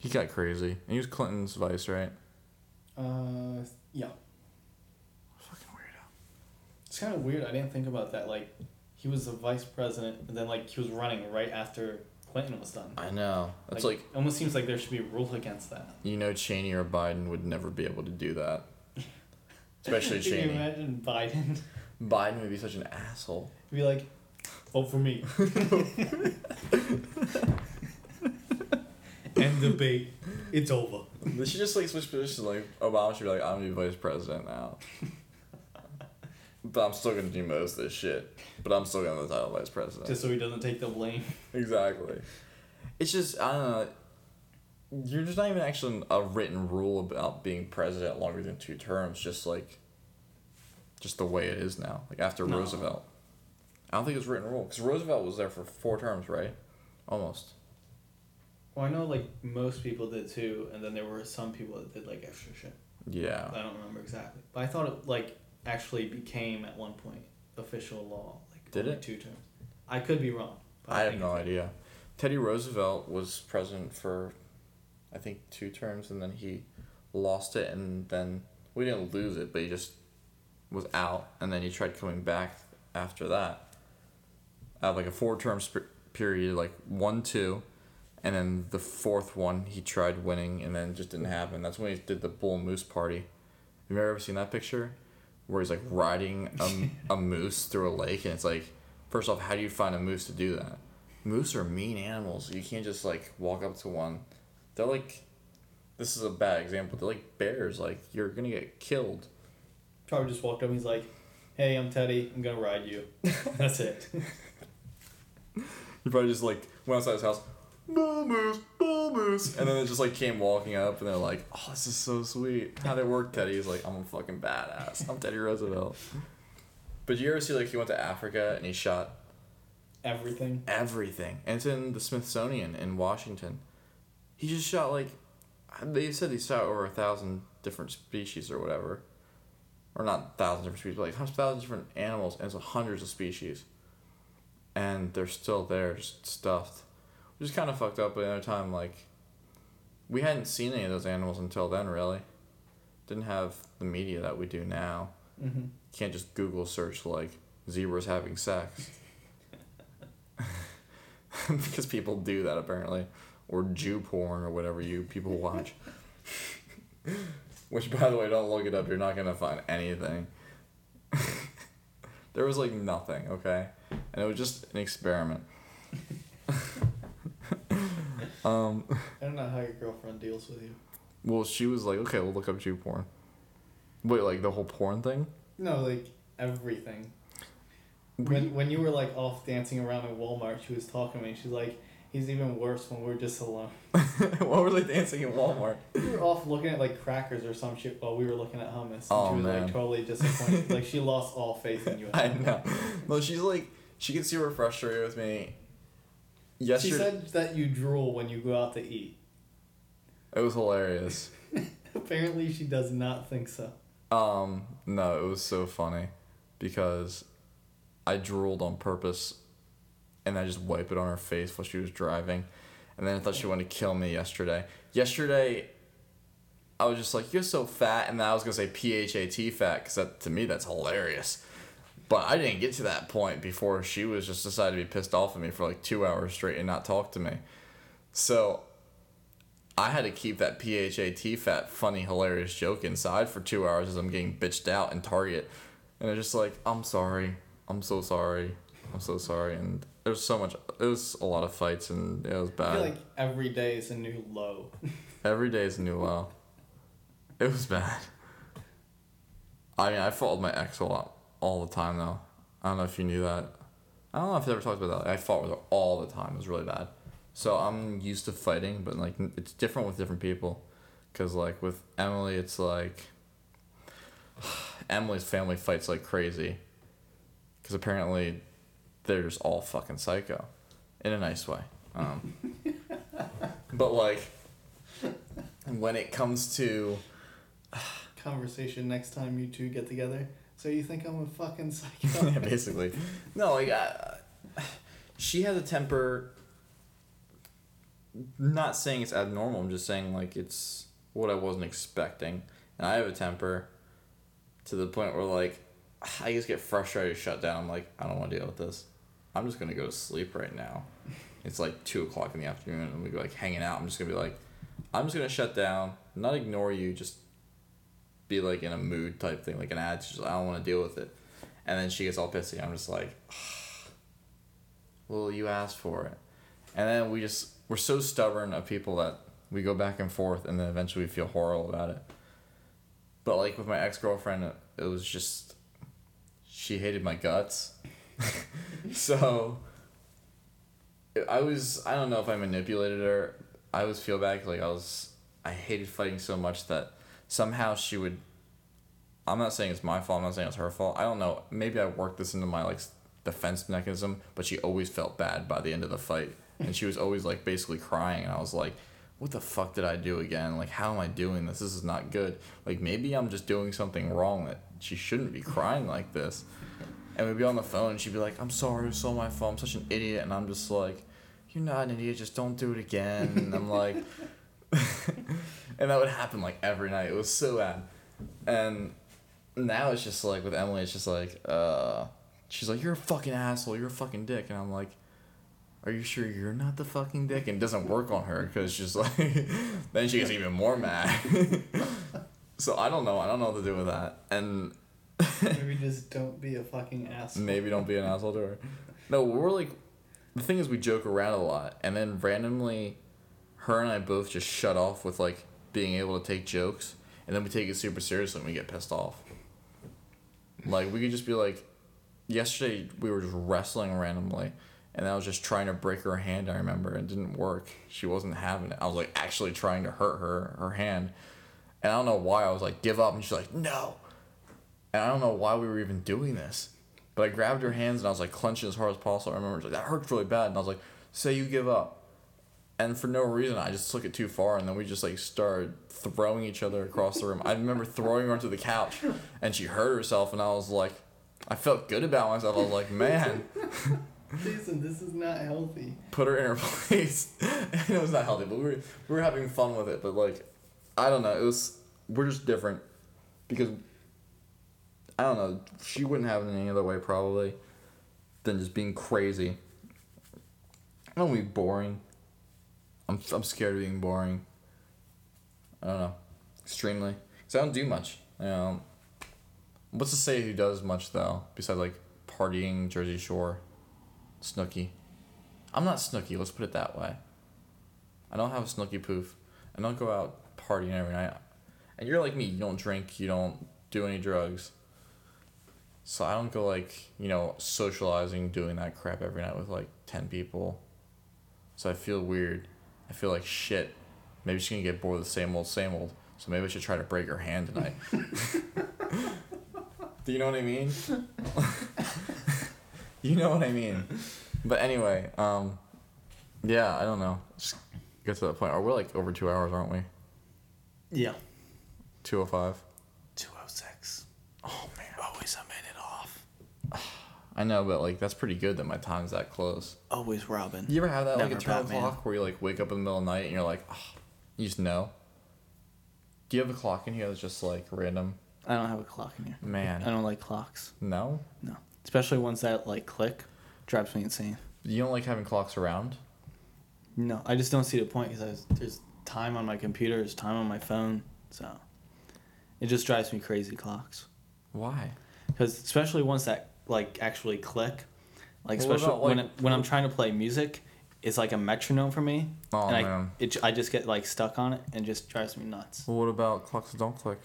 He got crazy. And he was Clinton's vice, right? Uh, yeah. Fucking weirdo. It's kind of weird. I didn't think about that. Like, he was the vice president, and then like he was running right after Clinton was done. I know. That's like, it almost seems like there should be a rule against that. you know Cheney or Biden would never be able to do that. Especially Can you Cheney. imagine Biden Biden would be such an asshole. He'd be like, vote for me. End debate. It's over. They should just like switch positions. Like Obama should be like, I'm gonna be vice president now. but I'm still gonna do most of this shit. But I'm still gonna have the title vice president. Just so he doesn't take the blame. Exactly. It's just I don't know. You're just not even actually a written rule about being president longer than two terms. Just like, just the way it is now. Like after No. Roosevelt, I don't think it's a written rule because Roosevelt was there for four terms, right? Almost. Well, I know like most people did too, and then there were some people that did like extra shit. Yeah. I don't remember exactly, but I thought it like actually became at one point official law. Like Did it? two terms? I could be wrong. but I have no idea. Teddy Roosevelt was president for, I think, two terms, and then he lost it, and then we didn't lose it, but he just was out, and then he tried coming back after that. have like a four term sp- period, like one, two, and then the fourth one he tried winning and then just didn't happen. That's when he did the bull moose party. Have you ever seen that picture? Where he's like riding a, a moose through a lake and it's like, first off, how do you find a moose to do that? Moose are mean animals. You can't just like walk up to one. They're like, this is a bad example. They're like bears. Like you're gonna get killed. Probably just walked up. He's like, "Hey, I'm Teddy. I'm gonna ride you." That's it. He probably just like went outside his house, bull moose, and then it just like came walking up, and they're like, "Oh, this is so sweet." How they work, Teddy? He's like, "I'm a fucking badass. I'm Teddy Roosevelt." But you ever see like he went to Africa and he shot Everything. everything, and it's in the Smithsonian in Washington. He just shot like, they said he shot over a thousand different species or whatever, or not thousand different species, but like a of different animals, and it's hundreds of species. And they're still there, just stuffed, which is kind of fucked up. But at another time, like, we hadn't seen any of those animals until then, really. Didn't have the media that we do now. Mm-hmm. Can't just Google search like zebras having sex. because people do that apparently. Or Jew porn or whatever you people watch. Which by the way, don't look it up, you're not gonna find anything. there was like nothing, okay? And it was just an experiment. Um I don't know how your girlfriend deals with you. well she was like, Okay, we'll look up Jew porn. Wait, like the whole porn thing? No, like everything. When when you were like off dancing around in Walmart, she was talking to me. She's like, "He's even worse when we're just alone." what were they dancing in Walmart? We were off looking at like crackers or some shit while we were looking at hummus. And Oh, she was man. like totally disappointed. like she lost all faith in you. at I know. No, she's like she gets super frustrated with me. She said that you drool when you go out to eat. it was hilarious. Apparently, she does not think so. Um, no, it was so funny because I drooled on purpose and I just wiped it on her face while she was driving. And then I thought she wanted to kill me yesterday. Yesterday, I was just like, You're so fat. And then I was going to say P H A T fat because to me, that's hilarious. But I didn't get to that point before she was just decided to be pissed off at me for like two hours straight and not talk to me. So I had to keep that PHAT fat funny hilarious joke inside for two hours as I'm getting bitched out in Target, and they're just like, "I'm sorry, I'm so sorry, I'm so sorry," and there's so much. It was a lot of fights and it was I bad. feel like every day is a new low. Every day is a new low. It was bad. I mean, I fought with my ex a lot all the time though. I don't know if you knew that. I don't know if you ever talked about that. I fought with her all the time. It was really bad. So I'm used to fighting, but like it's different with different people. Cause like with Emily, it's like Emily's family fights like crazy. Cause apparently, they're just all fucking psycho, in a nice way. Um, but like, when it comes to Conversation next time you two get together. So you think I'm a fucking psycho? yeah, basically. No, like uh, she has a temper. Not saying it's abnormal. I'm just saying like it's what I wasn't expecting, and I have a temper. To the point where like, I just get frustrated, shut down. I'm like, I don't want to deal with this. I'm just gonna go to sleep right now. It's like two o'clock in the afternoon, and we go like hanging out. I'm just gonna be like, I'm just gonna shut down, not ignore you, just be like in a mood type thing, like an attitude. I don't want to deal with it. And then she gets all pissy. I'm just like, well, you asked for it. And then we just, we're so stubborn of people that we go back and forth and then eventually we feel horrible about it. But like with my ex girlfriend, it was just, she hated my guts. so I was, I don't know if I manipulated her. I always feel back like I was, I hated fighting so much that somehow she would I'm not saying it's my fault. I'm not saying it's her fault. I don't know. Maybe I worked this into my like defense mechanism, but she always felt bad by the end of the fight, hmm. and she was always like basically crying, and I was like, "What the fuck did I do again? Like, how am I doing this? This is not good. Like, maybe I'm just doing something wrong that she shouldn't be crying like this." And we'd be on the phone, and she'd be like, "I'm sorry, it was all my fault. I'm such an idiot," and I'm just like, "You're not an idiot. Just don't do it again." And I'm like, and that would happen like every night. It was so bad, and now it's just like with Emily, it's just like, uh, she's like, "You're a fucking asshole. You're a fucking dick," and I'm like. Are you sure you're not the fucking dick? And it doesn't work on her because she's like, then she gets even more mad. so I don't know. I don't know what to do with that. And Maybe just don't be a fucking asshole. Maybe don't be an asshole to her. No, we're like, the thing is, we joke around a lot, and then randomly, her and I both just shut off with like being able to take jokes, and then we take it super seriously and we get pissed off. Like we could just be like, yesterday we were just wrestling randomly, and I was just trying to break her hand. I remember it didn't work. She wasn't having it. I was like actually trying to hurt her her hand, and I don't know why. I was like, give up, and she's like, no. And I don't know why we were even doing this. But I grabbed her hands and I was like clenching as hard as possible. I remember like, that hurts really bad. And I was like, say you give up. And for no reason, I just took it too far. And then we just like started throwing each other across the room. I remember throwing her onto the couch and she hurt herself. And I was like, I felt good about myself. I was like, man, Jason, this is not healthy. put her in her place. and it was not healthy, but we were, we were having fun with it. But like, I don't know. It was, we're just different because I don't know. She wouldn't have it any other way probably than just being crazy. I don't be boring. I'm I'm scared of being boring. I don't know, extremely. Cause I don't do much. You know, what's to say who does much though? Besides like partying, Jersey Shore, Snooki. I'm not Snooki. Let's put it that way. I don't have a Snooki poof. I don't go out partying every night. And you're like me. You don't drink. You don't do any drugs. So I don't go like, you know, socializing, doing that crap every night with like 10 people. So I feel weird. I feel like shit. Maybe she's gonna get bored of the same old, same old. So maybe I should try to break her hand tonight. Do you know what I mean? you know what I mean. But anyway, um, yeah, I don't know. Just get to that point. Or we're like over two hours, aren't we? Yeah. 205. 206. Oh man. Always a minute off. I know, but like that's pretty good that my time's that close. Always Robin. You ever have that like Never a turn Batman. clock where you like wake up in the middle of the night and you're like, oh, you just know? Do you have a clock in here that's just like random? I don't have a clock in here. Man, I don't like clocks. no? No. Especially ones that like click. Drives me insane. You don't like having clocks around? No, I just don't see the point because there's time on my computer, there's time on my phone, so it just drives me crazy. Clocks, Why? because especially ones that like actually click, like Well, what especially about, when like- it, when I'm trying to play music, it's like a metronome for me, Oh, and I man. it j- I just get like stuck on it and it just drives me nuts. Well, what about clocks that don't click?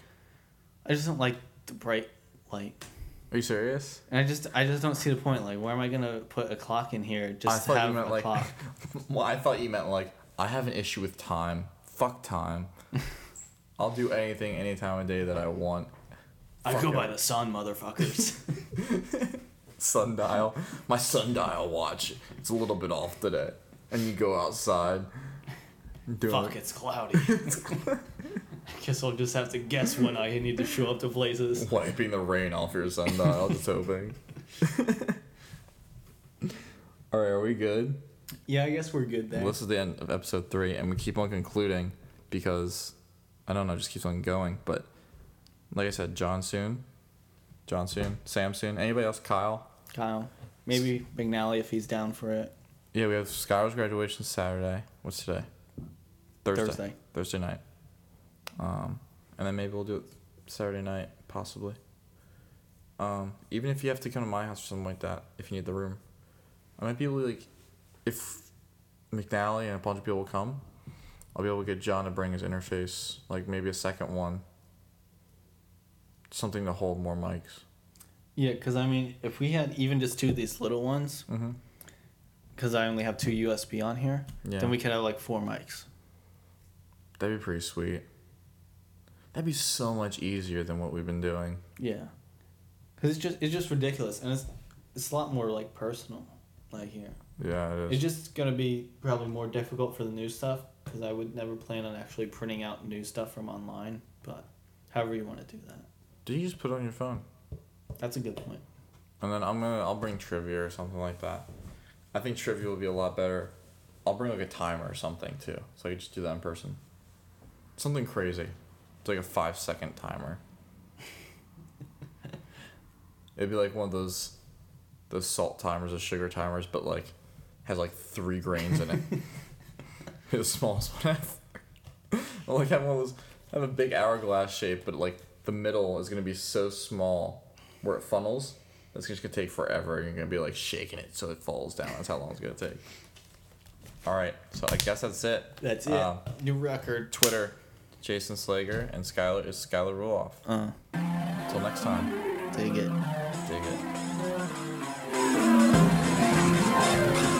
I just don't like the bright light. Are you serious? And I just I just don't see the point. Like, where am I gonna put a clock in here I just to thought you have meant, a like- clock? well, I thought you meant like, I have an issue with time. Fuck time. I'll do anything, any time of day that I want. I go it. by the sun, motherfuckers. sundial. My sundial watch. It's a little bit off today. And you go outside. Doing Fuck, it's cloudy. I guess I'll just have to guess when I need to show up to places. Wiping the rain off your sundial, just hoping. Alright, are we good? Yeah, I guess we're good there. Well, this is the end of episode three, and we keep on concluding because I don't know, it just keeps on going. But like I said, John soon, John soon, Sam soon. Anybody else? Kyle. Kyle, maybe McNally if he's down for it. Yeah, we have Skylar's graduation Saturday. What's today? Thursday. Thursday. Thursday night. Um, and then maybe we'll do it Saturday night, possibly. Um, even if you have to come to my house or something like that, if you need the room, I might be able to like, if McNally and a bunch of people will come, I'll be able to get John to bring his interface, like maybe a second one. Something to hold more mics. Yeah, because I mean, if we had even just two of these little ones, Mm-hmm. because I only have two USB on here, Yeah. then we could have like four mics. That'd be pretty sweet. That'd be so much easier than what we've been doing. Yeah, because it's just it's just ridiculous, and it's it's a lot more like personal, like here. Yeah, it is. It's just gonna be probably more difficult for the new stuff because I would never plan on actually printing out new stuff from online. But however you want to do that, Do you just put it on your phone? that's a good point. And then I'm gonna I'll bring trivia or something like that. I think trivia will be a lot better. I'll bring like a timer or something too, so I can just do that in person. Something crazy. It's like a five second timer. It'd be like one of those those salt timers or sugar timers, but like has like three grains in it. the smallest one ever. I like have one of those have a big hourglass shape, but like the middle is going to be so small where it funnels. That's just going to take forever. You're going to be like shaking it so it falls down. That's how long it's going to take. All right. So I guess that's it. That's it. Um, New record. Twitter, Jason Slager, and Skylar is Skylar Ruloff. Uh. Until next time. Take it. Take it.